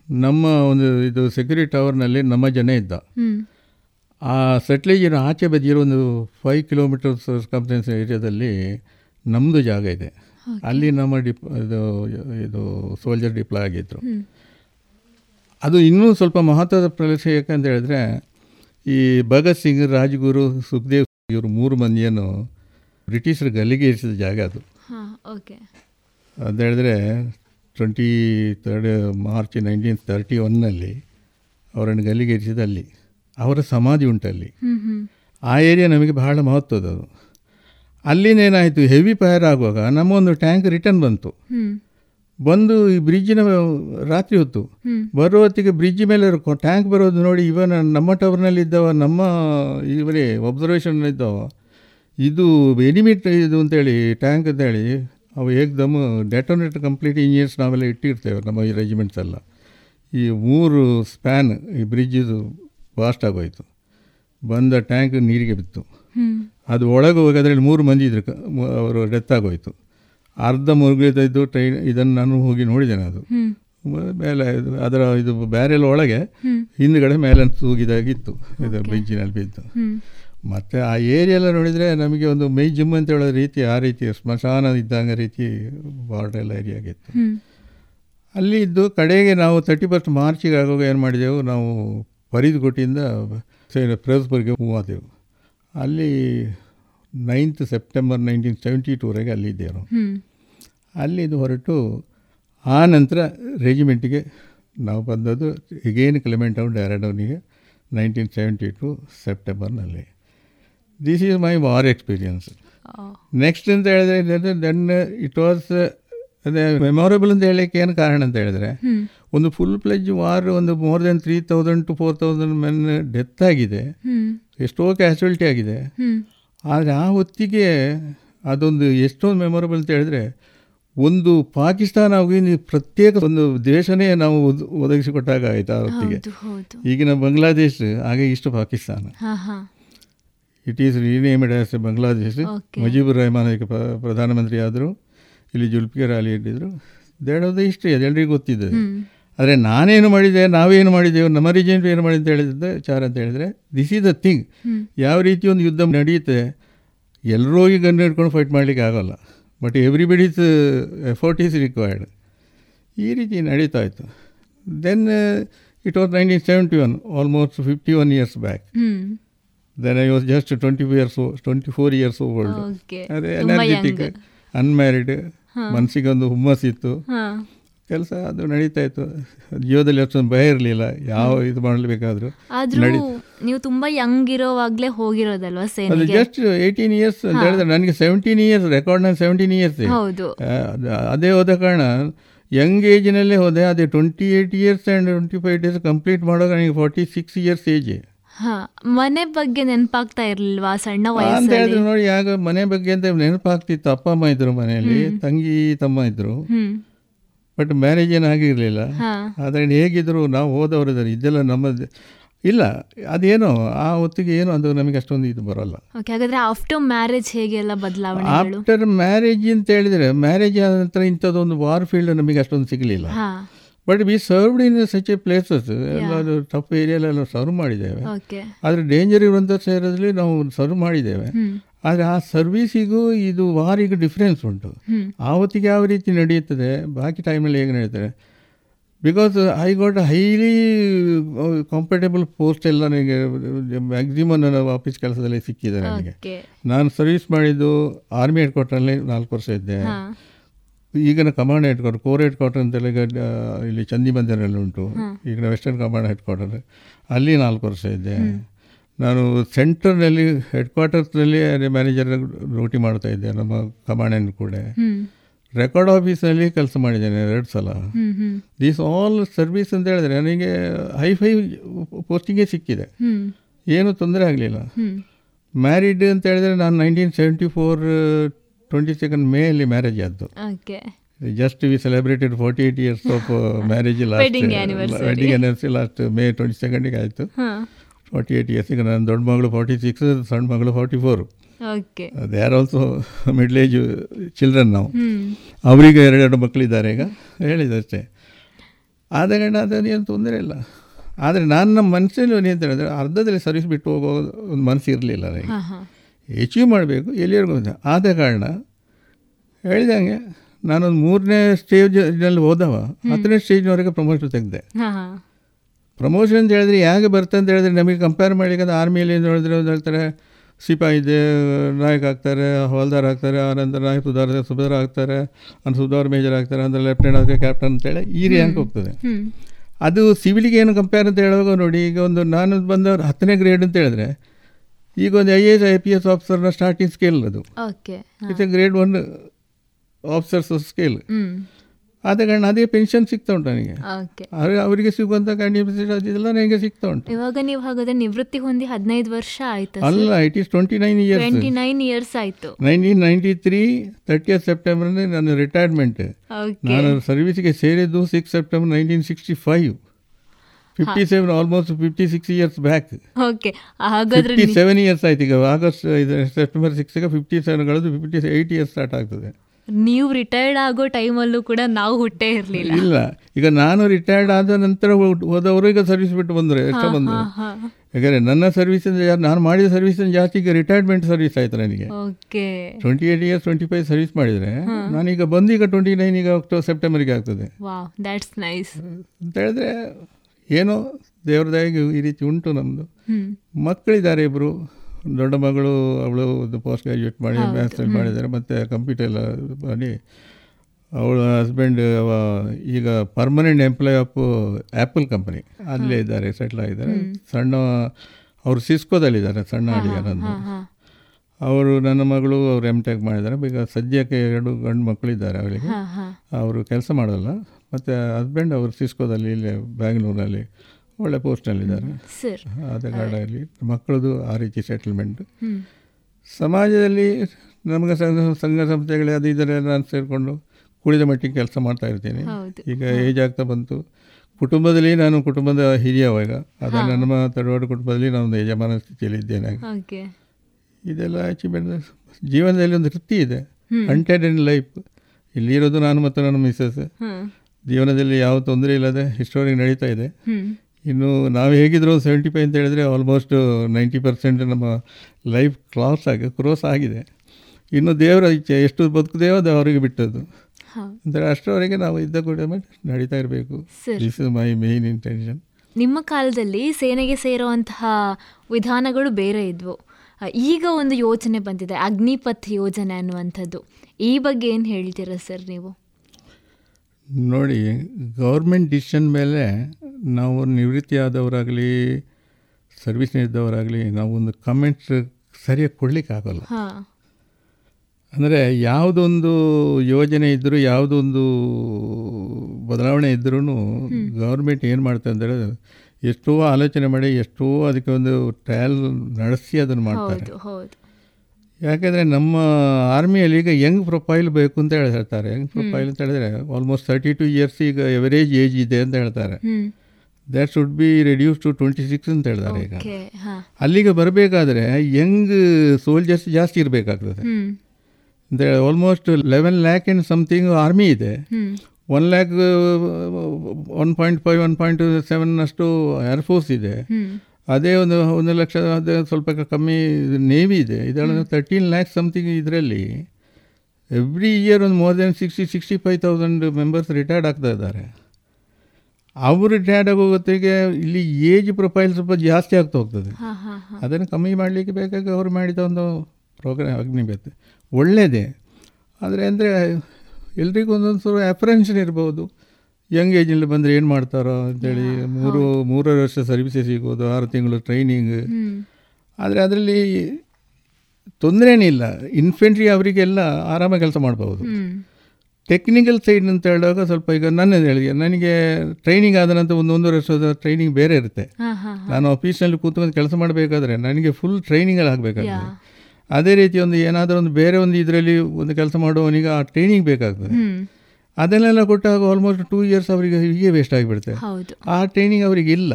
ನಮ್ಮ ಒಂದು ಇದು ಸೆಕ್ಯೂರಿಟಿ ಟವರ್ನಲ್ಲಿ ನಮ್ಮ ಜನ ಇದ್ದ. ಆ ಸೆಟ್ಲೇಜಿನ ಆಚೆ ಬದಿಯಲ್ಲಿ ಒಂದು ಫೈವ್ ಕಿಲೋಮೀಟರ್ಸ್ ಕಂಪ್ಟೆನ್ಸ್ ಏರಿಯಾದಲ್ಲಿ ನಮ್ಮದು ಜಾಗ ಇದೆ. ಅಲ್ಲಿ ನಮ್ಮ ಡಿಪ್ ಇದು ಇದು ಸೋಲ್ಜರ್ ಡಿಪ್ಲಾಯ್ ಆಗಿದ್ದರು ಅದು ಇನ್ನೂ ಸ್ವಲ್ಪ ಮಹತ್ವದ ಪ್ರದೇಶ ಯಾಕಂತ ಹೇಳಿದ್ರೆ ಈ ಭಗತ್ ಸಿಂಗ್ ರಾಜ್ಗುರು ಸುಖದೇವ್ ಇವರು ಮೂರು ಮಂದಿಯನ್ನು ಬ್ರಿಟಿಷರು ಗಲ್ಲಿಗೆ ಇರಿಸಿದ ಜಾಗ ಅದು. ಅಂತ ಹೇಳಿದ್ರೆ twenty third March nineteen thirty ಒನ್ನಲ್ಲಿ ಅವರನ್ನು ಗಲ್ಲಿಗೇರಿಸಿದಲ್ಲಿ ಅಲ್ಲಿ ಅವರ ಸಮಾಧಿ ಉಂಟಲ್ಲಿ ಆ ಏರಿಯಾ ನಮಗೆ ಬಹಳ ಮಹತ್ವದದು ಅಲ್ಲಿನೇನಾಯಿತು ಹೆವಿ ಫೈರ್ ಆಗುವಾಗ ನಮ್ಮೊಂದು ಟ್ಯಾಂಕ್ ರಿಟರ್ನ್ ಬಂತು. ಬಂದು ಈ ಬ್ರಿಡ್ಜಿನ ರಾತ್ರಿ ಹೊತ್ತು ಬರೋ ಹೊತ್ತಿಗೆ ಬ್ರಿಡ್ಜ್ ಮೇಲೆ ಟ್ಯಾಂಕ್ ಬರೋದು ನೋಡಿ ಇವನ ನಮ್ಮ ಟವರ್ನಲ್ಲಿ ಇದ್ದವ ನಮ್ಮ ಇವರೇ ಒಬ್ಸರ್ವೇಷನ್ ಇದ್ದವ. ಇದು ಎನಿಮಿಟ್ ಇದು ಅಂತೇಳಿ ಟ್ಯಾಂಕ್ ಅಂತೇಳಿ ಅವು ಏಕ್ದಮ್ ಡೆಟೋನೇಟ್ ಕಂಪ್ಲೀಟ್ ಇಂಜಿನಿಯರ್ಸ್ ನಾವೆಲ್ಲ ಇಟ್ಟಿರ್ತೇವೆ ನಮ್ಮ ಈ ರೆಜಿಮೆಂಟ್ಸ್ ಎಲ್ಲ. ಈ ಮೂರು ಸ್ಪ್ಯಾನ್ ಈ ಬ್ರಿಡ್ಜಿದು ಬಾಸ್ಟ್ ಆಗೋಯ್ತು. ಬಂದ ಟ್ಯಾಂಕ್ ನೀರಿಗೆ ಬಿತ್ತು. ಅದು ಒಳಗೆ ಹೋಗಿ ಅದರಲ್ಲಿ ಮೂರು ಮಂದಿ ಇದ್ರು ಅವರು ಡೆತ್ ಆಗೋಯ್ತು. ಅರ್ಧ ಮುರುಗಿದ್ದು ಟ್ರೈನ್ ಇದನ್ನು ನಾನು ಹೋಗಿ ನೋಡಿದ್ದೇನೆ ಅದು ಮೇಲೆ ಅದರ ಇದು ಬ್ಯಾರೆಲ್ ಒಳಗೆ ಹಿಂದ್ಗಡೆ ಮೇಲೆ ತೂಗಿದಾಗಿತ್ತು ಇದು ಬ್ರಿಡ್ಜಿನಲ್ಲಿ ಬಿದ್ದು. ಮತ್ತು ಆ ಏರಿಯೆಲ್ಲ ನೋಡಿದರೆ ನಮಗೆ ಒಂದು ಮೈ ಜಿಮ್ ಅಂತ ಹೇಳೋ ರೀತಿ ಆ ರೀತಿ ಸ್ಮಶಾನ ಇದ್ದಂಗೆ ರೀತಿ ಬಾರ್ಡರ್ ಎಲ್ಲ ಏರಿಯಾ ಆಗಿತ್ತು. ಅಲ್ಲಿ ಇದ್ದು ಕಡೆಗೆ ನಾವು ತರ್ಟಿ ಫಸ್ಟ್ ಮಾರ್ಚಿಗೆ ಆಗುವಾಗ ಏನು ಮಾಡಿದೆವು ನಾವು ಫರೀದ್ಕೋಟಿಂದ ಫಿರೋಜ್ಪುರ್ಗೆ ಮೂವ್ ಆದೆವು. ಅಲ್ಲಿ ನೈನ್ತ್ ಸೆಪ್ಟೆಂಬರ್ ನೈನ್ಟೀನ್ ಸೆವೆಂಟಿ ಟೂವರೆಗೆ ಅಲ್ಲಿದ್ದೆವು ನಾವು. ಅಲ್ಲಿದ್ದು ಹೊರಟು ಆ ನಂತರ ರೆಜಿಮೆಂಟಿಗೆ ನಾವು ಬಂದದ್ದು ಎಗೇನ್ ಕ್ಲೆಮೆಂಟ್ ಔನ್ ಡ್ಯಾರಡೌನಿಗೆ ನೈನ್ಟೀನ್ ಸೆವೆಂಟಿ ಟು ಸೆಪ್ಟೆಂಬರ್ನಲ್ಲಿ this is my war experience next ಅಂತ ಹೇಳಿದ್ರೆ ದೆನ್ ಇಟ್ ವಾಸ್ ಅದೇ ಮೆಮೊರೇಬಲ್ ಅಂತ ಹೇಳಲಿಕ್ಕೆ ಏನು ಕಾರಣ ಅಂತ ಹೇಳಿದ್ರೆ ಒಂದು ಫುಲ್ ಪ್ಲೆಜ್ ವಾರ್ ಒಂದು more than three thousand two four thousand men death ಆಗಿದೆ. ಎಷ್ಟೋ ಕ್ಯಾಶುವಲ್ಟಿ ಆಗಿದೆ. ಆದರೆ ಆ ಹೊತ್ತಿಗೆ ಅದೊಂದು ಎಷ್ಟೊಂದು ಮೆಮೊರೇಬಲ್ ಅಂತ ಹೇಳಿದ್ರೆ ಒಂದು ಪಾಕಿಸ್ತಾನ ಪ್ರತ್ಯೇಕ ಒಂದು ದೇಶನೇ ನಾವು ಒದಗಿಸಿಕೊಟ್ಟಾಗ ಆಯ್ತು ಆ ಹೊತ್ತಿಗೆ. ಈಗಿನ ಬಾಂಗ್ಲಾದೇಶ್ ಹಾಗೆ ಇಷ್ಟು Pakistan. It is renamed as Bangladesh Mujibur Rahman ಪ್ರಧಾನಮಂತ್ರಿ ಆದರು ಇಲ್ಲಿ ಜುಲ್ಫಿಕರ್ ಅಲಿ ಇಟ್ಟಿದ್ರು. ದೇಡ್ ಆಫ್ ದ ಹಿಸ್ಟ್ರಿ ಅದೆಲ್ಲರಿಗೂ ಗೊತ್ತಿದೆ. ಆದರೆ ನಾನೇನು ಮಾಡಿದೆ ನಾವೇನು ಮಾಡಿದ್ದೇವೆ ನಮ್ಮ ರೀಜನ್ ಏನು ಮಾಡಿದೆ ಅಂತ ಹೇಳಿದ್ರೆ ಚಾರ ಅಂತ ಹೇಳಿದ್ರೆ ದಿಸ್ ಈಸ್ ದ ಥಿಂಗ್ ಯಾವ ರೀತಿ ಒಂದು ಯುದ್ಧ ನಡೆಯುತ್ತೆ ಎಲ್ಲರೂ ಹೋಗಿ ಗನ್ ಹಿಡ್ಕೊಂಡು ಫೈಟ್ ಮಾಡಲಿಕ್ಕೆ ಆಗೋಲ್ಲ. But everybody's effort is required ಈ ರೀತಿ ನಡೀತಾ ಇತ್ತು. Then it was nineteen seventy one almost fifty one years back then I was just twenty years twenty four years old. ಅದೇ ಎನರ್ಜೆಟಿಕ್. ಅನ್ಮ್ಯಾರಿಡ್ ಮನಸ್ಸಿಗೆ ಒಂದು ಹುಮ್ಮಸ್ಸಿತ್ತು ಕೆಲಸ ಅದು ನಡೀತಾ ಇತ್ತು. ಜೀವದಲ್ಲಿ ಅಷ್ಟೊಂದು ಭಯ ಇರಲಿಲ್ಲ. ಯಾವ ಇದು ಮಾಡಲೇಬೇಕಾದ್ರೂ ನೀವು ತುಂಬಾ ಯಂಗ್ ಇರೋವಾಗಲೇ ಹೋಗಿರೋದಲ್ವಾ ಅದು ಜಸ್ಟ್ ಏಯ್ಟೀನ್ ಇಯರ್ಸ್ ಅಂತ ಹೇಳಿದ್ರೆ ನನಗೆ ಸೆವೆಂಟೀನ್ ಇಯರ್ಸ್ ರೆಕಾರ್ಡ್ ನಾನು ಸೆವೆಂಟೀನ್ ಇಯರ್ಸ್ ಹೌದು. ಅದೇ ಹೋದ ಕಾರಣ ಯಂಗ್ ಏಜ್ನಲ್ಲೇ ಹೋದೆ. ಅದೇ twenty eight years and twenty five days complete ಮಾಡುವಾಗ ನನಗೆ ಫಾರ್ಟಿ ಸಿಕ್ಸ್ ಇಯರ್ಸ್ ಏಜ್ ಮನೆ ಬಗ್ಗೆ ನೆನಪಾಗ್ತಾ ಇರ್ಲಿಲ್ವಾ ಸಣ್ಣ ವಯಸ್ಸು ನೋಡಿ ಆಗ ಮನೆ ಬಗ್ಗೆ ಅಂತ ನೆನಪಾಗ್ತಿತ್ತು. ಅಪ್ಪ ಅಮ್ಮ ಇದ್ರು ಮನೆಯಲ್ಲಿ ತಂಗಿ ತಮ್ಮ ಇದ್ರು. ಬಟ್ ಮ್ಯಾರೇಜ್ ಏನು ಆಗಿರಲಿಲ್ಲ. ಹಾ. ಆದರೆ ಹೇಗಿದ್ರು ನಾವು ಹೋದವರು ಇದೆಲ್ಲ ನಮ್ಮದು. ಇಲ್ಲ ಅದೇನೋ ಆ ಹೊತ್ತಿಗೆ ಏನು ಅದು ನಮಗೆ ಅಷ್ಟೊಂದು ಇದು ಬರೋಲ್ಲ. ಹಾಗಾದ್ರೆ ಆಫ್ಟರ್ ಮ್ಯಾರೇಜ್ ಹೇಗೆ ಎಲ್ಲ ಬದಲಾವಣೆಗಳು? ಆಫ್ಟರ್ ಮ್ಯಾರೇಜ್ ಅಂತ ಹೇಳಿದ್ರೆ ಮ್ಯಾರೇಜ್ ಆದ ನಂತರ ಇಂಥದ್ದೊಂದು ವಾರ್ ಫೀಲ್ಡ್ ನಮಗೆ ಅಷ್ಟೊಂದು ಸಿಗಲಿಲ್ಲ. But we served in such a places ಎಲ್ಲ ಟಫ್ ಏರಿಯಲ್ಲೆಲ್ಲ ಸರ್ವ್ ಮಾಡಿದ್ದೇವೆ ಆದರೆ ಡೇಂಜರ್ ಇರುವಂಥ ಸೇರೋದ್ರಲ್ಲಿ ನಾವು ಸರ್ವ್ ಮಾಡಿದ್ದೇವೆ ಆದರೆ ಆ ಸರ್ವೀಸಿಗೂ ಇದು ವಾರಿಗೂ ಡಿಫ್ರೆನ್ಸ್ ಉಂಟು ಆವತ್ತಿಗೆ ಯಾವ ರೀತಿ ನಡೆಯುತ್ತದೆ ಬಾಕಿ ಟೈಮಲ್ಲಿ ಹೇಗೆ ನಡೀತಾರೆ because I got highly comfortable post ಎಲ್ಲ ನನಗೆ ಮ್ಯಾಕ್ಸಿಮಮ್ ನನ್ನ ಆಫೀಸ್ ಕೆಲಸದಲ್ಲಿ ಸಿಕ್ಕಿದೆ ನನಗೆ ನಾನು ಸರ್ವಿಸ್ ಮಾಡಿದ್ದು ಆರ್ಮಿ ಹೆಡ್ ಕ್ವಾರ್ಟರ್ನಲ್ಲಿ ನಾಲ್ಕು ವರ್ಷ ಇದ್ದೆ. ಈಗಿನ command head quarter corps head quarter ಅಂತೆಲ್ಲ ಈಗ ಆ, ಇಲ್ಲಿ ಚಂದಿಮಂದಿರಲ್ಲಿ ಉಂಟು. ಈಗಿನ ವೆಸ್ಟರ್ನ್ ಕಮಾಂಡ್ ಹೆಡ್ ಕ್ವಾರ್ಟರ್ ಅಲ್ಲಿ ನಾಲ್ಕು ವರ್ಷ ಇದ್ದೆ ನಾನು ಸೆಂಟರ್ನಲ್ಲಿ ಹೆಡ್ ಕ್ವಾರ್ಟರ್ಸ್ನಲ್ಲಿ ಅದೇ ಮ್ಯಾನೇಜರ್ ಡ್ಯೂಟಿ ಮಾಡ್ತಾ ಇದ್ದೆ ನಮ್ಮ ಕಮಾಂಡ್ ಕೂಡ ರೆಕಾರ್ಡ್ ಆಫೀಸ್ನಲ್ಲಿ ಕೆಲಸ ಮಾಡಿದ್ದೇನೆ ಎರಡು ಸಲ. ದೀಸ್ ಆಲ್ ಸರ್ವಿಸ್ ಅಂತ ಹೇಳಿದ್ರೆ ನನಗೆ ಹೈ ಫೈ ಪೋಸ್ಟಿಂಗೇ ಸಿಕ್ಕಿದೆ. ಏನು ಏನೂ ತೊಂದರೆ ಆಗಲಿಲ್ಲ. ಮ್ಯಾರಿಡ್ ಅಂತ ಹೇಳಿದ್ರೆ ನಾನು nineteen seventy four twenty second ಮೇಯಲ್ಲಿ marriage ಆದ್ದು. Just we celebrated forty eight years of marriage last Wedding anniversary. Wedding anniversary last May twenty ಸೆಕೆಂಡಿಗೆ ಆಯಿತು. ಫೋರ್ಟಿ ಏಯ್ಟ್ ಇಯರ್ಸ್ ಈಗ ನನ್ನ ದೊಡ್ಡ ಮಗಳು ಫೋರ್ಟಿ ಸಿಕ್ಸ್ ಸಣ್ಣ ಮಗಳು ಫೋರ್ಟಿ ಫೋರ್ ಅದು they are also middle age children ನಾವು ಅವರಿಗೆ ಎರಡೆರಡು ಮಕ್ಕಳಿದ್ದಾರೆ ಈಗ. ಹೇಳಿದಷ್ಟೇ ಆದ ಕಾರಣ ಅದೇನು ತೊಂದರೆ ಇಲ್ಲ. ಆದರೆ ನಾನು ನಮ್ಮ ಮನಸ್ಸಲ್ಲಿ ಏನು ಅಂತ ಹೇಳಿದ್ರೆ ಅರ್ಧದಲ್ಲಿ ಸರ್ವಿಸ್ ಬಿಟ್ಟು ಹೋಗೋ ಒಂದು ಮನಸ್ಸು ಇರಲಿಲ್ಲ ನನಗೆ. ಅಚೀವ್ ಮಾಡಬೇಕು ಎಲ್ಲಿವರೆಗೂ. ಆದ ಕಾರಣ ಹೇಳಿದಂಗೆ ನಾನೊಂದು ಮೂರನೇ ಸ್ಟೇಜ್ನಲ್ಲಿ ಹೋದವ ಹತ್ತನೇ ಸ್ಟೇಜ್ನವರೆಗೆ ಪ್ರಮೋಷನ್ ತೆಗೆದೆ. ಪ್ರಮೋಷನ್ ಅಂತ ಹೇಳಿದ್ರೆ ಹೇಗೆ ಬರ್ತದೆ ಅಂತ ಹೇಳಿದ್ರೆ ನಮಗೆ ಕಂಪೇರ್ ಮಾಡಲಿಕ್ಕೆ ಆರ್ಮಿಯಲ್ಲಿ ನೋಡಿದ್ರೆ ಒಂದು ಹೇಳ್ತಾರೆ ಸಿಪಾಯಿ ಇದೆ ನಾಯಕ್ ಆಗ್ತಾರೆ ಹವಾಲ್ದಾರ್ ಆಗ್ತಾರೆ ಆನಂತರ ನಾಯಕ್ ಸುಧಾರ ಸುಧಾರ ಆಗ್ತಾರೆ ಅನ್ ಸುಧಾರ್ ಮೇಜರ್ ಆಗ್ತಾರೆ ಅಂದರೆ ಲೆಫ್ಟಿನೆಂಟ್ ಆಗ್ತಾರೆ ಕ್ಯಾಪ್ಟನ್ ಅಂತೇಳಿ ಈ ರ್ಯಾಂಕ್ ಹೋಗ್ತದೆ. ಅದು ಸಿವಿಲಿಗೆ ಏನು ಕಂಪೇರ್ ಅಂತ ಹೇಳುವಾಗ ನೋಡಿ ಈಗ ಒಂದು ನಾನು ಬಂದವರು ಹತ್ತನೇ ಗ್ರೇಡ್ ಅಂತ ಹೇಳಿದ್ರೆ ಈಗ ಒಂದು I A S I P S ಆಫೀಸರ್ನ starting scale ಅದು. It's a grade one officers scale ಆದ ಕಾರಣ ಅದೇ ಪೆನ್ಷನ್ ಸಿಗ್ತಾ ಉಂಟು ನನಗೆ. ಅವ್ರಿಗೆ ಸಿಗುವಂತ ನನಗೆ ಸಿಗ್ತಾ ಉಂಟು. ಇವಾಗ ನೀವು ಹಾಗಾದ್ರೆ ನಿವೃತ್ತಿ ಹೊಂದಿ ಹದಿನೈದು ವರ್ಷ ಆಯ್ತು ಅಲ್ಲ it is twenty nine years twenty nine years ಆಯ್ತು ನೈನ್ಟೀನ್ ನೈನ್ಟಿ ತ್ರೀ ತರ್ಟಿಯ ಸೆಪ್ಟೆಂಬರ್ ನನ್ನ ರಿಟೈರ್ಮೆಂಟ್ ನಾನು ಸರ್ವಿಸ್ಗೆ ಸೇರಿದ್ದು six September nineteen sixty five fifty seven almost fifty six years back okay ಹಾಗಾದ್ರೆ ಫಿಫ್ಟಿ ಸೆವೆನ್ ಇಯರ್ಸ್ ಆಯ್ತು ಈಗ ಆಗಸ್ಟ್ ಇದು ಸೆಪ್ಟೆಂಬರ್ ಸಿಕ್ಸ್ಗೆ ಫಿಫ್ಟಿ ಸೆವೆನ್ ಕಳೆದು ಫಿಫ್ಟಿ ಏಯ್ಟ್ ಇಯರ್ಸ್ ಸ್ಟಾರ್ಟ್ ಆಗ್ತದೆ. ನೀವು ರಿಟೈರ್ಡ್ ಆಗೋ ಟೈಮಲ್ಲೂ ಕೂಡ ನಾವು ಹುಟ್ಟೇ ಇರಲಿಲ್ಲ. ಇಲ್ಲ ಈಗ ನಾನು ರಿಟೈರ್ಡ್ ಆದ ನಂತರ ಹೋದ್- ಹೋದವರು ಈಗ ಸರ್ವಿಸ್ ಬಿಟ್ಟು ಬಂದರು ಎಷ್ಟೋ ಬಂದರು. ಯಾಕಂದ್ರೆ ನನ್ನ ಸರ್ವಿಸ್ ಯಾ- ನಾನು ಮಾಡಿದ ಸರ್ವಿಸಿಂದ ಜಾಸ್ತಿ ಈಗ ರಿಟೈರ್ಮೆಂಟ್ ಸರ್ವಿಸ್ ಆಯ್ತು ನನಗೆ. Twenty eight years twenty five service ಮಾಡಿದರೆ ನಾನೀಗ ಬಂದು ಈಗ ಟ್ವೆಂಟಿ ನೈನ್ ಈಗ ಅಕ್ಟೋಬರ್ ಸೆಪ್ಟೆಂಬರ್ಗೆ ಆಗ್ತದೆ. ಅಂತ ಹೇಳಿದ್ರೆ ಏನೋ ದೇವ್ರದಾಗಿ ಈ ರೀತಿ ಉಂಟು ನಮ್ಮದು ಮಕ್ಕಳಿದ್ದಾರೆ ಇಬ್ಬರು ದೊಡ್ಡ ಮಗಳು ಅವಳು ಒಂದು ಪೋಸ್ಟ್ ಗ್ರ್ಯಾಜುಯೇಟ್ ಮಾಡಿ ಮ್ಯಾಥ್ಸಲ್ಲಿ ಮಾಡಿದ್ದಾರೆ. ಮತ್ತು ಕಂಪ್ಯೂಟರ್ ಎಲ್ಲ ಮಾಡಿ ಅವಳ ಹಸ್ಬೆಂಡ್ ಈಗ permanent employee of Apple company ಅಲ್ಲೇ ಇದ್ದಾರೆ ಸೆಟ್ಲ್ ಆಗಿದ್ದಾರೆ. ಸಣ್ಣ ಅವರು ಸಿಸ್ಕೋದಲ್ಲಿದ್ದಾರೆ ಸಣ್ಣ ಅಡಿಗೆ ನಂದು ಅವರು ನನ್ನ ಮಗಳು ಅವ್ರು ಎಂ ಟೆಕ್ ಮಾಡಿದ್ದಾರೆ. ಈಗ ಸದ್ಯಕ್ಕೆ ಎರಡು ಗಂಡು ಮಕ್ಕಳಿದ್ದಾರೆ ಅವಳಿಗೆ. ಅವರು ಕೆಲಸ ಮಾಡೋಲ್ಲ. ಮತ್ತು ಹಸ್ಬೆಂಡ್ ಅವರು ಸಿಸ್ಕೋದಲ್ಲಿ ಇಲ್ಲೇ ಬ್ಯಾಂಗ್ಳೂರಲ್ಲಿ ಒಳ್ಳೆ ಪೋಸ್ಟ್ನಲ್ಲಿದ್ದಾರೆ ಅದೇ ಕಾರಣದಲ್ಲಿ ಮಕ್ಕಳದು ಆ ರೀತಿ ಸೆಟಲ್ಮೆಂಟ್ ಸಮಾಜದಲ್ಲಿ ನಮಗೆ ಸಂಘ ಸಂಘ ಸಂಸ್ಥೆಗಳೇ ಅದು ಇದರ ನಾನು ಸೇರಿಕೊಂಡು ಕೂಡಿದ ಮಟ್ಟಿಗೆ ಕೆಲಸ ಮಾಡ್ತಾ ಇರ್ತೀನಿ. ಈಗ ಏಜ್ ಆಗ್ತಾ ಬಂತು. ಕುಟುಂಬದಲ್ಲಿ ನಾನು ಕುಟುಂಬದ ಹಿರಿಯವಾಗ ಆದರೆ ನನ್ನ ತಡವಾಡು ಕುಟುಂಬದಲ್ಲಿ ನಾನು ಯಜಮಾನ ಸ್ಥಿತಿಯಲ್ಲಿ ಇದ್ದೇನೆ. ಇದೆಲ್ಲ ಅಚೀವ್ಮೆಂಟ್ ಜೀವನದಲ್ಲಿ ಒಂದು ವೃತ್ತಿ ಇದೆ. ಅಂಟೆಡ್ ಇನ್ ಲೈಫ್ ಇಲ್ಲಿರೋದು ನಾನು ಮತ್ತು ನನ್ನ ಮಿಸ್ಸಸ್ ಜೀವನದಲ್ಲಿ ಯಾವ ತೊಂದರೆ ಇಲ್ಲದೆ ಇಷ್ಟವರೆಗೆ ನಡೀತಾ ಇದೆ. ಇನ್ನು ನಾವು ಹೇಗಿದ್ರು ಸೆವೆಂಟಿ ಫೈವ್ ಅಂತ ಹೇಳಿದ್ರೆ ಆಲ್ಮೋಸ್ಟ್ ನೈಂಟಿ ಪರ್ಸೆಂಟ್ ನಮ್ಮ ಲೈಫ್ ಕ್ರಾಸ್ ಆಗಿ ಕ್ರೋಸ್ ಆಗಿದೆ. ಇನ್ನು ದೇವರ ಇಚ್ಛೆ ಎಷ್ಟು ಬದುಕುದೇವೋ ಅದು ಅವರಿಗೆ ಬಿಟ್ಟದ್ದು. ಅಂದರೆ ಅಷ್ಟರವರೆಗೆ ನಾವು ಇದ್ದ ಕೂಡ ನಡೀತಾ ಇರಬೇಕು. This is my main intention ನಿಮ್ಮ ಕಾಲದಲ್ಲಿ ಸೇನೆಗೆ ಸೇರುವಂತಹ ವಿಧಾನಗಳು ಬೇರೆ ಇದ್ವು. ಈಗ ಒಂದು ಯೋಜನೆ ಬಂದಿದೆ ಅಗ್ನಿಪಥ್ ಯೋಜನೆ ಅನ್ನುವಂಥದ್ದು. ಈ ಬಗ್ಗೆ ಏನು ಹೇಳ್ತೀರಾ ಸರ್ ನೀವು? ನೋಡಿ ಗೌರ್ಮೆಂಟ್ ಡಿಸಿಷನ್ ಮೇಲೆ ನಾವು ನಿವೃತ್ತಿ ಆದವರಾಗಲಿ ಸರ್ವಿಸ್ನಿದ್ದವರಾಗಲಿ ನಾವು ಒಂದು ಕಮೆಂಟ್ಸ್ ಸರಿಯಾಗಿ ಕೊಡಲಿಕ್ಕಾಗಲ್ಲ. ಅಂದರೆ ಯಾವುದೊಂದು ಯೋಜನೆ ಇದ್ದರೂ ಯಾವುದೊಂದು ಬದಲಾವಣೆ ಇದ್ರೂ ಗೌರ್ಮೆಂಟ್ ಏನು ಮಾಡ್ತದೆ ಅಂದರೆ ಎಷ್ಟೋ ಆಲೋಚನೆ ಮಾಡಿ ಎಷ್ಟೋ ಅದಕ್ಕೆ ಒಂದು ಟ್ರಯಲ್ ನಡೆಸಿ ಅದನ್ನು ಮಾಡ್ತಾರೆ. ಯಾಕೆಂದರೆ ನಮ್ಮ ಆರ್ಮಿಯಲ್ಲಿ ಈಗ ಯಂಗ್ ಪ್ರೊಫೈಲ್ ಬೇಕು ಅಂತ ಹೇಳ್ತಾರೆ. ಯಂಗ್ ಪ್ರೊಫೈಲ್ ಅಂತ ಹೇಳಿದ್ರೆ ಆಲ್ಮೋಸ್ಟ್ ತರ್ಟಿ ಟು ಇಯರ್ಸ್ ಈಗ ಎವರೇಜ್ ಏಜ್ ಇದೆ ಅಂತ ಹೇಳ್ತಾರೆ. That should be reduce to twenty six ಅಂತ ಹೇಳ್ತಾರೆ ಈಗ. ಅಲ್ಲಿಗೆ ಬರಬೇಕಾದ್ರೆ ಯಂಗ್ ಸೋಲ್ಜರ್ಸ್ ಜಾಸ್ತಿ ಇರಬೇಕಾಗ್ತದೆ. ಅಂತ ಹೇಳಿ almost eleven lakh in something army ಇದೆ. One lakh one point five one point seven ಅಷ್ಟು ಏರ್ಫೋರ್ಸ್ ಇದೆ. ಅದೇ ಒಂದು ಒಂದು ಲಕ್ಷ ಅದೇ ಸ್ವಲ್ಪ ಕಮ್ಮಿ ನೇವಿ ಇದೆ. ಇದರಲ್ಲಿ ತರ್ಟೀನ್ ಲ್ಯಾಕ್ಸ್ ಸಮಥಿಂಗ್ ಇದರಲ್ಲಿ ಎವ್ರಿ ಇಯರ್ ಒಂದು more than sixty sixty five thousand members retired ಆಗ್ತಾ ಇದ್ದಾರೆ. ಅವರು ರಿಟೈರ್ಡ್ ಆಗೋ ಹೊತ್ತಿಗೆ ಇಲ್ಲಿ ಏಜ್ ಪ್ರೊಫೈಲ್ ಸ್ವಲ್ಪ ಜಾಸ್ತಿ ಆಗ್ತಾ ಹೋಗ್ತದೆ. ಅದನ್ನು ಕಮ್ಮಿ ಮಾಡಲಿಕ್ಕೆ ಬೇಕಾಗಿ ಅವರು ಮಾಡಿದ ಒಂದು ಪ್ರೋಗ್ರಾಮ್ ಅಗ್ನಿಬೇತೆ. ಒಳ್ಳೆಯದೇ ಆದರೆ ಅಂದರೆ ಎಲ್ರಿಗೂ ಒಂದೊಂದು ಸ್ವಲ್ಪ ಅಪ್ರೆನ್ಷನ್ ಇರ್ಬೋದು. ಯಂಗ್ ಏಜ್ನಲ್ಲಿ ಬಂದರೆ ಏನು ಮಾಡ್ತಾರೋ ಅಂತೇಳಿ ಮೂರು ಮೂರೂವರೆ ವರ್ಷ ಸರ್ವಿಸಸ್ ಸಿಗೋದು ಆರು ತಿಂಗಳು ಟ್ರೈನಿಂಗ್ ಆದರೆ ಅದರಲ್ಲಿ ತೊಂದರೆನಿಲ್ಲ ಇನ್ಫೆಂಟ್ರಿ ಅವರಿಗೆಲ್ಲ ಆರಾಮಾಗಿ ಕೆಲಸ ಮಾಡ್ಬೋದು. ಟೆಕ್ನಿಕಲ್ ಸೈಡ್ ಅಂತ ಹೇಳುವಾಗ ಸ್ವಲ್ಪ ಈಗ ನನ್ನ ಹೇಳಿ ನನಗೆ ಟ್ರೈನಿಂಗ್ ಆದ ನಂತರ ಒಂದು ಒಂದೂವರೆ ವರ್ಷದ ಟ್ರೈನಿಂಗ್ ಬೇರೆ ಇರುತ್ತೆ. ನಾನು ಆಫೀಸ್ನಲ್ಲಿ ಕೂತ್ಕೊಂಡು ಕೆಲಸ ಮಾಡಬೇಕಾದ್ರೆ ನನಗೆ ಫುಲ್ ಟ್ರೈನಿಂಗಲ್ಲಿ ಆಗಬೇಕಾಗ್ತದೆ. ಅದೇ ರೀತಿ ಒಂದು ಏನಾದರೂ ಒಂದು ಬೇರೆ ಒಂದು ಇದರಲ್ಲಿ ಒಂದು ಕೆಲಸ ಮಾಡುವವನಿಗೆ ಆ ಟ್ರೈನಿಂಗ್ ಬೇಕಾಗ್ತದೆ. ಅದನ್ನೆಲ್ಲ ಕೊಟ್ಟಾಗ ಆಲ್ಮೋಸ್ಟ್ ಟೂ ಇಯರ್ಸ್ ಅವರಿಗೆ ಹೀಗೆ ವೇಸ್ಟ್ ಆಗಿಬಿಡುತ್ತೆ. ಆ ಟ್ರೈನಿಂಗ್ ಅವರಿಗೆ ಇಲ್ಲ.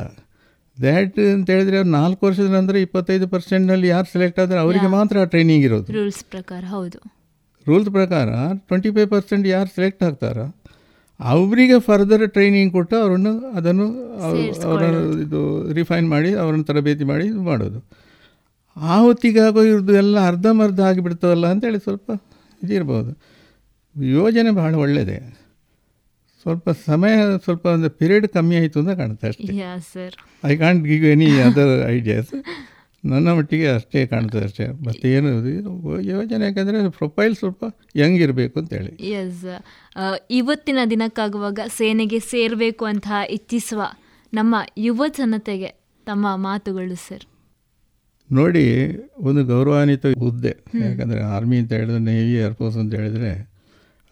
ದ್ಯಾಟ್ ಅಂತ ಹೇಳಿದ್ರೆ ಅವ್ರು ನಾಲ್ಕು ವರ್ಷದ ನಂತರ ಇಪ್ಪತ್ತೈದು ಪರ್ಸೆಂಟ್ನಲ್ಲಿ ಯಾರು ಸೆಲೆಕ್ಟ್ ಆದರೆ ಅವರಿಗೆ ಮಾತ್ರ ಆ ಟ್ರೈನಿಂಗ್ ಇರೋದು. ರೂಲ್ಸ್ ಪ್ರಕಾರ ಹೌದು. ರೂಲ್ಸ್ ಪ್ರಕಾರ ಟ್ವೆಂಟಿ ಫೈವ್ ಪರ್ಸೆಂಟ್ ಯಾರು ಸೆಲೆಕ್ಟ್ ಆಗ್ತಾರೋ ಅವರಿಗೆ ಫರ್ದರ್ ಟ್ರೈನಿಂಗ್ ಕೊಟ್ಟು ಅವರನ್ನು ಅದನ್ನು ಅವರ ಇದು ರಿಫೈನ್ ಮಾಡಿ ಅವ್ರನ್ನ ತರಬೇತಿ ಮಾಡಿ ಇದು ಮಾಡೋದು. ಆ ಹೊತ್ತಿಗಾಗೋ ಇವ್ರದ್ದು ಎಲ್ಲ ಅರ್ಧಂಬರ್ಧ ಆಗಿಬಿಡ್ತವಲ್ಲ ಅಂತೇಳಿ ಸ್ವಲ್ಪ ಇದಿರ್ಬೋದು. ಯೋಜನೆ ಬಹಳ ಒಳ್ಳೆಯದೆ ಸ್ವಲ್ಪ ಸಮಯ ಸ್ವಲ್ಪ ಒಂದು ಪೀರಿಯಡ್ ಕಮ್ಮಿ ಆಯಿತು ಅಂತ ಕಾಣುತ್ತೆ ಅಷ್ಟೇ. Sir I can't give any other ideas ನನ್ನ ಮಟ್ಟಿಗೆ ಅಷ್ಟೇ ಕಾಣ್ತದೆ ಅಷ್ಟೇ. ಮತ್ತೆ ಏನು ಯೋಜನೆ ಯಾಕಂದರೆ ಪ್ರೊಫೈಲ್ ಸ್ವಲ್ಪ ಯಂಗ್ ಇರಬೇಕು ಅಂತೇಳಿ ಎಸ್ ಇವತ್ತಿನ ದಿನಕ್ಕಾಗುವಾಗ ಸೇನೆಗೆ ಸೇರಬೇಕು ಅಂತ ಇಚ್ಛಿಸುವ ನಮ್ಮ ಯುವ ಜನತೆಗೆ ತಮ್ಮ ಮಾತುಗಳು ಸರ್ ನೋಡಿ ಒಂದು ಗೌರವಾನ್ವಿತ ಹುದ್ದೆ. ಯಾಕಂದರೆ ಆರ್ಮಿ ಅಂತ ಹೇಳಿದ್ರೆ ನೇವಿ ಏರ್ಫೋರ್ಸ್ ಅಂತ ಹೇಳಿದರೆ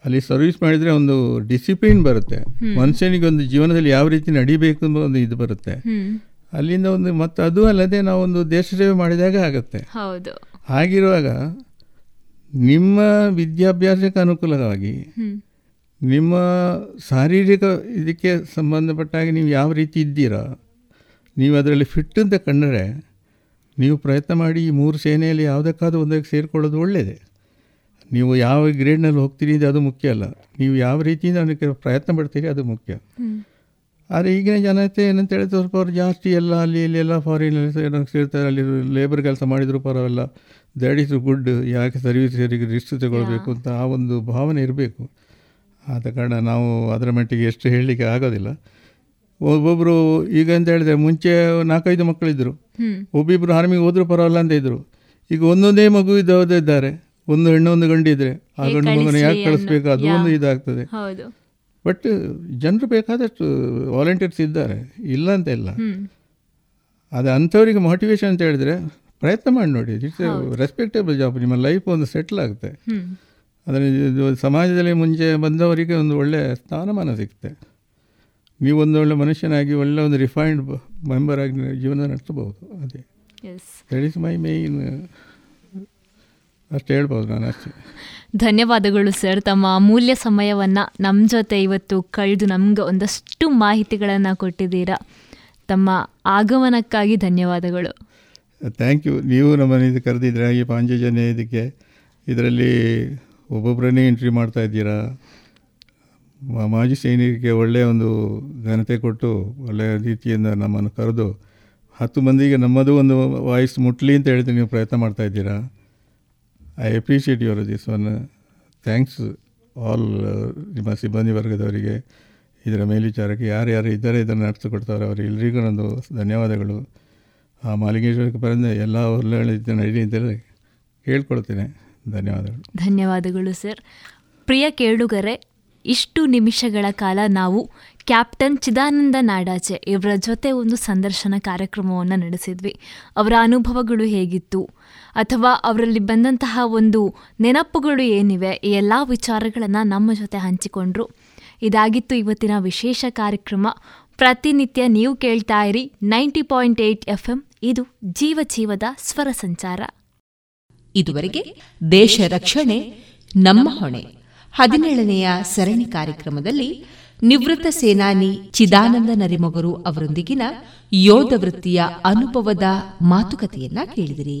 ಅಲ್ಲಿ ಸರ್ವಿಸ್ ಮಾಡಿದರೆ ಒಂದು ಡಿಸಿಪ್ಲಿನ್ ಬರುತ್ತೆ. ಮನುಷ್ಯನಿಗೆ ಒಂದು ಜೀವನದಲ್ಲಿ ಯಾವ ರೀತಿ ನಡಿಬೇಕು ಅನ್ನೋ ಒಂದು ಇದು ಬರುತ್ತೆ. ಅಲ್ಲಿಂದ ಒಂದು ಮತ್ತು ಅದು ಅಲ್ಲದೆ ನಾವೊಂದು ದೇಶ ಸೇವೆ ಮಾಡಿದಾಗ ಆಗುತ್ತೆ. ಹೌದು. ಹಾಗಿರುವಾಗ ನಿಮ್ಮ ವಿದ್ಯಾಭ್ಯಾಸಕ್ಕೆ ಅನುಕೂಲವಾಗಿ ನಿಮ್ಮ ಶಾರೀರಿಕ ಇದಕ್ಕೆ ಸಂಬಂಧಪಟ್ಟಾಗಿ ನೀವು ಯಾವ ರೀತಿ ಇದ್ದೀರಾ ನೀವು ಅದರಲ್ಲಿ ಫಿಟ್ ಅಂತ ಕಂಡರೆ ನೀವು ಪ್ರಯತ್ನ ಮಾಡಿ ಈ ಮೂರು ಸೇನೆಯಲ್ಲಿ ಯಾವುದಕ್ಕಾದ್ರೂ ಒಂದಕ್ಕೆ ಸೇರಿಕೊಳ್ಳೋದು ಒಳ್ಳೆಯದೇ ನೀವು ಯಾವ ಗ್ರೇಡ್ನಲ್ಲಿ ಹೋಗ್ತೀರಿ ಅಂದರೆ ಅದು ಮುಖ್ಯ ಅಲ್ಲ. ನೀವು ಯಾವ ರೀತಿಯಿಂದ ಅದಕ್ಕೆ ಪ್ರಯತ್ನ ಪಡ್ತೀರಿ ಅದು ಮುಖ್ಯ. ಆದರೆ ಈಗಿನ ಜನತೆ ಏನಂತ ಹೇಳಿದ್ರೆ ಸ್ವಲ್ಪ ಅವ್ರು ಜಾಸ್ತಿ ಎಲ್ಲ ಅಲ್ಲಿ ಇಲ್ಲಿ ಎಲ್ಲ ಫಾರಿನಲ್ಲಿ ಸೇರ್ತಾರೆ ಅಲ್ಲಿ ಲೇಬರ್ ಕೆಲಸ ಮಾಡಿದರೂ ಪರವಾಗಿಲ್ಲ. ದ್ಯಾಟ್ ಇಸ್ ಗುಡ್ ಯಾಕೆ ಸರ್ವಿಸ್ ರಿಸ್ಕ್ ತಗೊಳ್ಬೇಕು ಅಂತ ಆ ಒಂದು ಭಾವನೆ ಇರಬೇಕು. ಆದ ಕಾರಣ ನಾವು ಅದರ ಮಟ್ಟಿಗೆ ಎಷ್ಟು ಹೇಳಲಿಕ್ಕೆ ಆಗೋದಿಲ್ಲ. ಒಬ್ಬೊಬ್ಬರು ಈಗ ಅಂತ ಹೇಳಿದ್ರೆ ಮುಂಚೆ ನಾಲ್ಕೈದು ಮಕ್ಕಳಿದ್ದರು. ಒಬ್ಬಿಬ್ಬರು ಆರ್ಮಿಗೆ ಹೋದರೂ ಪರವಾಗಿಲ್ಲ ಅಂತ ಇದ್ದರು. ಈಗ ಒಂದೊಂದೇ ಮಗು ಇದ್ದವದೇ ಇದ್ದಾರೆ ಒಂದು ಹೆಣ್ಣು ಒಂದು ಗಂಡು ಇದ್ರೆ ಆ ಗಂಡು ಮಗನ ಯಾಕೆ ಕಳಿಸ್ಬೇಕು? ಅದು ಒಂದು ಇದಾಗ್ತದೆ. ಬಟ್ ಜನರು ಬೇಕಾದಷ್ಟು ವಾಲಂಟಿಯರ್ಸ್ ಇದ್ದಾರೆ. ಇಲ್ಲ ಅಂತ ಇಲ್ಲ. ಅದೇ ಅಂಥವರಿಗೆ ಮೋಟಿವೇಶನ್ ಅಂತ ಹೇಳಿದ್ರೆ ಪ್ರಯತ್ನ ಮಾಡಿ ನೋಡಿ. ಇಟ್ಸ್ ರೆಸ್ಪೆಕ್ಟೇಬಲ್ ಜಾಬ್ ನಿಮ್ಮ ಲೈಫ್ ಒಂದು ಸೆಟ್ಲ್ ಆಗುತ್ತೆ. ಅದನ್ನು ಇದು ಸಮಾಜದಲ್ಲಿ ಮುಂಚೆ ಬಂದವರಿಗೆ ಒಂದು ಒಳ್ಳೆಯ ಸ್ಥಾನಮಾನ ಸಿಗುತ್ತೆ. ನೀವು ಒಂದು ಒಳ್ಳೆ ಮನುಷ್ಯನಾಗಿ ಒಳ್ಳೆ ಒಂದು ರಿಫೈನ್ಡ್ ಮೆಂಬರ್ ಆಗಿ ಜೀವನ ನಡೆಸಬಹುದು. ಅದೇ. ದಟ್ ಈಸ್ ಮೈ ಮೇಯ್ನ್ ಅಷ್ಟು ಹೇಳ್ಬೋದು ನಾನು ಅಷ್ಟೇ. ಧನ್ಯವಾದಗಳು ಸರ್. ತಮ್ಮ ಅಮೂಲ್ಯ ಸಮಯವನ್ನು ನಮ್ಮ ಜೊತೆ ಇವತ್ತು ಕಳೆದು ನಮ್ಗೆ ಒಂದಷ್ಟು ಮಾಹಿತಿಗಳನ್ನು ಕೊಟ್ಟಿದ್ದೀರಾ. ತಮ್ಮ ಆಗಮನಕ್ಕಾಗಿ ಧನ್ಯವಾದಗಳು. ಥ್ಯಾಂಕ್ ಯು ನೀವು ನಮ್ಮನ್ನು ಇದು ಕರೆದಿದ್ರೆ ಈ ಪಾಂಚಜನ್ಯ ಇದಕ್ಕೆ ಇದರಲ್ಲಿ ಒಬ್ಬೊಬ್ಬರನ್ನೇ ಎಂಟ್ರಿ ಮಾಡ್ತಾ ಇದ್ದೀರಾ. ಮಾಜಿ ಸೈನಿಕರಿಗೆ ಒಳ್ಳೆಯ ಒಂದು ಘನತೆ ಕೊಟ್ಟು ಒಳ್ಳೆಯ ರೀತಿಯಿಂದ ನಮ್ಮನ್ನು ಕರೆದು ಹತ್ತು ಮಂದಿಗೆ ನಮ್ಮದು ಒಂದು ವಾಯ್ಸ್ ಮುಟ್ಲಿ ಅಂತ ಹೇಳಿದ್ರೆ ನೀವು ಪ್ರಯತ್ನ ಮಾಡ್ತಾ ಇದ್ದೀರಾ. I appreciate your this one thanks all ನಿಮ್ಮ ಸಿಬ್ಬಂದಿ ವರ್ಗದವರಿಗೆ. ಇದರ ಮೇಲ್ವಿಚಾರಕ್ಕೆ ಯಾರ್ಯಾರು ಇದ್ದಾರೆ ಇದನ್ನು ನಡೆಸಿಕೊಡ್ತಾರೆ ಅವರು ಎಲ್ಲರಿಗೂ ನಂದು ಧನ್ಯವಾದಗಳು. ಆ ಮಾಲಿಂಗೇಶ್ವರಕ್ಕೆ ಬರೆದ ಎಲ್ಲ ಒಳ್ಳೆ ನಡಿ ಅಂತೇಳಿ ಕೇಳ್ಕೊಳ್ತೇನೆ. ಧನ್ಯವಾದಗಳು. ಧನ್ಯವಾದಗಳು, ಸರ್. ಪ್ರಿಯ ಕೇಳುಗರೆ, ಇಷ್ಟು ನಿಮಿಷಗಳ ಕಾಲ ನಾವು ಕ್ಯಾಪ್ಟನ್ ಚಿದಾನಂದ ನಾಡಾಚೆ ಇವರ ಜೊತೆ ಒಂದು ಸಂದರ್ಶನ ಕಾರ್ಯಕ್ರಮವನ್ನು ನಡೆಸಿದ್ವಿ. ಅವರ ಅನುಭವಗಳು ಹೇಗಿತ್ತು? ಅಥವಾ ಅವರಲ್ಲಿ ಬಂದಂತಹ ಒಂದು ನೆನಪುಗಳು ಏನಿವೆ, ಈ ಎಲ್ಲ ವಿಚಾರಗಳನ್ನು ನಮ್ಮ ಜೊತೆ ಹಂಚಿಕೊಂಡ್ರು. ಇದಾಗಿತ್ತು ಇವತ್ತಿನ ವಿಶೇಷ ಕಾರ್ಯಕ್ರಮ. ಪ್ರತಿನಿತ್ಯ ನೀವು ಕೇಳ್ತಾ ಇರಿ ninety point eight F M ಇದು ಜೀವ ಜೀವದ ಸ್ವರ ಸಂಚಾರ. ಇದುವರೆಗೆ ದೇಶ ರಕ್ಷಣೆ, ನಮ್ಮ ಹೊಣೆ. ಹದಿನೇಳನೆಯ ಸರಣಿ ಕಾರ್ಯಕ್ರಮದಲ್ಲಿ ನಿವೃತ್ತ ಸೇನಾನಿ ಚಿದಾನಂದ ನರಿಮೊಗರು ಅವರೊಂದಿಗಿನ ಯೋಧ ವೃತ್ತಿಯ ಅನುಭವದ ಮಾತುಕತೆಯನ್ನ ಕೇಳಿದಿರಿ.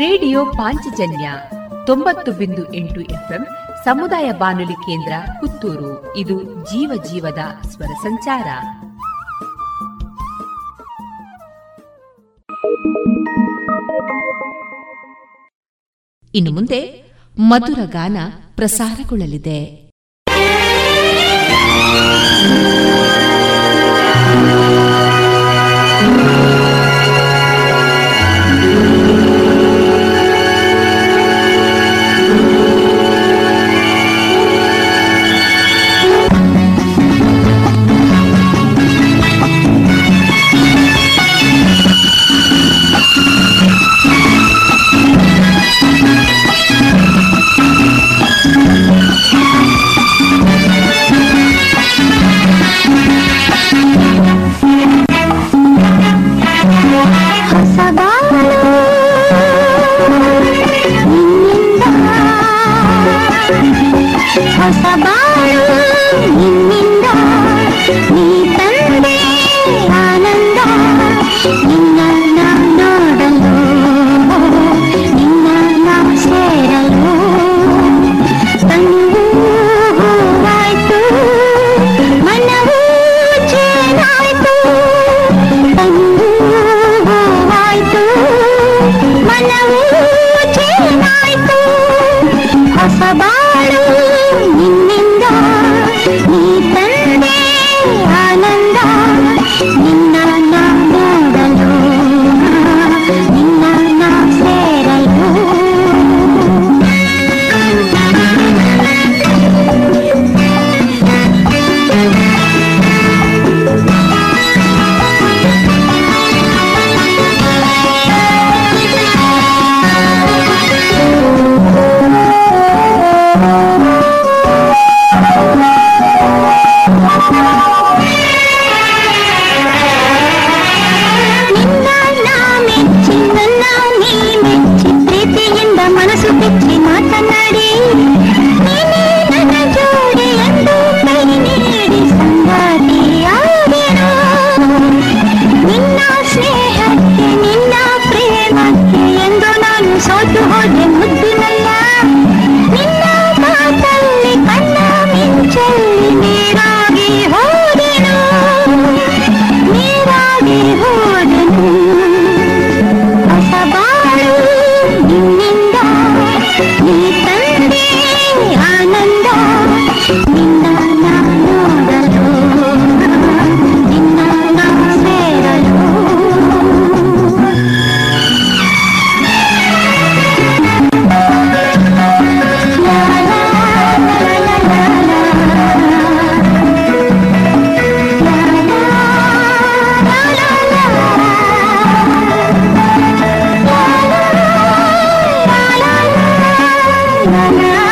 ರೇಡಿಯೋ ಪಾಂಚಜನ್ಯ ತೊಂಬತ್ತು ಬಿಂದು ಎಂಟು ಎಫ್ಎಂ ಸಮುದಾಯ ಬಾನುಲಿ ಕೇಂದ್ರ ಪುತ್ತೂರು. ಇದು ಜೀವ ಜೀವದ ಸ್ವರ ಸಂಚಾರ. ಇನ್ನು ಮುಂದೆ ಮಧುರ ಗಾನ ಪ್ರಸಾರಗೊಳ್ಳಲಿದೆ. na na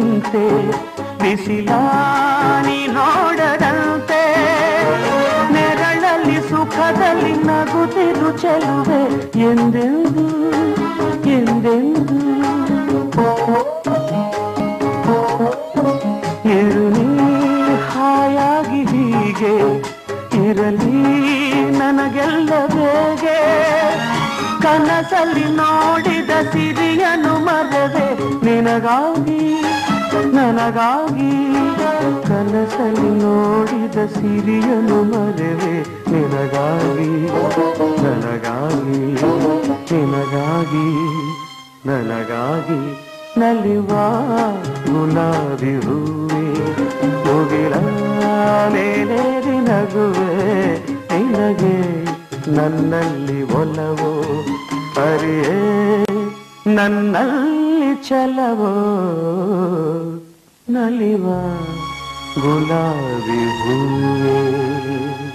ಬಾಡದಂತೆ ಬಿಸಿಲ ನೀ ನೋಡದಂತೆ ನೆರಳಲ್ಲಿ ಸುಖದಲ್ಲಿ ನಗುತ್ತಿರು ಚೆಲುವೆ, ಎಂದೆಂದು ಎಂದೆಂದು. ಇರಲಿ ಹಾಯಾಗಿ ಹೀಗೆ, ಇರಲಿ ನನಗೆಲ್ಲ ಬೇಗೆ. ಕನಸಲ್ಲಿ ನೋಡಿದ ಸಿರಿಯನು ಮರದೆ ನಿನಗಾಗಿ ನನಗಾಗಿ ಕನಸಲ್ಲಿ ನೋಡಿದ ಸಿರಿಯನು ಮರವೆ. ನಿನಗಾಗಿ, ನನಗಾಗಿ ನಿನಗಾಗಿ, ನನಗಾಗಿ ನಲಿವ ಗುಲಾಬಿ ಹೂವೆ. ಮುಗಿಲ ನಗುವೆ ನಿನಗೆ ನನ್ನಲ್ಲಿ ಒಲವೋ. ಅರಿಯೇ ನನ್ನಲ್ಲಿ ಛಲವೋ ನಲಿವ ಗುಲಾಬಿ ಹೂವೆ ನನ್ನ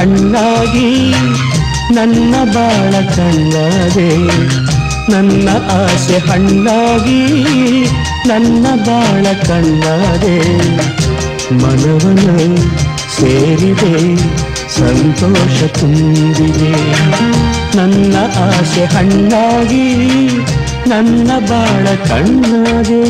ಆಸೆ ಹಣ್ಣಾಗಿ ನನ್ನ ಬಾಳ ಕಣ್ಣದೆ ನನ್ನ ಆಸೆ ಹಣ್ಣಾಗಿ ನನ್ನ ಬಾಳ ಕಣ್ಣದೆ. ಮನವನ ಸೇರಿದೆ, ಸಂತೋಷ ತುಂಬಿದೆ. ನನ್ನ ಆಸೆ ಹಣ್ಣಾಗಿ ನನ್ನ ಬಾಳ ಕಣ್ಣಾಗೆ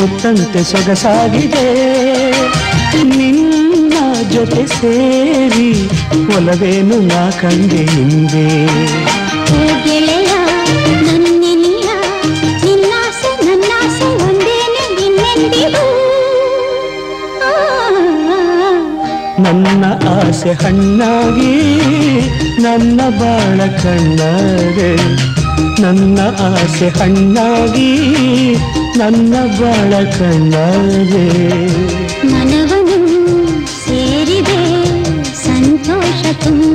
ಮುತ್ತಂತೆ ಸೊಗಸಾಗಿದೆ. ನಿನ್ನ ಜೊತೆ ಸೇರಿ ಒಲವೇನು ನಾ ಕಂಡೆ ಹಿಂದೆ. ನನ್ನ ಆಸೆ ಹಣ್ಣಾಗಿ ನನ್ನ ಬಾಳ ಕಣ್ಣಾರೆ. ನನ್ನ ಆಸೆ ಹಣ್ಣಾಗಿ ನನ್ನ ಬಾಳ ಕಣ್ಣಾಗೆ ಮನವನು ಸೇರಿದೆ ಸಂತೋಷ ತುಂಬಿದೆ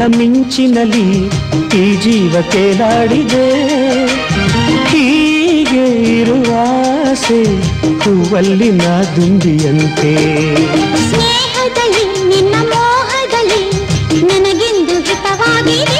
ಕಣ್ಣ ಮಿಂಚಿನಲ್ಲಿ ಈ ಜೀವ ಕೇಳಾಡಿದೆ. ಹೀಗೆ ಇರುವಾಸೆ ಹೂವಲ್ಲಿ ನಾ ದುಂಬಿಯಂತೆ. ಸ್ನೇಹದಲ್ಲಿ, ನಿನ್ನ ಮೋಹದಲ್ಲಿ ನನಗೆಂದು ಹಿತವಾಗಿದೆ.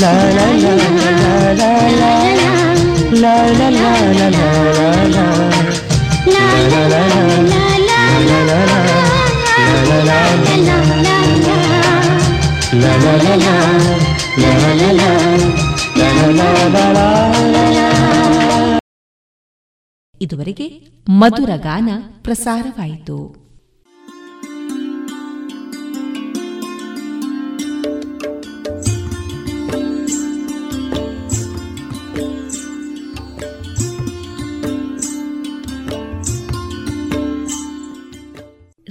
ಲಾ ಲಾ ಲಾ ಲಾ ಲಾ ಲಾ ಲಾ ಲಾ ಲಾ ಲಾ ಲಾ ಲಾ ಲಾ ಇದುವರೆಗೆ ಮಧುರ ಗಾನ ಪ್ರಸಾರವಾಯಿತು